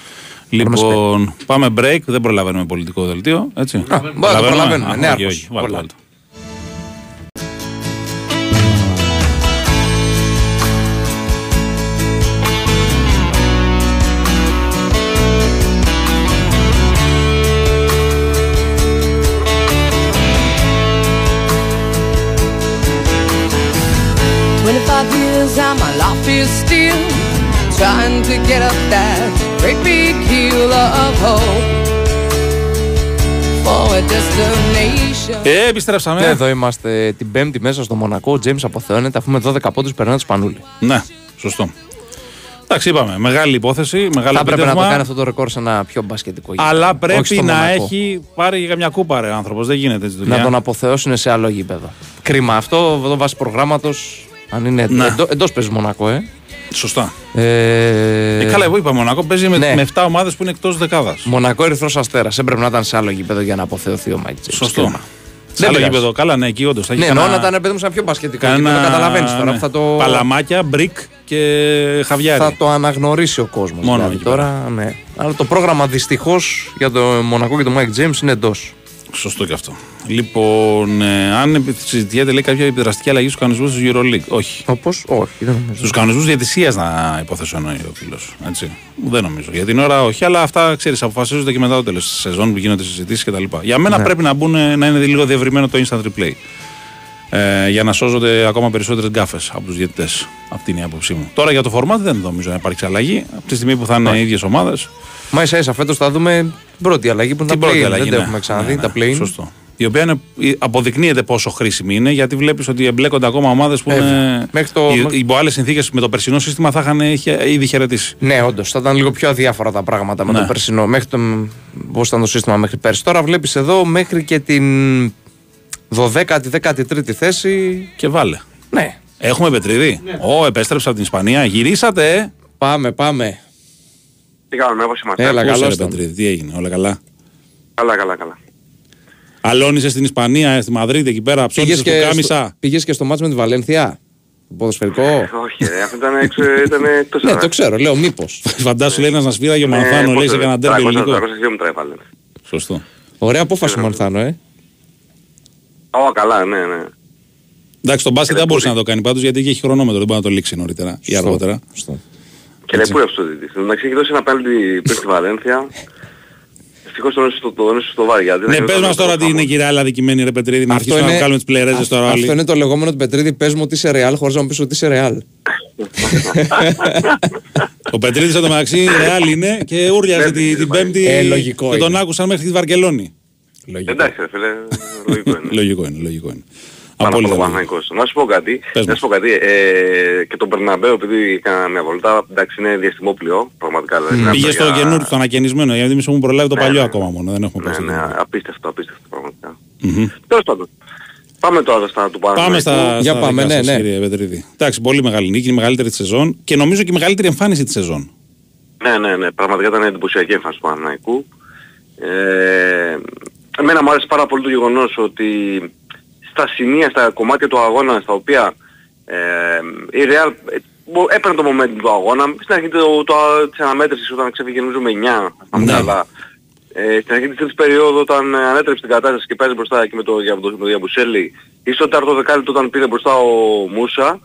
γεια. Λοιπόν, πάμε break. Δεν προλαβαίνουμε πολιτικό δελτίο. Έτσι. Α, μπορεί να το προλαβαίνουμε. Α, Ναι, όχι, άρπος. όχι. Ε, επιστρέψαμε. Και εδώ είμαστε την Πέμπτη μέσα στο Μονακό. Ο Τζέιμς αποθεώνεται αφού με 12 πόντους περνά του Πανούλη. Ναι, σωστό. Εντάξει, είπαμε. Μεγάλη υπόθεση, μεγάλο Θα έπρεπε να το επίτευγμα, κάνει αυτό το ρεκόρ σε ένα πιο μπασκετικό γήπεδο. Αλλά Όχι πρέπει στο να Μονακό. έχει πάρει και καμιά κούπα, ρε άνθρωπος. Δεν γίνεται έτσι δουλειά. Να τον αποθεώσουν σε άλλο γήπεδο. Κρίμα αυτό, εδώ βάσει προγράμματος. Αν είναι Ναι. εντό, εντός παίζει Μονακό, ε. Σωστά. ε... Ε, καλά, εγώ είπα Μονακό παίζει με, Ναι. με 7 ομάδες που είναι εκτός δεκάδας. Μονακό Ερυθρός Αστέρας. Έπρεπε να ήταν σε άλλο γήπεδο για να αποθεωθεί ο Μάικ Τζέιμς. Σωστό. Κρίμα. Σε άλλο πειράζει. γήπεδο. Καλά, ναι, εκεί όντως. Ναι, εννοώ να ήταν παιδί μου σαν πιο μπασκετικό γήπεδο. Το καταλαβαίνεις τώρα. ναι. που Θα το, Παλαμάκια, μπρικ και χαβιάρι. θα το αναγνωρίσει ο κόσμος. Μόνο δηλαδή, εκεί τώρα, ναι. Αλλά το πρόγραμμα δυστυχώς για το Μονακό και το Μάικ Τζέιμς είναι εντός. Σωστό και αυτό. Λοιπόν, ε, αν επι- συζητιέται λέει κάποια επιδραστική αλλαγή στους κανονισμούς της EuroLeague. Όχι. Όπως, όχι, δεν νομίζω. Στους κανονισμούς διαιτησία να υποθέσω εννοεί ο φίλος. Έτσι. Δεν νομίζω. Για την ώρα όχι, αλλά αυτά ξέρεις, αποφασίζονται και μετά το τέλος της σεζόν που γίνονται συζητήσεις κτλ. Για μένα Ναι. πρέπει να, μπουν, να είναι λίγο διευρυμένο το instant replay. Ε, για να σώζονται ακόμα περισσότερε γκάφες από τους διαιτητές. Αυτή είναι η άποψή μου. Τώρα για το format δεν νομίζω να υπάρξει αλλαγή. Από τη στιγμή που θα είναι οι ίδιες ομάδες. Μα ίσα ίσα φέτος θα δούμε την πρώτη αλλαγή που είναι Την τα πρώτη play-in. αλλαγή. Δεν τα ναι. έχουμε ξαναδεί. Ναι, Τα ναι, play Σωστό. Η οποία είναι, αποδεικνύεται πόσο χρήσιμη είναι γιατί βλέπεις ότι εμπλέκονται ακόμα ομάδες που Βέβαια. είναι. Μέχρι το- οι- υπό άλλες συνθήκες με το περσινό σύστημα θα είχαν είχε- ήδη χαιρετήσει. Ναι, όντως. Θα ήταν λίγο πιο αδιάφορα τα πράγματα με Ναι. το περσινό. Μέχρι το. Πώς ήταν το σύστημα μέχρι πέρσι. Τώρα βλέπεις εδώ μέχρι και την 12η-13η θέση. Και βάλε. Ναι. Έχουμε Πετρίδη. Ω, επέστρεψα από την Ισπανία. Γυρίσατε, ε. Πάμε, πάμε. Τι κάνουμε, όπως είμαστε; Έλα, Πού καλώς είσαι, ρε, ήταν. Πετρίδη, τι έγινε, όλα καλά; Καλά, καλά, καλά. Αλώνησε στην Ισπανία, ε, στη Μαδρίτη, εκεί πέρα, Πήγες ψώνισε και, στο κάμισα. στο, πήγες και στο μάτς με τη Βαλένθια. Το ποδοσφαιρικό; Όχι, ρε, αυτό ήταν έξω, ήταν εκτός ναι, έδρας. το ξέρω, λέω μήπως. Φαντάσου λέει ένας να σφύραγε ο Ναι, Μανθάνο, λέει πόσο, σε κανένα τέρμι 300, ελληνικό. 302 μου τρέβαλε. Σωστό. Ωραία απόφαση ο Μανθάνο, ε. Ω, καλά, ναι, ναι. Εντάξει, τον μπάσκετ δεν μπορούσε να το κάνει πάντως γιατί είχε χρονόμετρο, δεν μπορεί να το λήξει νωρίτερα ή Σωστό, αργότερα. σωστό. Και λέει πού αυτό δίδυς. Εν τω μεταξύ έχει δώσει ένα πέναλτι πριν στη Βαλένθια. Ευτυχώς τον έσωσε στο, τον έσωσε στο βάρ. γιατί δεν Ναι, ήταν πες μας το τώρα τι χαμό. είναι κυρία άλλα δικημένη ρε Πετρίδη, να αρχίσουμε να βγάλουμε τις πλερέζε αυτό- τώρα Αυτό όλοι. είναι το λεγόμενο του Πετρίδη. Πες μου ότι είσαι ρεάλ χωρίς να μου πεις ότι είσαι ρεάλ. Ο Πετρίδης εδώ μεταξύ ρεάλ είναι και ούριαζε Ναι, τη- ναι, την ναι, Πέμπτη Ε, λογικό και τον είναι. άκουσαν μέχρι τη Βαρκελόνη. Εντάξει, ρε φίλε, λογικό είναι. Λογικό είναι, λογικό είναι. Πάνω από Απόλυτα. το λογικό. Παναθηναϊκός. Να σου πω κάτι. Πες Να μας. σου πω κάτι. Ε, και τον Περναμπέο, επειδή έκανα μια βολτά, εντάξει είναι διαστημόπλαιο, πραγματικά. δηλαδή, είναι Πήγες αυτό στο για- καινούριο, στο ανακαινισμένο, γιατί εμείς έχουμε προλάβει το Ναι, παλιό ναι. ακόμα μόνο. Δεν έχουμε Ναι, πάει. ναι, στο απίστευτο, απίστευτο πραγματικά. Μμμ. Τέλος πάντων. Πάμε τώρα στα του Παναθηναϊκού. Πάμε στα, Για στα πάμε, δικά ναι, σας, ναι. κύριε Πετρίδη. Εντάξει, πολύ μεγάλη νίκη, η μεγαλύτερη της σεζόν και νομίζω και η μεγαλύτερη εμφάνιση της σεζόν. Ναι, ναι, ναι. Πραγματικά ήταν εντυπωσιακή εμφάνιση του Παναθηναϊκού. Ε, εμένα μου άρεσε πάρα πολύ το γεγονός ότι στα σημεία, στα κομμάτια του αγώνα στα οποία ε, η Real ε, μπο- έπαιρνε το momentum του αγώνα. Στην αρχή το, το, της αναμέτρησης όταν ξέφυγε νομίζω με 9, Ναι. ναι. καλά. Ε, στην αρχή της τρίτης περίοδου όταν ε, ανέτρεψε την κατάσταση και παίζει μπροστά εκεί με το, για- με το Διαμπουσέλη ή στο τέταρτο δεκάλεπτο όταν πήρε μπροστά ο Μούσα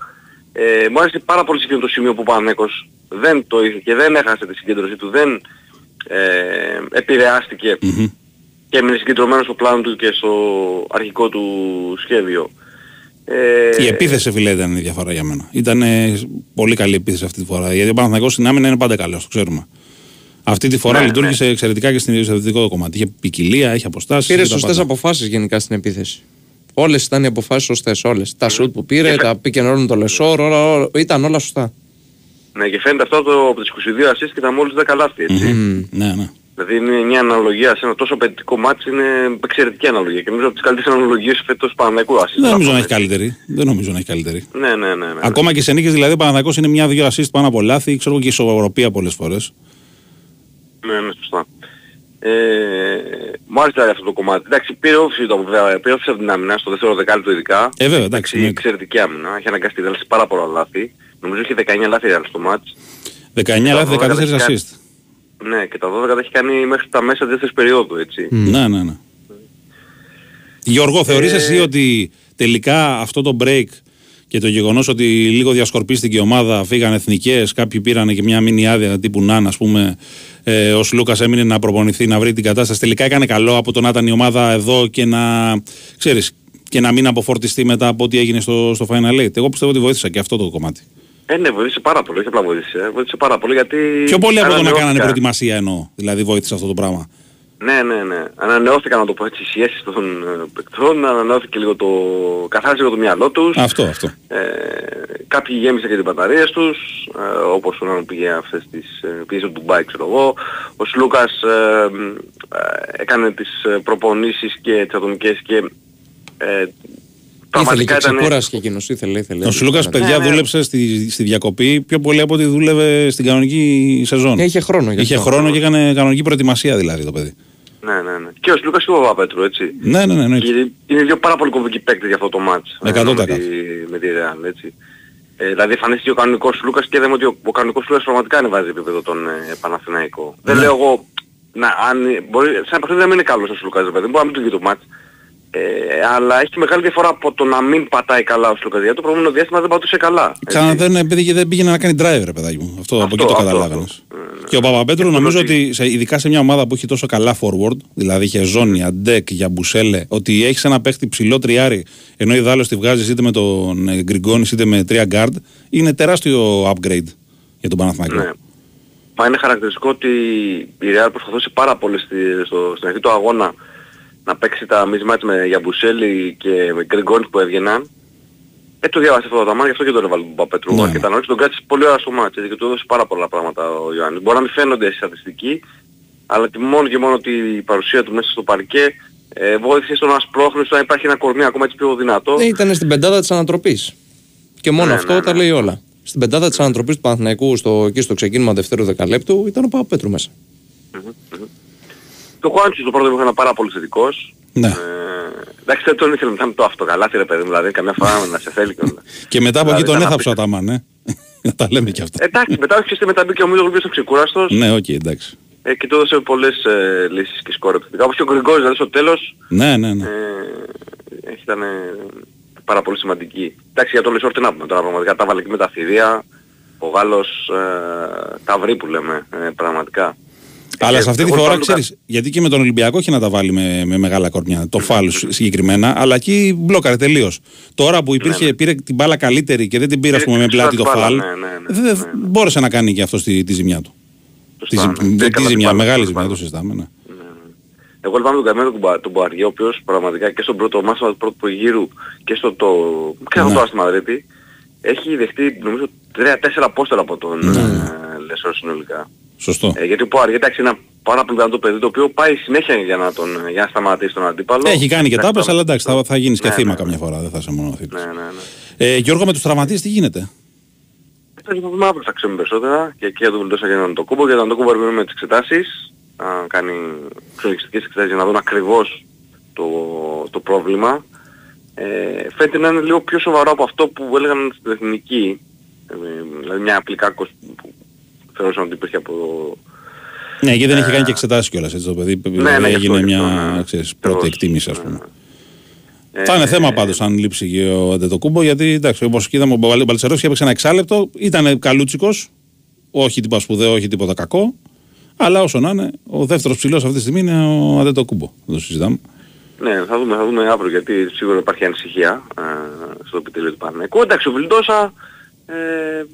ε, μου άρεσε πάρα πολύ σε εκείνο το σημείο που ο Πανέκος δεν το είχε και δεν έχασε τη συγκέντρωσή του, δεν ε, επηρεάστηκε Μμμ. Και έμεινε συγκεντρωμένος στο πλάνο του και στο αρχικό του σχέδιο. Ε, Η επίθεση, φίλε, ήταν η διαφορά για μένα. Ήταν ε, πολύ καλή επίθεση αυτή τη φορά. Γιατί ο Παναθηναϊκός στην άμυνα είναι πάντα καλός, το ξέρουμε. Αυτή τη φορά Ναι, λειτουργήσε εξαιρετικά και στην στο κομμάτι. Είχε ποικιλία, έχει αποστάσεις. Πήρε σωστές αποφάσεις γενικά στην επίθεση. Όλες ήταν οι αποφάσεις σωστές. Όλες. Τα σουτ που πήρε, τα pick and roll με το Λεσόρ, όλα, όλα, ήταν όλα σωστά. Ναι, και φαίνεται αυτό το, από τις 22 assists και τα μόλις 10 λάθη, έτσι. Ναι, ναι. Δηλαδή είναι μια αναλογία σε ένα τόσο απαιτητικό μάτι, είναι εξαιρετική αναλογία. Και νομίζω από τις καλύτερες αναλογίες φέτος του Παναγικού assist. Δεν νομίζω να έχει έτσι. καλύτερη. Δεν νομίζω να έχει καλύτερη. Ναι, ναι, ναι. ναι. Ακόμα και σε νίκες δηλαδή ο Παναθηναϊκός είναι μια-δύο assist πάνω από λάθη, ξέρω εγώ και ισορροπία πολλές φορές. Ναι, ναι, σωστά. Ε, μου άρεσε δηλαδή αυτό το κομμάτι. Εντάξει, πήρε όφηση, το, βέβαια, πήρε όφηση από την άμυνα, στο δεύτερο δεκάλεπτο ειδικά. Ε, βέβαια, εντάξει. Η ναι. εξαιρετική άμυνα. Έχει αναγκαστεί δηλαδή σε πάρα πολλά λάθη. Νομίζω είχε 19 λάθη δηλαδή, στο μάτς. 19 λάθη, 14 assist. Ναι, και τα 12 τα έχει κάνει μέχρι τα μέσα της δεύτερης περίοδου, έτσι. Ναι, ναι, ναι. Γιώργο, θεωρείς Ε, εσύ ότι τελικά αυτό το break και το γεγονός ότι λίγο διασκορπίστηκε η ομάδα, φύγαν εθνικές, κάποιοι πήραν και μια μήνυ άδεια τύπου Ναν, ας πούμε. Ε, ο Λούκας έμεινε να προπονηθεί, να βρει την κατάσταση. Τελικά έκανε καλό από το να ήταν η ομάδα εδώ και να, ξέρεις, και να μην αποφορτιστεί μετά από ό,τι έγινε στο, στο Final Eight. Εγώ πιστεύω ότι βοήθησα και αυτό το κομμάτι. Ε, ναι, βοήθησε πάρα πολύ, όχι απλά βοήθησε. ε, Βοήθησε πάρα πολύ γιατί... Πιο πολύ από το να ανανεώθηκα. κάνανε προετοιμασία εννοώ. Δηλαδή βοήθησε αυτό το πράγμα. Ναι, ναι, ναι. Ανανεώθηκαν να το πω έτσι οι σχέσεις των ε, παικτών, ανανεώθηκε λίγο το... καθάρισε λίγο το μυαλό τους. Αυτό, αυτό. Ε, κάποιοι γέμισαν και τις μπαταρίες τους, ε, όπως ο Νάνο πήγε αυτές τις, ε, πήγε στο Ντουμπάι ξέρω εγώ. Ο Σλούκας ε, ε, έκανε τις ε, προπονήσεις και τις ατομικές και ε, Ήθελε και ήταν- ξεκούραση και εκείνος, ήθελε, ήθελε. Ο Σλούκας, παιδιά, Ναι, ναι. δούλεψε στη, στη διακοπή πιο πολύ από ό,τι δούλευε στην κανονική σεζόν. Ναι, είχε χρόνο γι' Είχε αυτό. χρόνο και έκανε κανονική προετοιμασία δηλαδή το παιδί. Ναι, ναι, ναι. Και ο Σλούκας και ο Παπαπέτρου, έτσι. Ναι, ναι, ναι. εννοείται. Και είναι δύο πάρα πολύ κομβικοί παίκτες για αυτό το μάτς. ε, 100%. Με τη, με τη Real, έτσι. Ε, δηλαδή εμφανίστηκε ο κανονικός Λούκας και είδαμε ότι ο, ο κανονικός Λούκας πραγματικά ανεβάζει επίπεδο τον ε, Παναθηναϊκό. Δεν Ναι. λέω εγώ, να, αν, μπορεί, σαν παιχνίδι να μην είναι καλός ο Λούκας, παιδί, μπορεί να μην του βγει το μάτς. Ε, αλλά έχει μεγάλη διαφορά από το να μην πατάει καλά ο Λούκας. Γιατί το προηγούμενο διάστημα δεν πατούσε καλά. έτσι. Ξανά δεν, επειδή δεν πήγαινε να κάνει driver, παιδάκι μου. Αυτό, από εκεί το αυτό, καταλάβαινες. αυτό. Ε, Και ο Παπαπέτρου νομίζω ότι- ότι σε, ειδικά σε μια ομάδα που έχει τόσο καλά forward, δηλαδή είχε ζώνη, αντέκ, για μπουσέλε, ότι έχεις ένα παίχτη ψηλό τριάρι, ενώ η Δάλος τη βγάζεις είτε με τον ε, Γκριγκόνης είτε με τρία guard, είναι τεράστιο upgrade για τον Παναθηναϊκό. Ναι. Μα είναι χαρακτηριστικό ότι η Real προσπαθούσε πάρα πολύ στη, στο, στην αρχή του αγώνα να παίξει τα mismatch με Γιαμπουσέλη και με Γκριγκόνης που έβγαιναν. Ε, το διάβασε αυτό το ταμάν, γι' αυτό και τον έβαλε τον Παπέτρου. Ναι. Ναι. Και τα νόησε τον κράτησε πολύ ώρα στο μάτς έτσι, και του έδωσε πάρα πολλά πράγματα ο Ιωάννης. Μπορεί να μην φαίνονται στη στατιστική, αλλά και μόνο και μόνο ότι η παρουσία του μέσα στο παρκέ ε, βοήθησε στο να σπρώχνει, στο να υπάρχει ένα κορμί ακόμα έτσι πιο δυνατό. Ναι, ήταν στην πεντάδα της ανατροπής. Και μόνο Ναι, αυτό ναι, τα ναι. λέει όλα. Στην πεντάδα της ανατροπής του Παναθηναϊκού στο, εκεί στο ξεκίνημα δευτέρου δεκαλέπτου ήταν ο Παπαπέτρου μέσα. Το Χουάντσι στο πρώτο μου ήταν πάρα πολύ θετικός. Ναι. Ε, εντάξει, δεν τον ήθελε μετά με το αυτοκαλάθι ρε παιδί μου, δηλαδή καμιά φορά να σε θέλει και όλα. Και μετά από εκεί Δηλαδή, τον ήταν έθαψε ο Αταμάν, ε. Να τα λέμε και αυτά. Εντάξει, μετά όχι και μετά μπήκε ο Μίλογλου στο ξεκούραστος Ναι, οκ, εντάξει. ε, και του έδωσε πολλές ε, λύσεις και σκόρ επιθετικά. Όπως και ο Γκριγκόνις δηλαδή στο τέλος Ναι, ναι, ναι. ε, ήταν ε, πάρα πολύ σημαντική. Εντάξει, για το Λεσόρ τι να πούμε τώρα πραγματικά, τα βάλε και με τα θηρία. Ο Γάλλος ε, τα βρει που λέμε, ε, πραγματικά. Αλλά Ε, σε αυτή τη εγώ φορά πάντοτε- ξέρεις, γιατί και με τον Ολυμπιακό έχει να τα βάλει με, με μεγάλα κορμιά. Το Φαλ συγκεκριμένα, αλλά εκεί μπλόκαρε τελείως. Τώρα που υπήρχε, Ναι, πήρε την μπάλα καλύτερη και δεν την πήρε, ας πούμε, με Πήρε πλάτη το την μπάλα, φαλ, ναι, ναι, ναι, δεν ναι. μπόρεσε να κάνει και αυτό τη, τη ζημιά του. Τη, Σωστά, ζη- ναι. τη Έκανε την ζημιά, μπάλα, μεγάλη την ζημιά, μπάλα. το συζητάμε. Ναι. Εγώ λυπάμαι τον καημένο του Μπα- τον Πουαριέ, ο οποίος πραγματικά και στον πρώτο μάθημα του πρώτου γύρου και στο το... και αυτό Ναι. τώρα στη Μαδρίτη έχει δεχτεί νομίζω 3-4 πόστερ από τον Ναι. ε, Λεσόρ συνολικά. Σωστό. Ε, γιατί ο Πουαριέ εντάξει είναι ένα πάρα πολύ δυνατό παιδί το οποίο πάει συνέχεια για να, τον, για να σταματήσει τον αντίπαλο. Έχει κάνει και Εντάξει, τάπες, αλλά εντάξει, θα, θα γίνεις και Ναι, θύμα ναι, καμιά φορά, δεν θα είσαι μόνο θύτης. Ναι, ναι, ναι. Ε, Γιώργο, με τους τραυματίες τι γίνεται; Θα δούμε αύριο θα ξέρουμε περισσότερα και εκεί για τον Βουλντόσα και τον Τοκούμπο. Για τον Τοκούμπο περιμένουμε τις εξετάσεις. Να κάνει ξενιστικές εξετάσεις για να δουν ακριβώς το, το πρόβλημα. Ε, φαίνεται να είναι λίγο πιο σοβαρό από αυτό που έλεγαν στην εθνική. Ε, δηλαδή μια απλικάκος που θεωρούσαν ότι υπήρχε από... Ναι, γιατί δεν έχει Ε, κάνει και εξετάσεις κιόλας έτσι το παιδί. ναι, γι' έγινε αυτό, γι' μια αυτό, ναι. ξέρεις, πρώτη Ακριβώς. εκτίμηση, ας Ναι, πούμε. Ε, Θα είναι θέμα πάντως αν λείψει και ο Αντετοκούμπο, γιατί εντάξει, όπως είδαμε, ο Μπαλ- Μπαλτσερός έπαιξε ένα εξάλεπτο, ήταν καλούτσικος, όχι τίποτα σπουδαίο, όχι τίποτα κακό. Αλλά όσο να είναι, ο δεύτερος ψηλός αυτή τη στιγμή είναι ο Αντετοκούμπο. Δεν το συζητάμε. Ναι, θα δούμε, θα δούμε αύριο γιατί σίγουρα υπάρχει ανησυχία ε, στο επιτελείο του Παναγικού. Εντάξει, ο Βιλντόσα ε,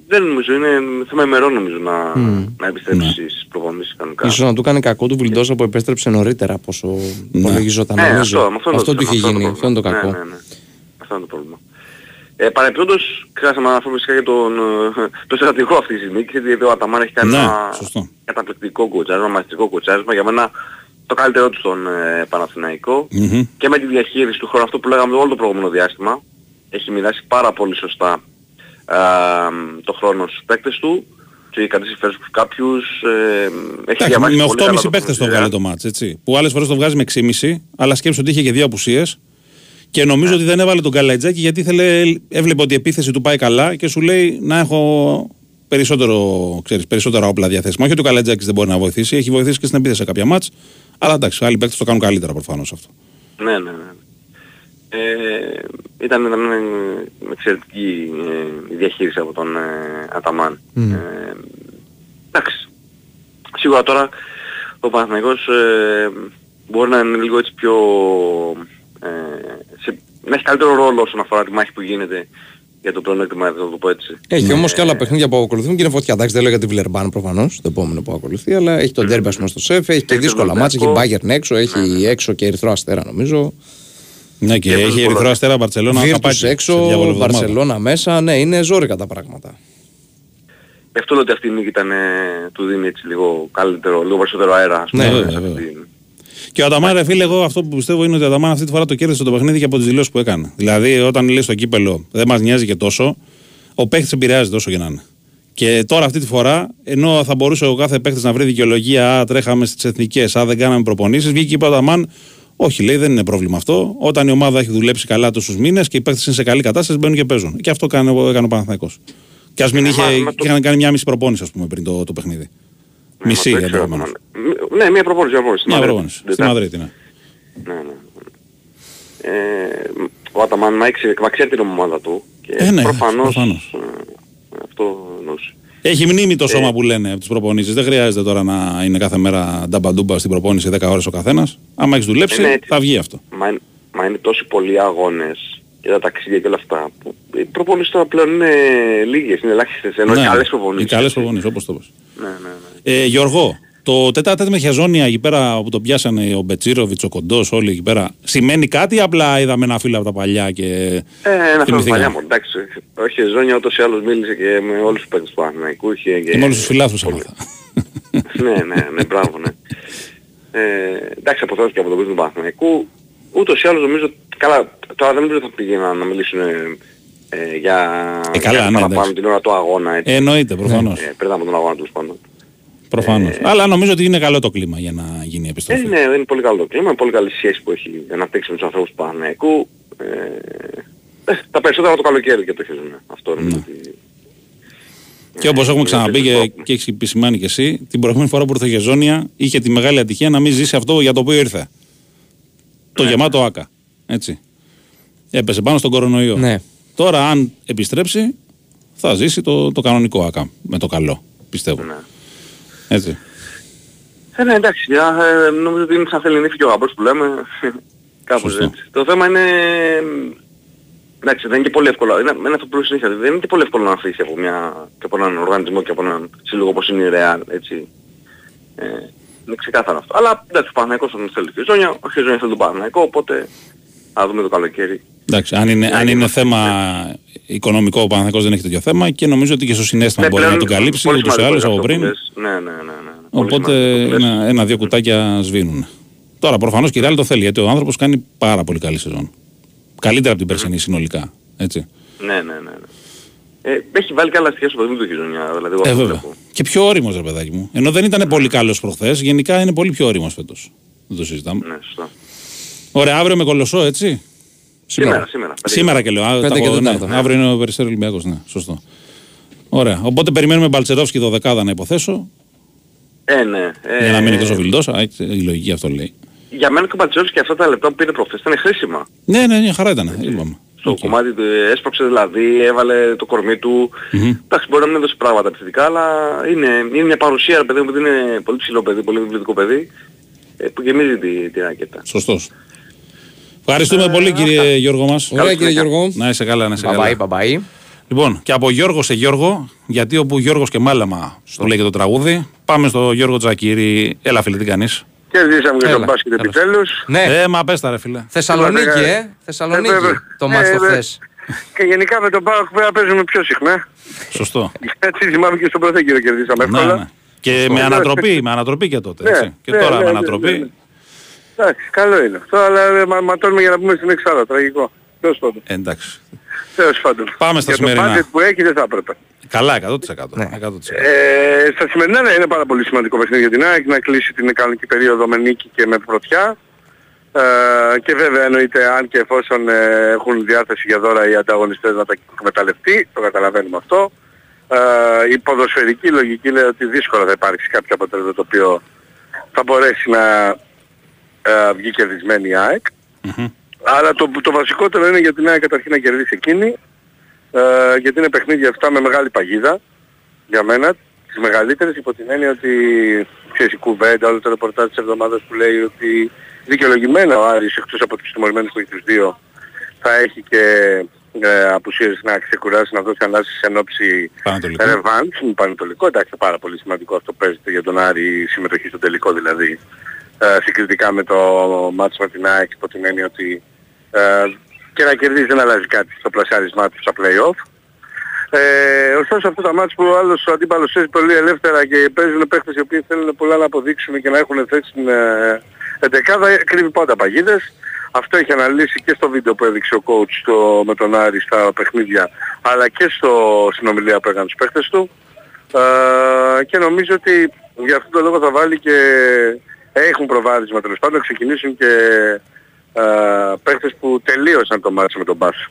δεν νομίζω, είναι θέμα ημερών νομίζω να, να επιστρέψεις Ναι. στις προπονήσεις κανονικά. Ίσως να του κάνει κακό του Βιλντόσα που επέστρεψε νωρίτερα από όσο Ναι. υπολογιζόταν. Ναι, νομίζω. αυτό, αυτό, αυτό είναι του το- είχε αυτό γίνει. Αυτό είναι το κακό. Ναι, ναι, ναι. Αυτό είναι το πρόβλημα. Ε, παρεπιπτόντως, χρειάζεται να αναφέρουμε φυσικά για τον, ε, τον στρατηγό αυτή τη στιγμή, γιατί ο Αταμάν έχει κάνει Ναι, ένα σωστό. καταπληκτικό κουτσάρισμα, μαστικό κουτσάρισμα, για μένα το καλύτερό του στον ε, Παναθηναϊκό Μμμ. και με τη διαχείριση του χρόνου, αυτό που λέγαμε όλο το προηγούμενο διάστημα, έχει μοιράσει πάρα πολύ σωστά α, το χρόνο στους παίκτες του και κάτι συμφέρον στους κάποιους, ε, έχει Εντάξει, διαβάσει με πολύ καλά 8,5 παίχτε το παιχνίδι, βγάλε ε. το μάτς, έτσι. Που άλλες φορές το βγάζει με 6,5, αλλά σκέψου ότι είχε και δύο απουσίες. Και νομίζω ότι δεν έβαλε τον Καλατζάκη γιατί ήθελε, έβλεπε ότι η επίθεση του πάει καλά και σου λέει να έχω περισσότερο, ξέρεις, περισσότερα όπλα διαθέσιμα. Όχι ότι ο Καλατζάκη δεν μπορεί να βοηθήσει, έχει βοηθήσει και στην επίθεση σε κάποια μάτς. Αλλά εντάξει, άλλοι παίκτες το κάνουν καλύτερα προφανώς αυτό. Ναι, ναι, ναι. Ε, ήταν, ήταν ε, εξαιρετική ε, η διαχείριση από τον ε, Αταμάν. Μμ. Ε, εντάξει. Σίγουρα τώρα ο Παναθηναϊκός ε, μπορεί να είναι λίγο έτσι πιο... Ε, σε, να έχει καλύτερο ρόλο όσον αφορά τη μάχη που γίνεται για το πλεονέκτημα, θα το πω έτσι. Έχει Ε, όμως και άλλα παιχνίδια που ακολουθούν και είναι φωτιά. Εντάξει, δεν λέω για τη Βιλερμπάν προφανώς, το επόμενο που ακολουθεί, αλλά έχει τον Ντέρμπι, ας πούμε, στο σεφ, έχει και Έχει δύσκολα τον μάτια, έχει Ολυμπιακό. Bayern έξω, έχει έξω και Ερυθρό Αστέρα νομίζω. Ναι, και έχει δύσκολο. Ερυθρό Αστέρα Μπαρσελόνα. Βίρτους έξω, Βαρσελόνα μέσα, ναι, είναι ζόρικα τα πράγματα. Γι' αυτό λέω ότι αυτή η νίκη ήταν, ε, του δίνει έτσι λίγο καλύτερο, λίγο περισσότερο αέρα. ας Ναι, πούμε, βέβαια, σε βέβαια. αυτή την- Και ο Αταμάν, ρε φίλε, εγώ αυτό που πιστεύω είναι ότι ο Αταμάν αυτή τη φορά το κέρδισε το παιχνίδι και από τις δηλώσεις που έκανε. Δηλαδή, όταν λέει στο κύπελο δεν μας νοιάζει και τόσο, ο παίχτης επηρεάζεται όσο και να είναι. Και τώρα αυτή τη φορά, ενώ θα μπορούσε ο κάθε παίχτης να βρει δικαιολογία, Α, τρέχαμε στις εθνικές, Α, δεν κάναμε προπονήσεις, βγήκε και είπε ο Αταμάν, Όχι, λέει, δεν είναι πρόβλημα αυτό. Όταν η ομάδα έχει δουλέψει καλά τόσους μήνες και οι παίχτε είναι σε καλή κατάσταση, μπαίνουν και παίζουν. Και αυτό έκανε, έκανε ο Παναθηναϊκός. Και ας μην είχε, μα- μα το- είχαν κάνει μια μισή προπόνηση, ας πούμε, πριν το, το παιχνίδι. Μισή Ναι, μα το ξέρω, ενδεχομένω. μα- Ναι, μία προπόνηση. Μία προπόνηση. στη Μια Μαδρίτη. προπόνηση. Στη Τετάρτη. Μαδρίτη, ναι. Ναι, ναι. Ε, ο Αταμάν μα έξι- μα ξέρει την ομάδα του και Ε, ναι, προφανώς, προφανώς. ε, αυτό εννοούσε. Έχει μνήμη Ε. το σώμα που λένε από τι προπονήσεις. Δεν χρειάζεται τώρα να είναι κάθε μέρα νταμπαντούμπα στην προπόνηση 10 ώρες ο καθένας. Άμα έχεις δουλέψει, Ε, ναι, έτσι. θα βγει αυτό. Μα, είναι- μα είναι τόσοι πολλοί αγώνες και τα ταξίδια και όλα αυτά που οι προπονήσεις τώρα πλέον είναι λίγες, είναι ελάχιστες, ενώ οι καλές προπονήσεις. Ναι, Οι καλές προπονήσεις, όπως το πες. Ναι, ναι, ναι. Ε, Γιώργο, το τετάρτε με χεζόνια εκεί πέρα που τον πιάσανε ο Μπετσίροβιτς, ο Κοντός, όλοι εκεί πέρα, σημαίνει κάτι ή απλά είδαμε ένα φίλο από τα παλιά και. Ε, ένα αυτό θυμηθήκαμε. παλιά μου, εντάξει. Όχι, Ζώνια ούτως ή άλλως μίλησε και με όλους τους παίκτες του Παναθηναϊκού. είχε Και με όλους τους φιλάθλους έμαθα. ναι, ναι, ναι, μπράβο, ναι. Ε, εντάξει, αποθέως και από τον κόσμο του Παναθηναϊκού. Ούτως ή άλλως νομίζω, καλά, τώρα δεν νομίζω ότι θα πήγαιναν να μιλήσουν ε, ε, για, Ε, καλά, για ναι, παραπάνω εντάξει. την ώρα του αγώνα. Έτσι. Ε, εννοείται, προφανώς. Ε, πριν από τον αγώνα τέλος πάντων. Προφανώς. Αλλά νομίζω ότι είναι καλό το κλίμα για να γίνει η Ε, επιστροφή. ναι, είναι πολύ καλό το κλίμα, είναι πολύ καλή σχέση που έχει αναπτύξει με τους ανθρώπους του Παναθηναϊκού. Ε, ε, τα περισσότερα το καλοκαίρι και το χεζουνέ. Αυτό Ναι. είναι ότι... Και όπως έχουμε ξαναπεί είναι και, θετικό. και έχει επισημάνει και εσύ, την προηγούμενη φορά που ήρθε η Γεζόνια είχε τη μεγάλη ατυχία να μην ζήσει αυτό για το οποίο ήρθε. Το Ναι. γεμάτο άκα. Έτσι. Έπεσε πάνω στον κορονοϊό. Ναι. Τώρα, αν επιστρέψει, θα ζήσει το, το κανονικό άκα. Με το καλό. Πιστεύω. Ναι. Έτσι. Ε, ναι, εντάξει, α, ε, νομίζω ότι είναι σαν θέλει νύφη και ο γαμπρός που λέμε. Κάπως Σωστό. έτσι. Το θέμα είναι... Εντάξει, δεν είναι και πολύ εύκολο. Είναι, είναι αυτό που λέω συνήθεια. Δεν είναι και πολύ εύκολο να αφήσει από, μια, και από έναν οργανισμό και από έναν σύλλογο όπως είναι η Real, έτσι. Ε, είναι ξεκάθαρο αυτό. Αλλά εντάξει, ο Παναθηναϊκός τον θέλει τη Ζώνια, ο Χεζόνια θέλει τον Παναθηναϊκό, οπότε θα δούμε το καλοκαίρι. Εντάξει, αν είναι, αν είναι θέμα οικονομικό, ο Παναθηναϊκός δεν έχει τέτοιο θέμα και νομίζω ότι και στο συνέστημα μπορεί να Ναι, πλέον τον καλύψει πολύ ούτως ή σημαντικό άλλως είναι από αυτό που πριν. λες. Ναι, ναι, ναι. ναι. Πολύ Οπότε σημαντικό αυτό που λες. ένα, ένα-δύο κουτάκια σβήνουν. Τώρα προφανώς και η Real το θέλει γιατί ο άνθρωπος κάνει πάρα πολύ καλή σεζόν. Καλύτερα από την περσινή συνολικά. Έτσι. Ναι, ναι, ναι. ναι. Ε, έχει βάλει καλά στοιχεία στο παιδί του Χεζόνια, δηλαδή εγώ Ε, αυτό βέβαια. βλέπω. Και πιο ώριμος, ρε παιδάκι μου. Ενώ δεν ήταν πολύ καλός προχθές, γενικά είναι πολύ πιο ώριμος φέτος. Δεν το συζητάμε. Ναι, σωστά. Ωραία, αύριο με κολοσσό, έτσι. Σήμερα, σήμερα. πέντε Σήμερα και λέω. α, Πέντε τα και έχω- ναι, τετάρτα. Αύριο είναι ο Περιστέρη Ολυμπιακός, ναι, σωστό. Ωραία. Οπότε περιμένουμε Μπαλτσερόφσκι δωδεκάδα να υποθέσω. Ε, ναι. Ε, Για να μην είναι τόσο φιλντό. Η λογική αυτό λέει. Για μένα και ο Μπατζός και αυτά τα λεπτά που πήρε προχθές ήταν χρήσιμα. Ναι, ναι, ναι, χαρά ήταν. Είπαμε. Στο Οκ. κομμάτι του έσπρωξε δηλαδή, έβαλε το κορμί του. Μμμ. Εντάξει, μπορεί να μην έδωσε πράγματα επιθετικά, αλλά είναι, είναι μια παρουσία, ρε παιδί μου, ότι είναι πολύ ψηλό παιδί, πολύ βιβλιοτικό παιδί, ε, που γεμίζει τη, τη ράκετα. Σωστός. Ευχαριστούμε πολύ κύριε Γιώργο μας. Ωραία κύριε Γιώργο. Να είσαι καλά, να είσαι Μπαμπάι, καλά. μπαμπάι. Λοιπόν, και από Γιώργο σε Γιώργο, γιατί όπου Γιώργος και Μάλαμα που λέγεται το τραγούδι, πάμε στο Γιώργο Τζακύρη. Έλα φίλε, τι κάνεις; Κερδίσαμε και Έλα, τον μπάσκετ τέλος. επιτέλους. Ναι, Ε, μα πες τα ρε φίλε. Θεσσαλονίκη, Είμαστε, ε. ε, Θεσσαλονίκη. ε, βέβαια. Το Ε, μάτς το βέβαια. χθες. Και γενικά με τον Πάοκ πρέπει να παίζουμε πιο συχνά. Σωστό. Έτσι θυμάμαι και στον Πρωθέκυρο κερδίσαμε ναι, εύκολα. ναι. Και με ανατροπή, με ανατροπή και τότε. Ναι, Έτσι. Και ναι, τώρα ναι, με ναι, ανατροπή. Ναι, ναι. Εντάξει, καλό είναι αυτό, αλλά ε, μα, ματώνουμε για να πούμε στην εξάδα, τραγικό. Τέλος πάντων. Ε, εντάξει. Τέλος πάντων. Πάμε στα για σημερινά. το budget που έχει δεν θα έπρεπε. Καλά, 100%. Ναι. 100%. Ε, στα σημερινά ναι, είναι πάρα πολύ σημαντικό παιχνίδι για την ΑΕΚ να κλείσει την κανονική περίοδο με νίκη και με πρωτιά. Ε, και βέβαια εννοείται αν και εφόσον ε, έχουν διάθεση για δώρα οι ανταγωνιστές να τα εκμεταλλευτεί, το καταλαβαίνουμε αυτό. Ε, η ποδοσφαιρική λογική λέει ότι δύσκολα θα υπάρξει κάποιο αποτέλεσμα το οποίο θα μπορέσει να ε, βγει κερδισμένη η ΑΕΚ. Μμμ. Αλλά το, το βασικότερο είναι για την ΑΕΚ καταρχήν να κερδίσει εκείνη, ε, γιατί είναι παιχνίδια αυτά με μεγάλη παγίδα για μένα, τις μεγαλύτερες υπό την έννοια ότι ξέρεις η κουβέντα, όλο το ρεπορτάζ της εβδομάδας που λέει ότι δικαιολογημένα ο Άρης εκτός από τους τιμωρημένους που έχει τους δύο θα έχει και ε, απουσίες να ξεκουράσει, να δώσει ανάσταση εν ώψη Πανατολικό. ρεβάνς με Πανετολικό. Εντάξει, πάρα πολύ σημαντικό αυτό παίζεται για τον Άρη η συμμετοχή στο τελικό δηλαδή. Ε, συγκριτικά με το μάτς με την ΑΕΚ υπό την έννοια ότι ε, και να κερδίζει δεν αλλάζει κάτι στο πλασιάρισμά του στα play-off. Ε, ωστόσο αυτό τα μάτς που ο άλλος ο αντίπαλος παίζει πολύ ελεύθερα και παίζουν παίχτες οι οποίοι θέλουν πολλά να αποδείξουν και να έχουν θέση στην ε, εντεκάδα κρύβει πάντα παγίδες. Αυτό έχει αναλύσει και στο βίντεο που έδειξε ο coach στο, με τον Άρη στα παιχνίδια αλλά και στο συνομιλία που έκανε τους παίχτες του. Ε, και νομίζω ότι για αυτόν τον λόγο θα βάλει και έχουν προβάδισμα τέλος πάντων να ξεκινήσουν και ε, παίχτες που τελείωσαν το μάτς με τον Μπάσο.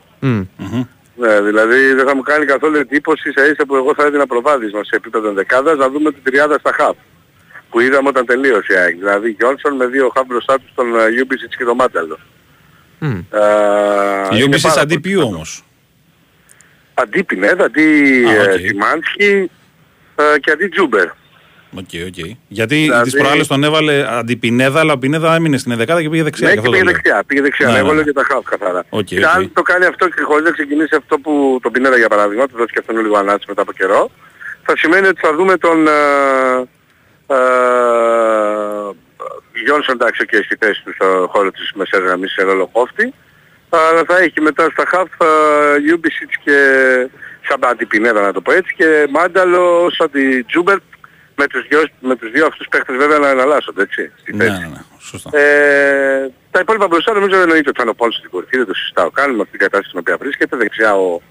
Ναι, δηλαδή δεν θα μου κάνει καθόλου εντύπωση σε ίσα που εγώ θα έδινα προβάδισμα σε επίπεδο δεκάδας να δούμε την τριάδα στα χαφ που είδαμε όταν τελείωσε η ΑΕΚ. Δηλαδή Γιόνσον με δύο χαφ μπροστά του τον ε, Λιούμπισιτς και τον Μάνταλο. Ε, είναι Λιούμπισιτς πάρα αντί πολύ ποιου όμως; Αντί Πινέδα, αντί Α, ε, οκ. Σιμάνσκι ε, και αντί Τζούμπερ. Οκ, οκ. Γιατί Δηλαδή- τις προάλλες τον έβαλε αντί Πινέδα, αλλά ο Πινέδα έμεινε στην δεκάδα και πήγε δεξιά. Ναι, γι' και αυτό το πήγε λέω. δεξιά, πήγε δεξιά. Ναι, Ναι, εγώ ναι. λέω και τα χαφ καθαρά. Οκ, Και οκ. αν το κάνει αυτό και χωρίς να ξεκινήσει αυτό που τον Πινέδα για παράδειγμα, του δώσει και αυτόν λίγο ανάταση μετά από καιρό, θα σημαίνει ότι θα δούμε τον ε, ε, Γιόνσον εντάξει και στη θέση του στο χώρο της μεσαίας γραμμής σε ρόλο κόφτη, αλλά θα έχει μετά στα χαφ Λιούμπισιτς και σαν αντί Πινέδα να το πω έτσι και Μάνταλο σαν αντί Τζούμπερ με τους δυο, με τους δύο αυτούς παίχτες βέβαια να εναλλάσσονται έτσι στη Ναι, θέση. ναι, ναι. Σωστά. Ε, τα υπόλοιπα μπροστά νομίζω εννοείται ότι θα είναι ο Πόνσε στην κορυφή, δεν το συζητάω καν με αυτήν την κατάσταση στην οποία βρίσκεται. Δεξιά ο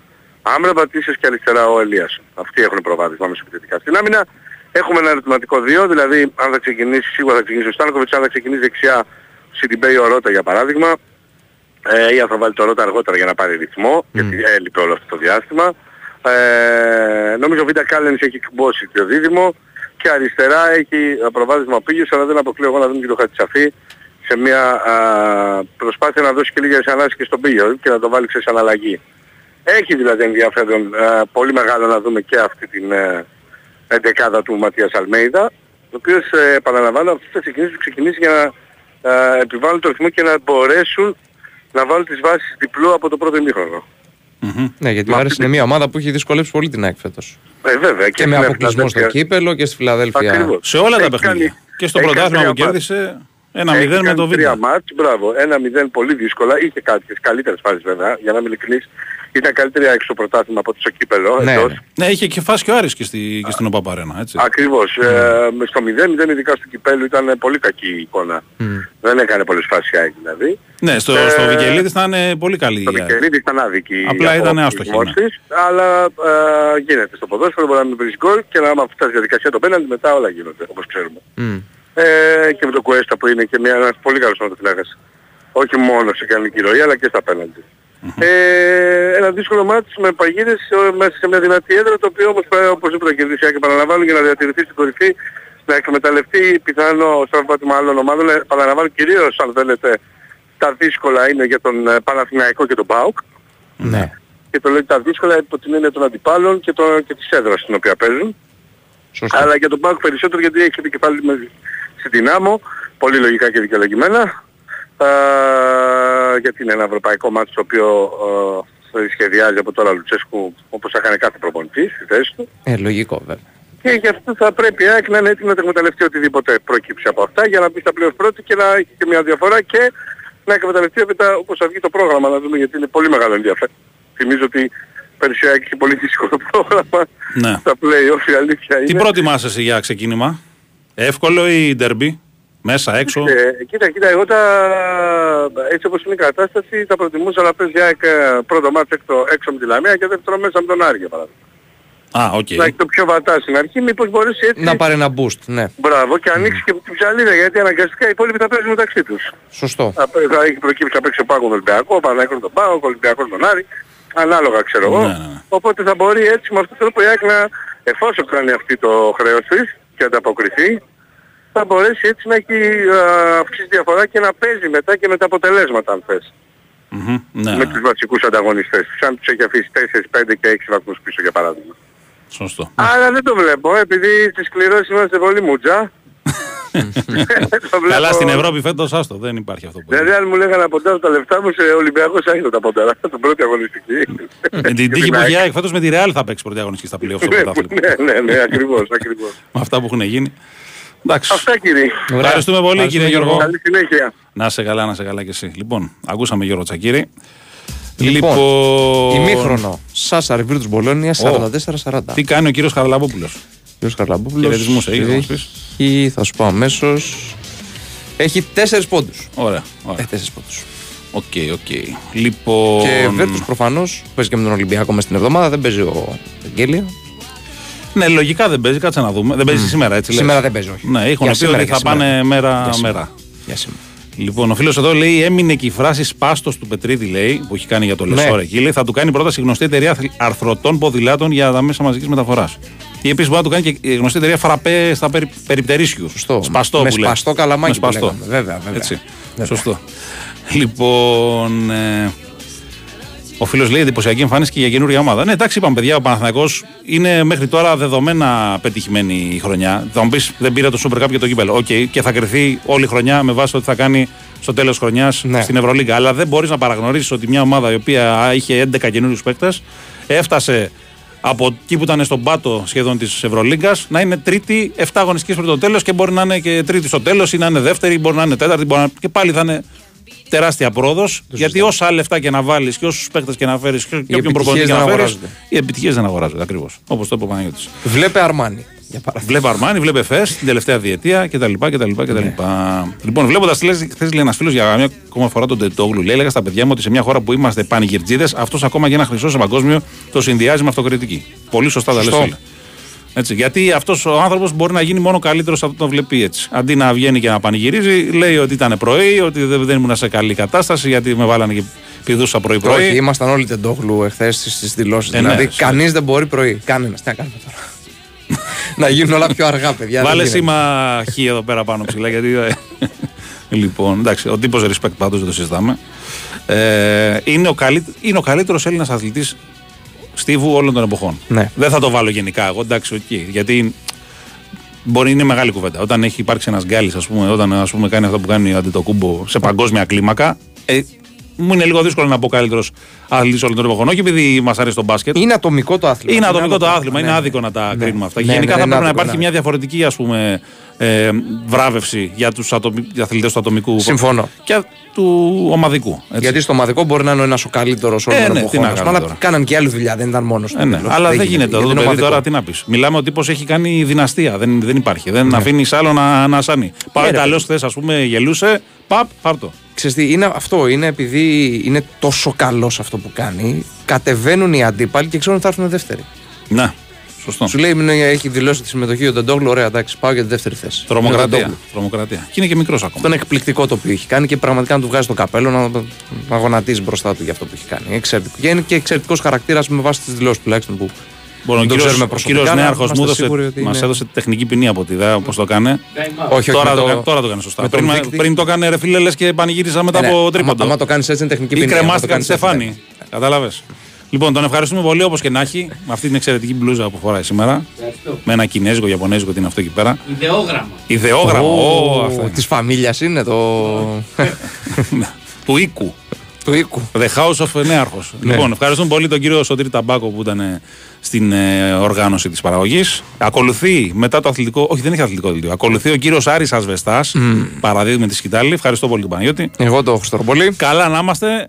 Άμραμπατ ίσως και αριστερά ο Ελίας. Αυτοί έχουν προβάδισμα μεσοπιθετικά. Στην άμυνα έχουμε ένα ερωτηματικό 2, δηλαδή αν θα ξεκινήσει, σίγουρα θα ξεκινήσει ο Στάνκοβιτς, αν θα ξεκινήσει δεξιά Σιντιμπέι ο Ρότα για παράδειγμα, ε, ή αν θα βάλει το Ρότα αργότερα για να πάρει ρυθμό, γιατί έλειπε όλο αυτό το διάστημα. Ε, νομίζω ο Βίντα Κάλενς έχει εκμπώσει το δίδυμο και αριστερά έχει ε, προβάδισμα ο Πήλιος, αλλά δεν αποκλείω εγώ να δούμε και το Χατσαφί σε μια α, προσπάθεια να δώσει και λίγες ανάσεις και στον Πίγιο και να το βάλει σε αναλλαγή. Έχει δηλαδή ενδιαφέρον α, πολύ μεγάλο να δούμε και αυτή την ε, εντεκάδα του Ματίας Αλμέιδα, ο οποίος ε, επαναλαμβάνω αυτός θα ξεκινήσει, θα ξεκινήσει για να ε, επιβάλλουν το ρυθμό και να μπορέσουν να βάλουν τις βάσεις διπλού από το πρώτο ημίχρονο. Ναι, γιατί Μα ο Άρης αυτή είναι μια ομάδα που έχει δυσκολέψει πολύ την ΑΕΚ φέτος. Ε, βέβαια. Και με στην αποκλεισμό στο Φιλαδέλφια. κύπελο και στη Φιλαδέλφια. Ακριβώς. Σε όλα τα Έχει παιχνίδια. κάνει- Και στο έχει πρωτάθλημα κάνει που τρία μάτς. κέρδισε ένα Έχει 0 με κάνει το τρία Βίντεο. μάτς, μπράβο. Ένα 0 πολύ δύσκολα. Είχε κάποιες καλύτερες φάσεις βέβαια, για να είμαι ειλικρινής. Ήταν καλύτερη ΑΕΚ στο πρωτάθλημα από ότι στο κύπελο. Ναι, εντός. ναι. Ναι, είχε και φάσει και ο Άρης και, στη, και στην ΟΠΑΠΑΡΕΝΑ, έτσι. Ακριβώς. Ε, με στο 0-0 ειδικά στο κυπέλο ήταν πολύ κακή η εικόνα. Δεν έκανε πολλές φάσεις η ΑΕΚ δηλαδή. Ναι, στο, Ε, στο Βικελίδης θα είναι πολύ καλή Το η ΑΕΚ. Βικελίδη ήταν άδικη Απλά από ήταν ο άστοχη, πληθυσμός ναι. της, αλλά ε, γίνεται στο ποδόσφαιρο, μπορεί να μην βρεις γκολ και να άμα φτάσει στη διαδικασία το πέναντι μετά όλα γίνονται, όπως ξέρουμε. Μμ. Ε, και με το Κουέστα που είναι και μια, ένας πολύ καλός ματοφυλάκας. Όχι μόνος σε κανονική ροή αλλά και στα πέναντι. Ε, ένα δύσκολο μάτς με παγίδες ε, μέσα σε μια δυνατή έδρα το οποίο όμως πρέπει οπωσδήποτε να κερδίσει και παραλαμβάνω για να διατηρηθεί στην κορυφή να εκμεταλλευτεί πιθανό στραφπάτημα άλλων ομάδων. Ε, Παραλαμβάνω κυρίως αν θέλετε τα δύσκολα είναι για τον ε, Παναθηναϊκό και τον ΠΑΟΚ Ναι. και το λέω τα δύσκολα υπό την έννοια των αντιπάλων και, το, και της έδρας στην οποία παίζουν. Σωστό. Αλλά για τον Πάουκ περισσότερο γιατί έχει το κεφάλι με στην Δυνάμω, πολύ λογικά και δικαιολογημένα. Ε, γιατί είναι ένα ευρωπαϊκό μάτι το οποίο ε, σχεδιάζει από τώρα Λουτσέσκου όπως θα κάνει κάθε προπονητής στη θέση του. Ε, λογικό βέβαια. Και γι' αυτό θα πρέπει η ΑΕΚ να είναι έτοιμη να τα εκμεταλλευτεί οτιδήποτε προκύψει από αυτά για να μπει στα πλέον πρώτη και να έχει και μια διαφορά και να εκμεταλλευτεί μετά όπως θα βγει το πρόγραμμα να δούμε γιατί είναι πολύ μεγάλο ενδιαφέρον. Θυμίζω ότι πέρυσι η ΑΕΚ είχε πολύ δύσκολο πρόγραμμα Ναι. στα play-off η αλήθεια Τι είναι. προτιμάς εσύ για ξεκίνημα, εύκολο ή ντερμπι, μέσα, έξω. Ε, κοίτα, κοίτα, εγώ τα, έτσι όπως είναι η κατάσταση θα προτιμούσα να παίζει η ΑΕΚ ε, πρώτο ματς έξω, έξω με τη Λαμία και δεύτερο μέσα με τον Άρη για παράδειγμα. Α, οκ. Να έχει το πιο βατά στην αρχή, μήπως μπορέσει έτσι. Να πάρει ένα boost, ναι. Μπράβο και ανοίξει και την ψαλίδα γιατί αναγκαστικά οι υπόλοιποι θα παίζουν μεταξύ τους. Σωστό. Θα, πέ- θα έχει προκύψει να παίξει ο ΠΑΟΚ με τον Ολυμπιακό, ο Παναθηναϊκός τον ΠΑΟΚ, ο Ολυμπιακός τον Άρη, ανάλογα ξέρω εγώ. Ναι, ναι, ναι. Οπότε θα μπορεί έτσι με αυτό το τρόπο η ΑΕΚ να, εφόσον κάνει αυτή το χρέος της και ανταποκριθεί, θα μπορέσει έτσι να έχει α, αυξήσει διαφορά και να παίζει μετά και με τα αποτελέσματα αν θες. Μμμ, Ναι, με ναι, τους βασικούς ανταγωνιστές. Σαν τους έχει αφήσει 4, 5 και 6 βαθμούς πίσω για παράδειγμα. σωστό. Αλλά δεν το βλέπω, επειδή στις κληρώσεις είμαστε πολύ μουτζά. Το βλέπω- Καλά, στην Ευρώπη φέτος άστο, δεν υπάρχει αυτό που. Δηλαδή αν μου λέγανε να ποντάρω τα λεφτά μου σε Ολυμπιακός άρχισα τα ποντάρα. Την πρώτη αγωνιστική. Με την τύχη που έχει η ΑΕΚ φέτος με τη Real θα παίξει πρώτη αγωνιστική στα πλοία στο Ναι, πρωτάθλημα. Ναι, ναι, ναι, ακριβώς, ακριβώς. Με αυτά που έχουν γίνει. Εντάξει. Αυτά κύριε. Ευχαριστούμε πολύ κύριε Γιώργο. Καλή συνέχεια. Να σε καλά, να σε καλά και εσύ. Λοιπόν, ακούσαμε Γιώργο Τσακύρη. Λοιπόν, Λοιπόν, ημίχρονο. Σάσα Ριβίρτους Μπολόνια 44-40. Τι κάνει ο κύριος Χαραλαμπόπουλος; Κύριος Καρλαμπόπουλος Χαιρετισμούς έχει, θα μας πεις. έχει, θα σου πω αμέσως. Έχει 4 πόντους. Ωραία, ωραία. Έχει 4 πόντους. OK, OK. Λοιπόν. Και Βίρτους προφανώς παίζει και με τον Ολυμπιακό μέσα στην εβδομάδα. Δεν παίζει ο Σενγκέλια. Ναι, λογικά δεν παίζει, κάτσε να δούμε. Δεν παίζει σήμερα, έτσι λες. Σήμερα δεν παίζει, όχι. Ναι, έχουν Για πει σήμερα, ότι για θα σήμερα. πάνε μέρα. Για σήμερα. μέρα. Για σήμερα. Λοιπόν, ο φίλος εδώ λέει: Έμεινε και η φράση Σπάστος του Πετρίδη, λέει, που έχει κάνει για το Ναι. Λεσόρ εκεί. Λέει, θα του κάνει πρόταση η γνωστή εταιρεία αρθρωτών ποδηλάτων για τα μέσα μαζικής μεταφοράς. Ή επίσης μπορεί να του κάνει και η γνωστή εταιρεία Φραπέ στα περι, περιπτερίσιου. Σωστό. Σπαστό με που λέει. σπαστό καλαμάκι Με που σπαστό. λέγαμε. Βέβαια, βέβαια. Έτσι. Βέβαια. Σωστό. Λοιπόν. Ε, ο φίλος λέει εντυπωσιακή εμφάνιση και για καινούργια ομάδα. Ναι, εντάξει, είπαμε παιδιά, ο Παναθηναϊκός είναι μέχρι τώρα δεδομένα πετυχημένη η χρονιά. Θα μου πεις, δεν πήρε το Super Cup και το κύπελο. Οκ, και θα κριθεί όλη η χρονιά με βάση το τι θα κάνει στο τέλος χρονιάς Ναι. στην Ευρωλίγκα. Αλλά δεν μπορείς να παραγνωρίσεις ότι μια ομάδα η οποία είχε 11 καινούριους παίκτες έφτασε από εκεί που ήταν στον πάτο σχεδόν της Ευρωλίγκας να είναι τρίτη 7 αγωνιστική πριν το τέλος και μπορεί να είναι και τρίτη στο τέλος ή να είναι δεύτερη, μπορεί να είναι τέταρτη, μπορεί να... και πάλι θα είναι τεράστια πρόοδος. Γιατί όσα λεφτά και να βάλεις και όσους παίκτε και να φέρεις και όποιον επιτυχίες προπονητή και δεν να φέρεις. αγοράζονται. Οι επιτυχίες δεν αγοράζονται ακριβώς. Όπως το είπε ο Παναγιώτης. Βλέπε Αρμάνι. Για παράδειγμα. Βλέπε Αρμάνι, βλέπε Φες την τελευταία διετία κτλ. κτλ, κτλ. Ναι. Λοιπόν, βλέποντας τι χθε λέει ένας φίλος για μια ακόμα φορά τον Τετόγλου, λέει: Έλεγα στα παιδιά μου ότι σε μια χώρα που είμαστε πανηγυρτζίδες, αυτός ακόμα και ένα χρυσό σε παγκόσμιο το συνδυάζει με αυτοκριτική. Πολύ σωστά τα λες, Σωστό. Φίλε. Έτσι, γιατί αυτός ο άνθρωπος μπορεί να γίνει μόνο καλύτερος από το βλέπει έτσι. Αντί να βγαίνει και να πανηγυρίζει, λέει ότι ήταν πρωί, ότι δεν, δεν ήμουν σε καλή κατάσταση, γιατί με βάλανε και πηδούσα πρωί-πρωί. Όχι, ήμασταν όλοι τεντόχλου εχθές στις δηλώσεις. Ε, ναι, δηλαδή, σωστά. κανείς δεν μπορεί πρωί. Κανένας. Τι να κάνουμε τώρα. να γίνουν όλα πιο αργά, παιδιά. Βάλε δεν γίνεται. σήμα χ εδώ πέρα πάνω ψηλά γιατί. ε, λοιπόν, εντάξει, ο τύπος respect πάντως δεν το συζητάμε. Ε, είναι, ο καλύ, είναι ο καλύτερος Έλληνας αθλητής στίβου όλων των εποχών. Ναι. Δεν θα το βάλω γενικά εγώ, εντάξει, οκ. γιατί μπορεί είναι μεγάλη κουβέντα. Όταν έχει υπάρξει ένας Γκάλης, ας πούμε, όταν ας πούμε, κάνει αυτό που κάνει ο Αντετοκούνμπο σε παγκόσμια κλίμακα, ε, μου είναι λίγο δύσκολο να πω καλύτερος αθλητής όλων των εποχών. Όχι επειδή μας αρέσει το μπάσκετ. Είναι ατομικό το άθλημα. Είναι ατομικό άλλο το πράγμα, άθλημα, ναι, είναι ναι. άδικο να τα Ναι. κρίνουμε αυτά. Ναι, Γενικά ναι, θα ναι, πρέπει να άδικο, υπάρχει ναι. μια διαφορετική ας πούμε, ε, βράβευση για τους αθλητές του ατομικού Συμφωνώ. και του ομαδικού. Έτσι. Γιατί στο ομαδικό μπορεί να είναι ένας ο καλύτερος όλων Ε, των ναι, εποχών. τι να ας πούμε, κάνουμε Αλλά τώρα. κάναν και άλλη δουλειά, δεν ήταν μόνος του. Ε, ναι. Αλλά δεν γίνεται. Αυτό το παιδί τώρα τι να πεις. Μιλάμε ο τύπος έχει κάνει δυναστεία. Δεν, δεν υπάρχει. Δεν αφήνεις άλλο να, να ασάνει. Πάει Ναι, ρε, καλό παιδί. χθες, ας πούμε, γελούσε. Παπ, πάρτο. Ξέρεις τι, είναι αυτό. Είναι επειδή είναι τόσο καλός αυτό που κάνει. Κατεβαίνουν οι αντίπαλοι και ξέρουν ότι θα έρθουν δεύτεροι. Ναι, σωστό. Σου λέει «Ναι, έχει δηλώσει τη συμμετοχή ο Ντεντόγλου. Ωραία, εντάξει, πάω για τη δεύτερη θέση. Είναι ο Τρομοκρατία. Ντεντόγλου. Τρομοκρατία. Και είναι και μικρός ακόμα. Αυτό είναι εκπληκτικό το οποίο έχει κάνει και πραγματικά να του βγάζει το καπέλο να, να γονατίζει μπροστά του για αυτό που έχει κάνει. Εξαιρετικό. Και είναι και εξαιρετικός χαρακτήρας με βάση τις δηλώσεις τουλάχιστον που. Μπορεί, ο δεν το κύριος- ξέρουμε ο προσωπικά, κύριο αλλά Νέαρχο μου είμαστε έδωσε, σίγουροι ότι μας είναι- έδωσε τεχνική ποινή από τη ιδέα πώ το έκανε. Όχι, όχι, τώρα, με το, το- κα- τώρα το έκανε σωστά. με τον Πριν, δείκτη. πριν το έκανε ρε φίλε, λες και πανηγύρισα μετά Ναι, από άμα- τρίποντο. άμα το κάνεις έτσι είναι τεχνική Ή ποινή, άμα το κρεμάστηκαν τη κάνεις έτσι, Στεφάνη. Κατάλαβες. Λοιπόν, τον ευχαριστούμε πολύ όπως και να έχει με αυτή την εξαιρετική μπλούζα που φοράει σήμερα. Με ένα κινέζικο, ιαπωνέζικο, τι είναι αυτό εκεί πέρα. Ιδεόγραμμα. Ιδεόγραμμα. Ω, αυτά είναι. Της φαμίλιας είναι το. Του οίκου. του οίκου. The House of Νέαρχος. Ναι. Λοιπόν, ευχαριστούμε πολύ τον κύριο Σωτήρη Ταμπάκο που ήταν ε, στην ε, οργάνωση της παραγωγής. Ακολουθεί μετά το αθλητικό. Όχι, δεν έχει αθλητικό δελτίο. Ακολουθεί ο κύριος Άρης Ασβεστάς. Παραδείγμα τη Σκητάλη. Ευχαριστώ πολύ τον Παναγιώτη. Εγώ το Χριστοροπολί. Καλά να είμαστε.